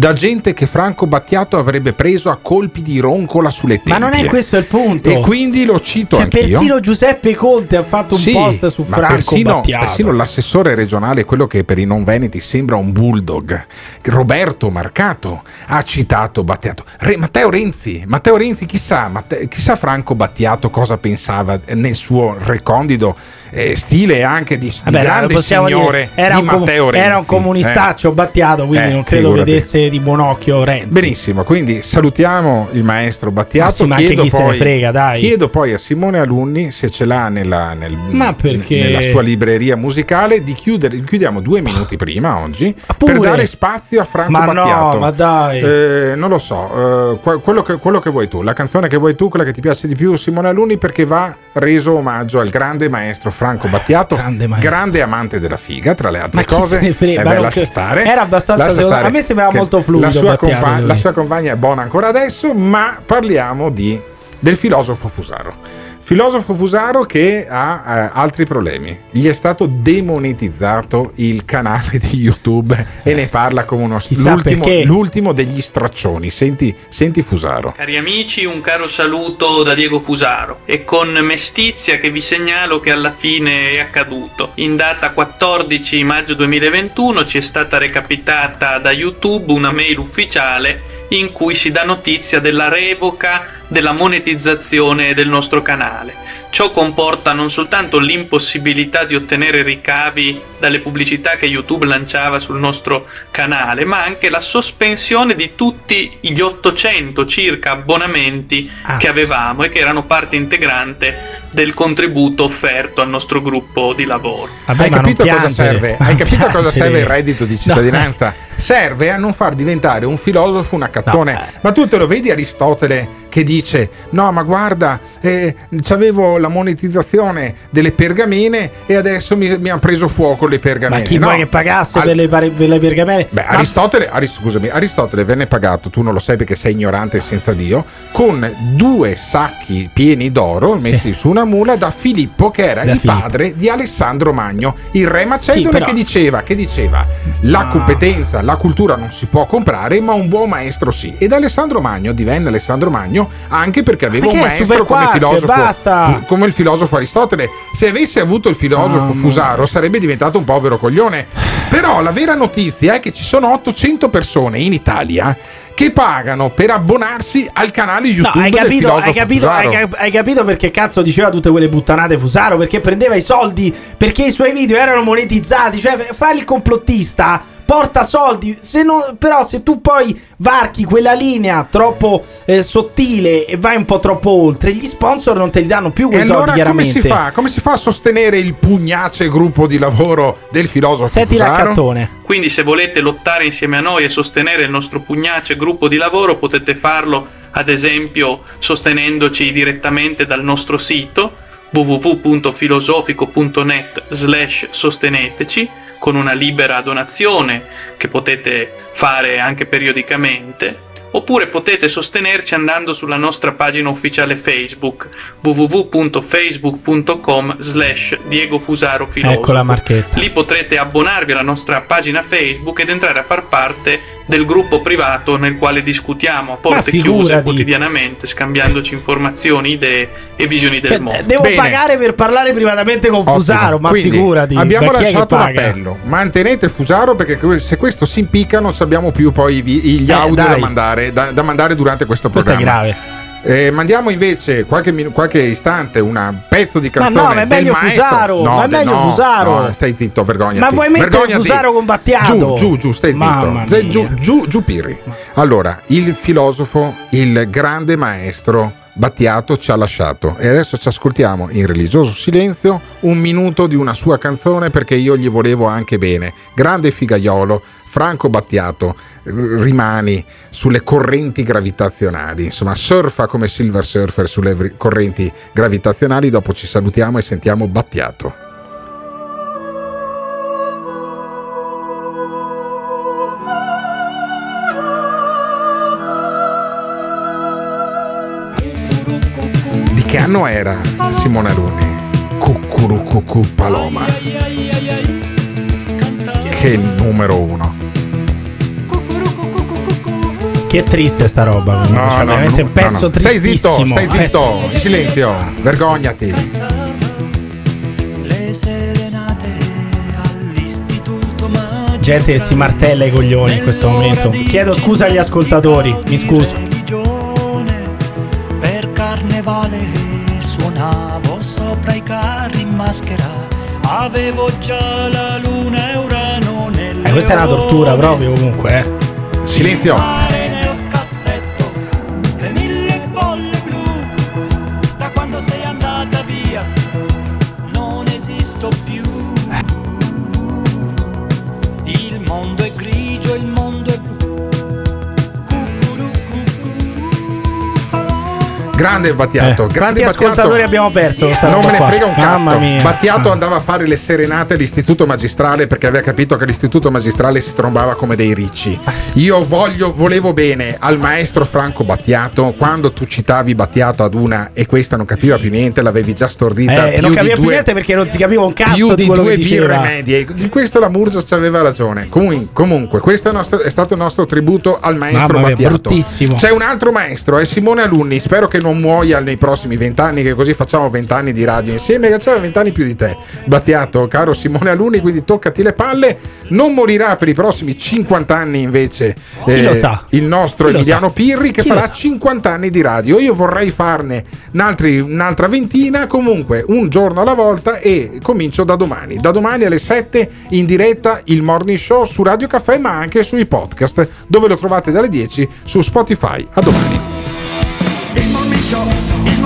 da gente che Franco Battiato avrebbe preso a colpi di roncola sulle tempie. Ma non è questo il punto. E quindi lo cito Cioè, anch'io. persino Giuseppe Conte ha fatto un Sì, post su Franco persino, Battiato. persino l'assessore regionale, quello che per i non veneti sembra un bulldog, Roberto Marcato, ha citato Battiato. Re- Matteo Renzi, Matteo Renzi, chissà, Matte- chissà Franco Battiato cosa pensava nel suo recondido eh, stile anche di, di Vabbè, grande possiamo signore dire, era di com- Matteo Renzi. Era un comunistaccio Eh. Battiato, quindi Eh, non credo figurati. vedesse di buon occhio Renzi. Benissimo, quindi salutiamo il maestro Battiato. Ma sì, ma chi se ne poi, frega, dai. chiedo poi a Simone Alunni se ce l'ha nella, nel- perché? nella sua libreria musicale di chiudere. Chiudiamo due minuti prima oggi pure? per dare spazio a Franco Ma no, Battiato. ma dai. Eh, non lo so, eh, que- quello, che, quello che vuoi tu, la canzone che vuoi tu, quella che ti piace di più, Simone Alunni, perché va reso omaggio al grande maestro Franco Battiato, grande, amante della figa, tra le altre Ma chi cose. se ne frega, Eh beh, lascia stare. era abbastanza Lascia stare a me sembrava che molto fluido La sua, compa- la sua compagna è buona ancora adesso, ma parliamo di, del filosofo Fusaro. Filosofo Fusaro che ha eh, altri problemi. Gli è stato demonetizzato il canale di YouTube e ne parla come uno l'ultimo, perché. l'ultimo degli straccioni. Senti, senti Fusaro. Cari amici, un caro saluto da Diego Fusaro e con mestizia che vi segnalo che alla fine è accaduto. In data 14 maggio 2021 ci è stata recapitata da YouTube una mail ufficiale in cui si dà notizia della revoca della monetizzazione del nostro canale. Ciò comporta non soltanto l'impossibilità di ottenere ricavi dalle pubblicità che YouTube lanciava sul nostro canale, ma anche la sospensione di tutti gli 800 circa abbonamenti che avevamo e che erano parte integrante del contributo offerto al nostro gruppo di lavoro. Vabbè, Hai capito cosa serve? Hai capito cosa serve il reddito di cittadinanza? Serve a non far diventare un filosofo un accattone. Ma tu te lo vedi Aristotele che dice: No, ma guarda, eh, c'avevo la monetizzazione delle pergamene e adesso mi, mi hanno preso fuoco le Ma pergamene. chi No, vuoi che pagasse al- per, le, per le pergamene? Beh, Ma- Aristotele, Aris- scusami, Aristotele venne pagato, tu non lo sai perché sei ignorante e senza Dio, con due sacchi pieni d'oro messi su una mula da Filippo, che era Da il Filippo. padre di Alessandro Magno, il re Macedone, Sì, però- che diceva, che diceva la competenza, la cultura non si può comprare, ma un buon maestro sì. Ed Alessandro Magno divenne Alessandro Magno anche perché aveva che un maestro come quark, filosofo, basta! fu- come il filosofo Aristotele. Se avesse avuto il filosofo Mamma. Fusaro sarebbe diventato un povero coglione. Però la vera notizia è che ci sono 800 persone in Italia che pagano per abbonarsi al canale No, YouTube hai del capito, filosofo hai, capito, Fusaro. hai, hai capito perché cazzo diceva tutte quelle puttanate Fusaro? Perché prendeva i soldi, perché i suoi video erano monetizzati. Cioè, f- fai il complottista, porta soldi. Se no, però, se tu poi varchi quella linea troppo eh, sottile e vai un po' troppo oltre, gli sponsor non te li danno più E quei soldi, allora come si fa? Come si fa a sostenere il pugnace gruppo di lavoro del filosofo Senti l'accattone. Quindi se volete lottare insieme a noi e sostenere il nostro pugnace gruppo di lavoro potete farlo ad esempio sostenendoci direttamente dal nostro sito www.filosofico.net slash sosteneteci con una libera donazione che potete fare anche periodicamente oppure potete sostenerci andando sulla nostra pagina ufficiale Facebook www.facebook.com slash Diego Fusaro Filosofo. Ecco la marchetta. Lì potrete abbonarvi alla nostra pagina Facebook ed entrare a far parte del gruppo privato nel quale discutiamo a porte chiuse quotidianamente, scambiandoci informazioni, idee e visioni del Cioè, mondo. devo pagare per parlare privatamente con Ottimo. Fusaro, ma Quindi, figurati. Abbiamo lanciato un appello. Mantenete Fusaro perché se questo si impicca non abbiamo più poi gli Eh, audio da dai. mandare, da, da mandare durante questo Questo è programma. grave. Eh, mandiamo invece qualche, minu- qualche istante un pezzo di Ma canzone no, ma è meglio maestro. Fusaro, No, ma è meglio no, Fusaro. no, stai zitto, vergognati. Ma vuoi mettere Vergognati. Fusaro con Battiato? Giù, giù, giù, stai Mamma zitto. Mia. Giù, giù, giù Pirri. Allora, il filosofo, il grande maestro Battiato ci ha lasciato e adesso ci ascoltiamo in religioso silenzio un minuto di una sua canzone perché io gli volevo anche bene. Grande figaiolo, Franco Battiato, eh, rimani sulle correnti gravitazionali, insomma surfa come Silver Surfer sulle correnti gravitazionali, dopo ci salutiamo e sentiamo Battiato. Di che anno era Simone Alunni? Cucurucucu Paloma. Che numero uno. Che triste sta roba. No, cioè, no, veramente no, un pezzo no, no. Stai zitto, tristissimo. stai Eh, zitto, in silenzio, vergognati. Gente che si martella i coglioni in questo momento. Chiedo scusa agli ascoltatori, mi scuso. Per carnevale suonavo sopra i carri in maschera. Avevo già la luna e Urano nelle Eh, questa è una tortura proprio comunque, eh. Silenzio. Grande Battiato, Eh, grande quanti Battiato. ascoltatori abbiamo perso? sta Non me ne frega un Mamma cazzo. mia. Battiato Ah. andava a fare le serenate all'istituto magistrale perché aveva capito che l'istituto magistrale si trombava come dei ricci. Ah, Io voglio, volevo bene al maestro Franco Battiato quando tu citavi Battiato ad una e questa non capiva più niente, l'avevi già stordita. Eh, non capiva più due- niente perché non si capiva un cazzo più di di quello due che birre medie. Di questo la Murgia ci aveva ragione. Comun- comunque, questo è, nostro- è stato il nostro tributo al maestro Mamma mia, Battiato. bruttissimo. C'è un altro maestro, è Simone Alunni. Spero che non muoia nei prossimi vent'anni, che così facciamo vent'anni di radio insieme. Che c'è vent'anni più di te, Battiato, caro Simone Alunni. Quindi toccati le palle. Non morirà per i prossimi 50 anni, invece, eh, Chi lo sa? il nostro Chi Emiliano? Pirri, che Chi farà sa? 50 anni di radio. Io vorrei farne un'altra ventina, comunque un giorno alla volta e comincio da domani. Da domani alle 7 in diretta il morning show su Radio Caffè, ma anche sui podcast, dove lo trovate dalle 10 su Spotify. A domani.